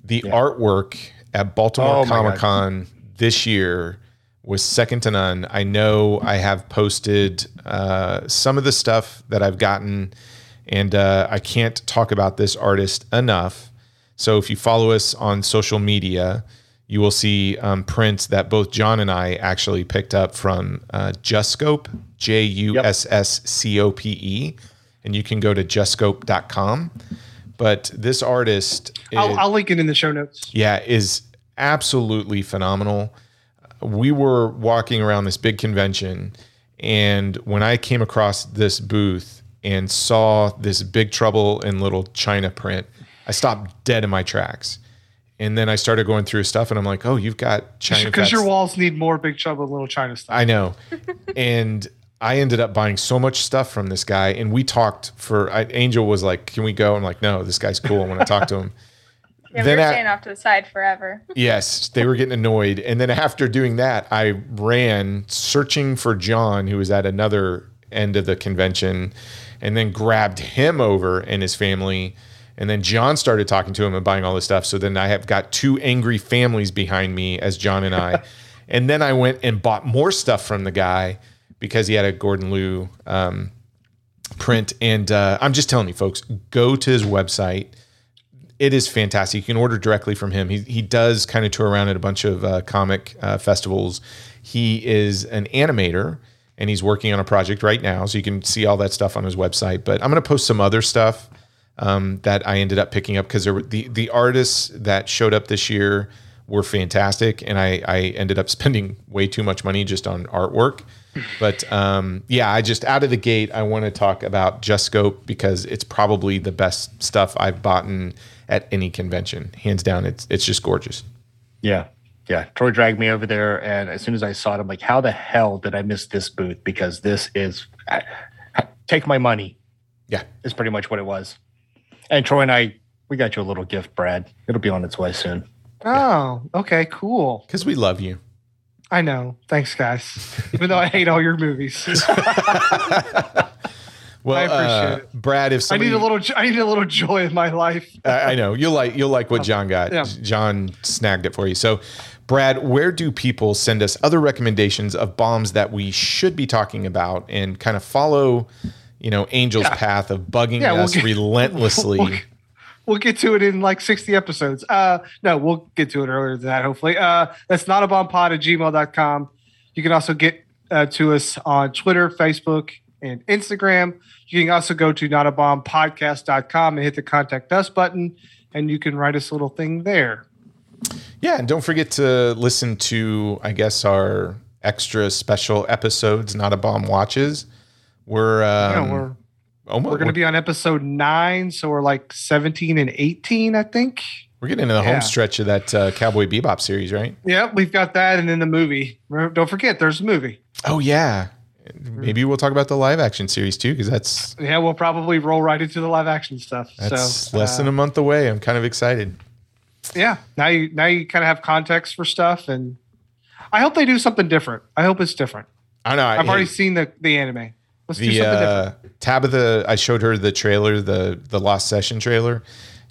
The artwork at Baltimore Oh. Comic Con this year was second to none. I know I have posted uh, some of the stuff that I've gotten, and uh, I can't talk about this artist enough. So if you follow us on social media, you will see um, prints that both John and I actually picked up from uh, Justscope, J U S S C O P E, and you can go to justscope.com. But this artist, I'll, is- I'll link it in the show notes. yeah, is absolutely phenomenal. We were walking around this big convention, and when I came across this booth and saw this Big Trouble in Little China print, I stopped dead in my tracks. And then I started going through stuff, and I'm like, "Oh, you've got China." Because your walls need more Big Trouble in Little China stuff. I know. and I ended up buying so much stuff from this guy. And we talked for, I, Angel was like, Can we go? I'm like, No, this guy's cool. I want to talk to him. Yeah, Then we're I- staying off to the side forever. Yes, they were getting annoyed. And then after doing that, I ran searching for John, who was at another end of the convention, and then grabbed him over and his family. And then John started talking to him and buying all this stuff. So then I have got two angry families behind me as John and I. and then I went and bought more stuff from the guy because he had a Gordon Liu um, print. And uh, I'm just telling you, folks, go to his website it is fantastic. You can order directly from him. He, he does kind of tour around at a bunch of uh, comic uh, festivals. He is an animator and he's working on a project right now. So you can see all that stuff on his website. But I'm going to post some other stuff um, that I ended up picking up because the, the artists that showed up this year were fantastic. And I, I ended up spending way too much money just on artwork. But um, yeah, I just out of the gate, I want to talk about Just Scope because it's probably the best stuff I've bought in at any convention. Hands down, it's it's just gorgeous. Yeah. Yeah. Troy dragged me over there. And as soon as I saw it, I'm like, how the hell did I miss this booth? Because this is take my money, Yeah. is pretty much what it was. And Troy and I, we got you a little gift, Brad. It'll be on its way soon. Oh, okay, cool. Because we love you. I know. Thanks, guys. Even though I hate all your movies. Well, I appreciate uh, it. Brad, if I need a little. I need a little joy in my life. I I know you'll like you'll like what John got. Yeah. John snagged it for you. So, Brad, where do people send us other recommendations of bombs that we should be talking about and kind of follow, you know, Angel's Yeah. path of bugging Yeah, we'll us get- relentlessly? We'll, we'll get to it in like 60 episodes. Uh, no, we'll get to it earlier than that, hopefully. Uh, that's not a bomb pod at gmail.com. You can also get uh, to us on Twitter, Facebook, and Instagram. You can also go to notabombpodcast.com and hit the contact us button, and you can write us a little thing there. Yeah, and don't forget to listen to, I guess, our extra special episodes, Not a Bomb Watches. We're um, Yeah, we're almost we're going to be on episode nine, so we're like 17 and 18, I think. we're getting into the yeah. home stretch of that uh, Cowboy Bebop series, right? Yeah, we've got that, and then the movie. Don't forget, there's a movie. Oh yeah, maybe we'll talk about the live action series too, because that's Yeah, we'll probably roll right into the live action stuff. that's so less than uh, a month away. I'm kind of excited. yeah. Now you now you kind of have context for stuff, and I hope they do something different. I hope it's different. I know. I've I, already seen the the anime. Let's the uh. Tabitha. I showed her the trailer, the the Lost Session trailer.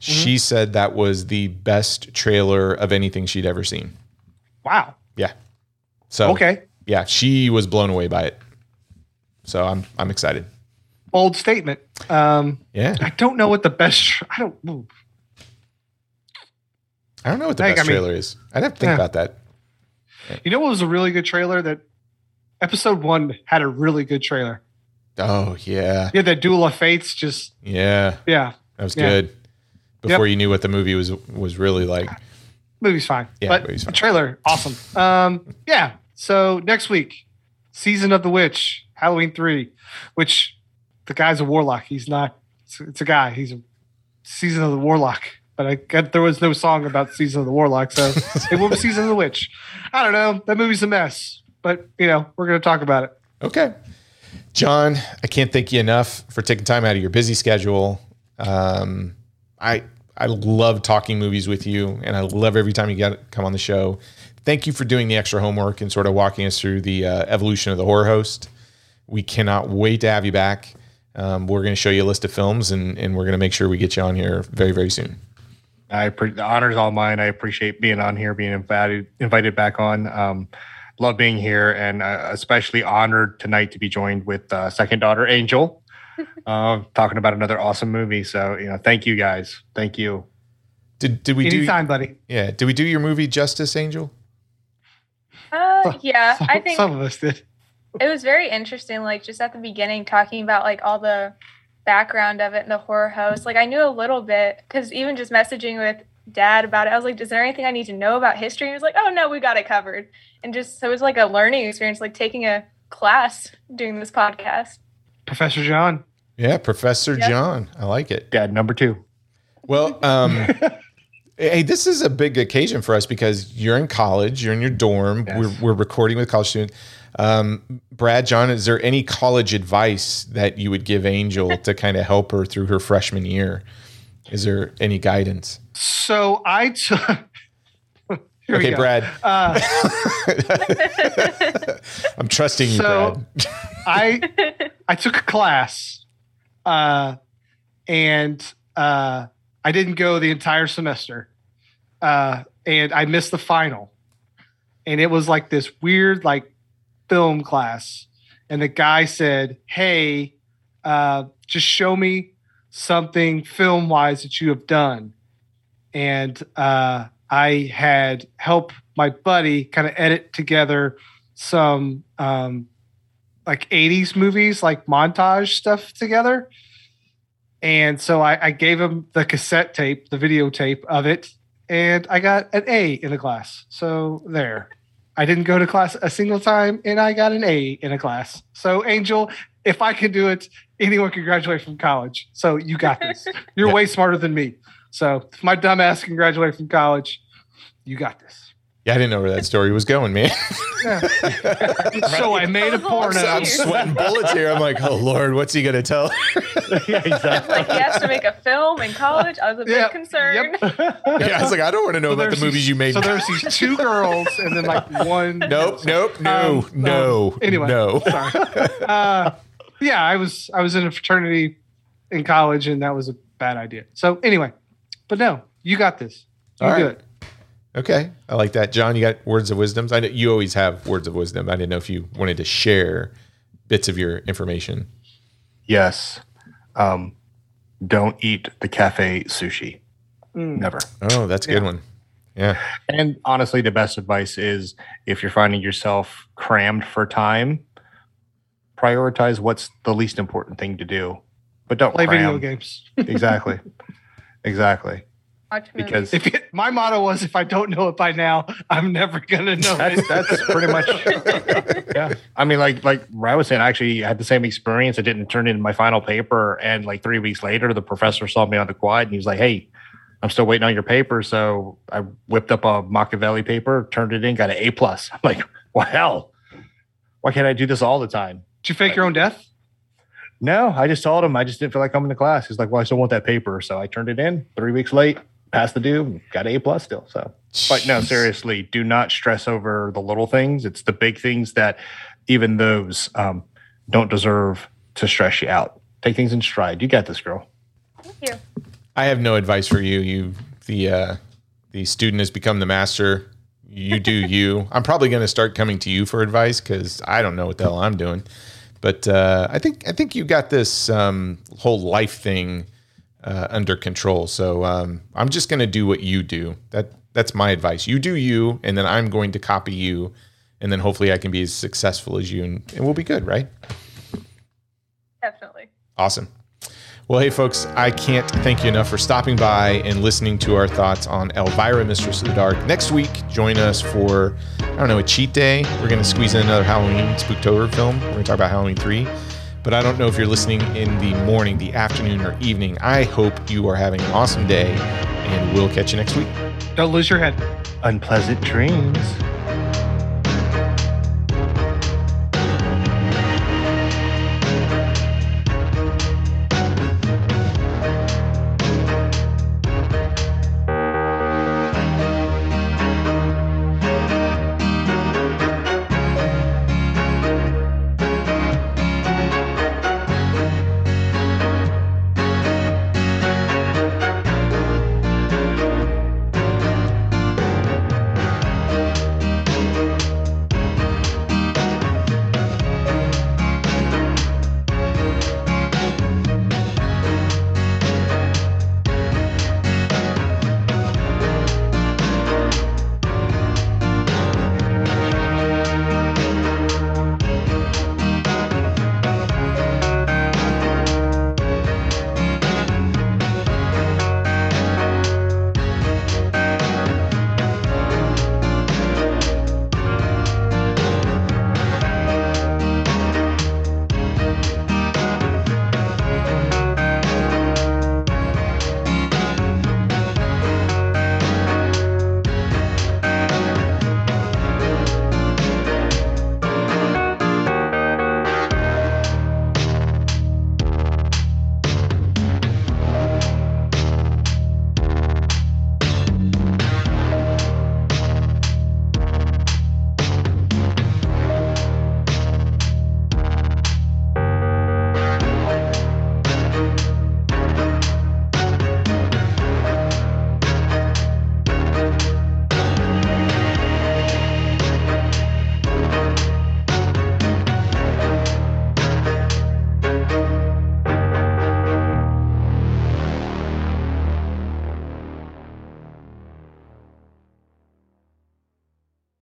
She Mm-hmm. said that was the best trailer of anything she'd ever seen. Wow. Yeah. So Okay. yeah, she was blown away by it. So I'm I'm excited. Bold statement. Um, Yeah. I don't know what the best. I don't. ooh. I don't know what the Like, best I mean- trailer is. I'd have to think Yeah. about that. You know what was a really good trailer? That episode one had a really good trailer. Oh yeah. Yeah, that Duel of Fates. Just Yeah. yeah, That was Yeah. good. Before you knew what the movie was was really like. movie's fine. Yeah, but movie's fine. trailer awesome. Um, yeah. So next week, season of the witch, Halloween three, which the guy's a warlock. He's not. It's, it's a guy. He's a season of the warlock. But I got there was no song about season of the warlock, so it will be season of the witch. I don't know. That movie's a mess, but you know we're gonna talk about it. Okay. John, I can't thank you enough for taking time out of your busy schedule. Um, I I love talking movies with you, and I love every time you get come on the show. Thank you for doing the extra homework and sort of walking us through the uh, evolution of the horror host. We cannot wait to have you back. Um, we're going to show you a list of films, and, and we're going to make sure we get you on here very, very soon. I pre- the honor's all mine. I appreciate being on here, being invited invited back on. Um, love being here, and uh, especially honored tonight to be joined with uh, second daughter Angel, uh, talking about another awesome movie. So you know, thank you guys. Thank you. Did did we do? Anytime, buddy. Yeah, did we do your movie Justice Angel? Uh, yeah, Some, I think some of us did. it was very interesting. Like just at the beginning, talking about like all the background of it and the horror host. Like I knew a little bit because even just messaging with dad about it, I was like, "Is there anything I need to know about history?" And he was like, "Oh no, we got it covered." And just so it was like a learning experience, like taking a class doing this podcast. Professor John. Yeah, Professor Yeah. John. I like it. Dad number two. Well, um, hey, this is a big occasion for us because you're in college, you're in your dorm, Yes. we're, we're recording with college students. Um, Brad, John, is there any college advice that you would give Angel to kind of help her through her freshman year? Is there any guidance? So I took. Here okay. Brad, Uh, I'm trusting you, So- Brad. I I took a class, uh, and uh, I didn't go the entire semester, uh, and I missed the final, and it was like this weird like film class, and the guy said, "Hey, uh, just show me something film wise that you have done," and uh, I had helped my buddy kind of edit together some um, like 80s movies, like montage stuff together. And so I, I gave him the cassette tape, the videotape of it, and I got an A in the class. So there. I didn't go to class a single time, and I got an A in a class. So, Angel, if I can do it, anyone can graduate from college. So you got this. You're Yeah. way smarter than me. So if my dumbass can graduate from college, you got this. Yeah, I didn't know where that story was going, man. So I made a That was porno. I'm sweating bullets here. I'm like, oh Lord, what's he gonna tell? yeah, exactly. like he has to make a film in college. I was a bit Yep, concerned. yep. Yeah, I was like, I don't want to know So about the movies you made. So there's these two girls and then like one. Nope, nope, no, Um, no. um, anyway, no. sorry. Uh, Yeah, I was I was in a fraternity in college, and that was a bad idea. So anyway, but no, you got this. You All do right. it. Okay, I like that, John. You got words of wisdoms. I know you always have words of wisdom. I didn't know if you wanted to share bits of your information. Yes. Um, don't eat the cafe sushi. Mm. Never. Oh, that's a good Yeah. one. Yeah. And honestly, the best advice is if you're finding yourself crammed for time, prioritize what's the least important thing to do. But don't Play video games. exactly. exactly. Watch Because- If it, my motto was, if I don't know it by now, I'm never gonna know That's it. that's pretty much yeah. I mean, like like I was saying, I actually had the same experience. I didn't turn in my final paper, and like three weeks later, the professor saw me on the quad, and he was like, "Hey, I'm still waiting on your paper." So I whipped up a Machiavelli paper, turned it in, got an A plus. I'm like, "Well, hell, why can't I do this all the time?" Did you fake your own death? No, I just told him I just didn't feel like coming to class. He's like, "Well, I still want that paper," so I turned it in. Three weeks late, passed the due, got an A plus still. So. But no, seriously, do not stress over the little things. It's the big things that even those um, don't deserve to stress you out. Take things in stride. You got this, girl. Thank you. I have no advice for you. You the uh, the student has become the master. You do you. I'm probably going to start coming to you for advice because I don't know what the hell I'm doing. But uh, I think I think you got this um, whole life thing uh, under control. So um, I'm just going to do what you do. That that's my advice. You do you, and then I'm going to copy you, and then hopefully I can be as successful as you, and, and we'll be good, right? Definitely. Awesome. Well, hey, folks, I can't thank you enough for stopping by and listening to our thoughts on Elvira, Mistress of the Dark. Next week, join us for, I don't know, a cheat day. We're going to squeeze in another Halloween Spooktober film. We're going to talk about Halloween 3. But I don't know if you're listening in the morning, the afternoon, or evening. I hope you are having an awesome day, and we'll catch you next week. Don't lose your head. Unpleasant dreams.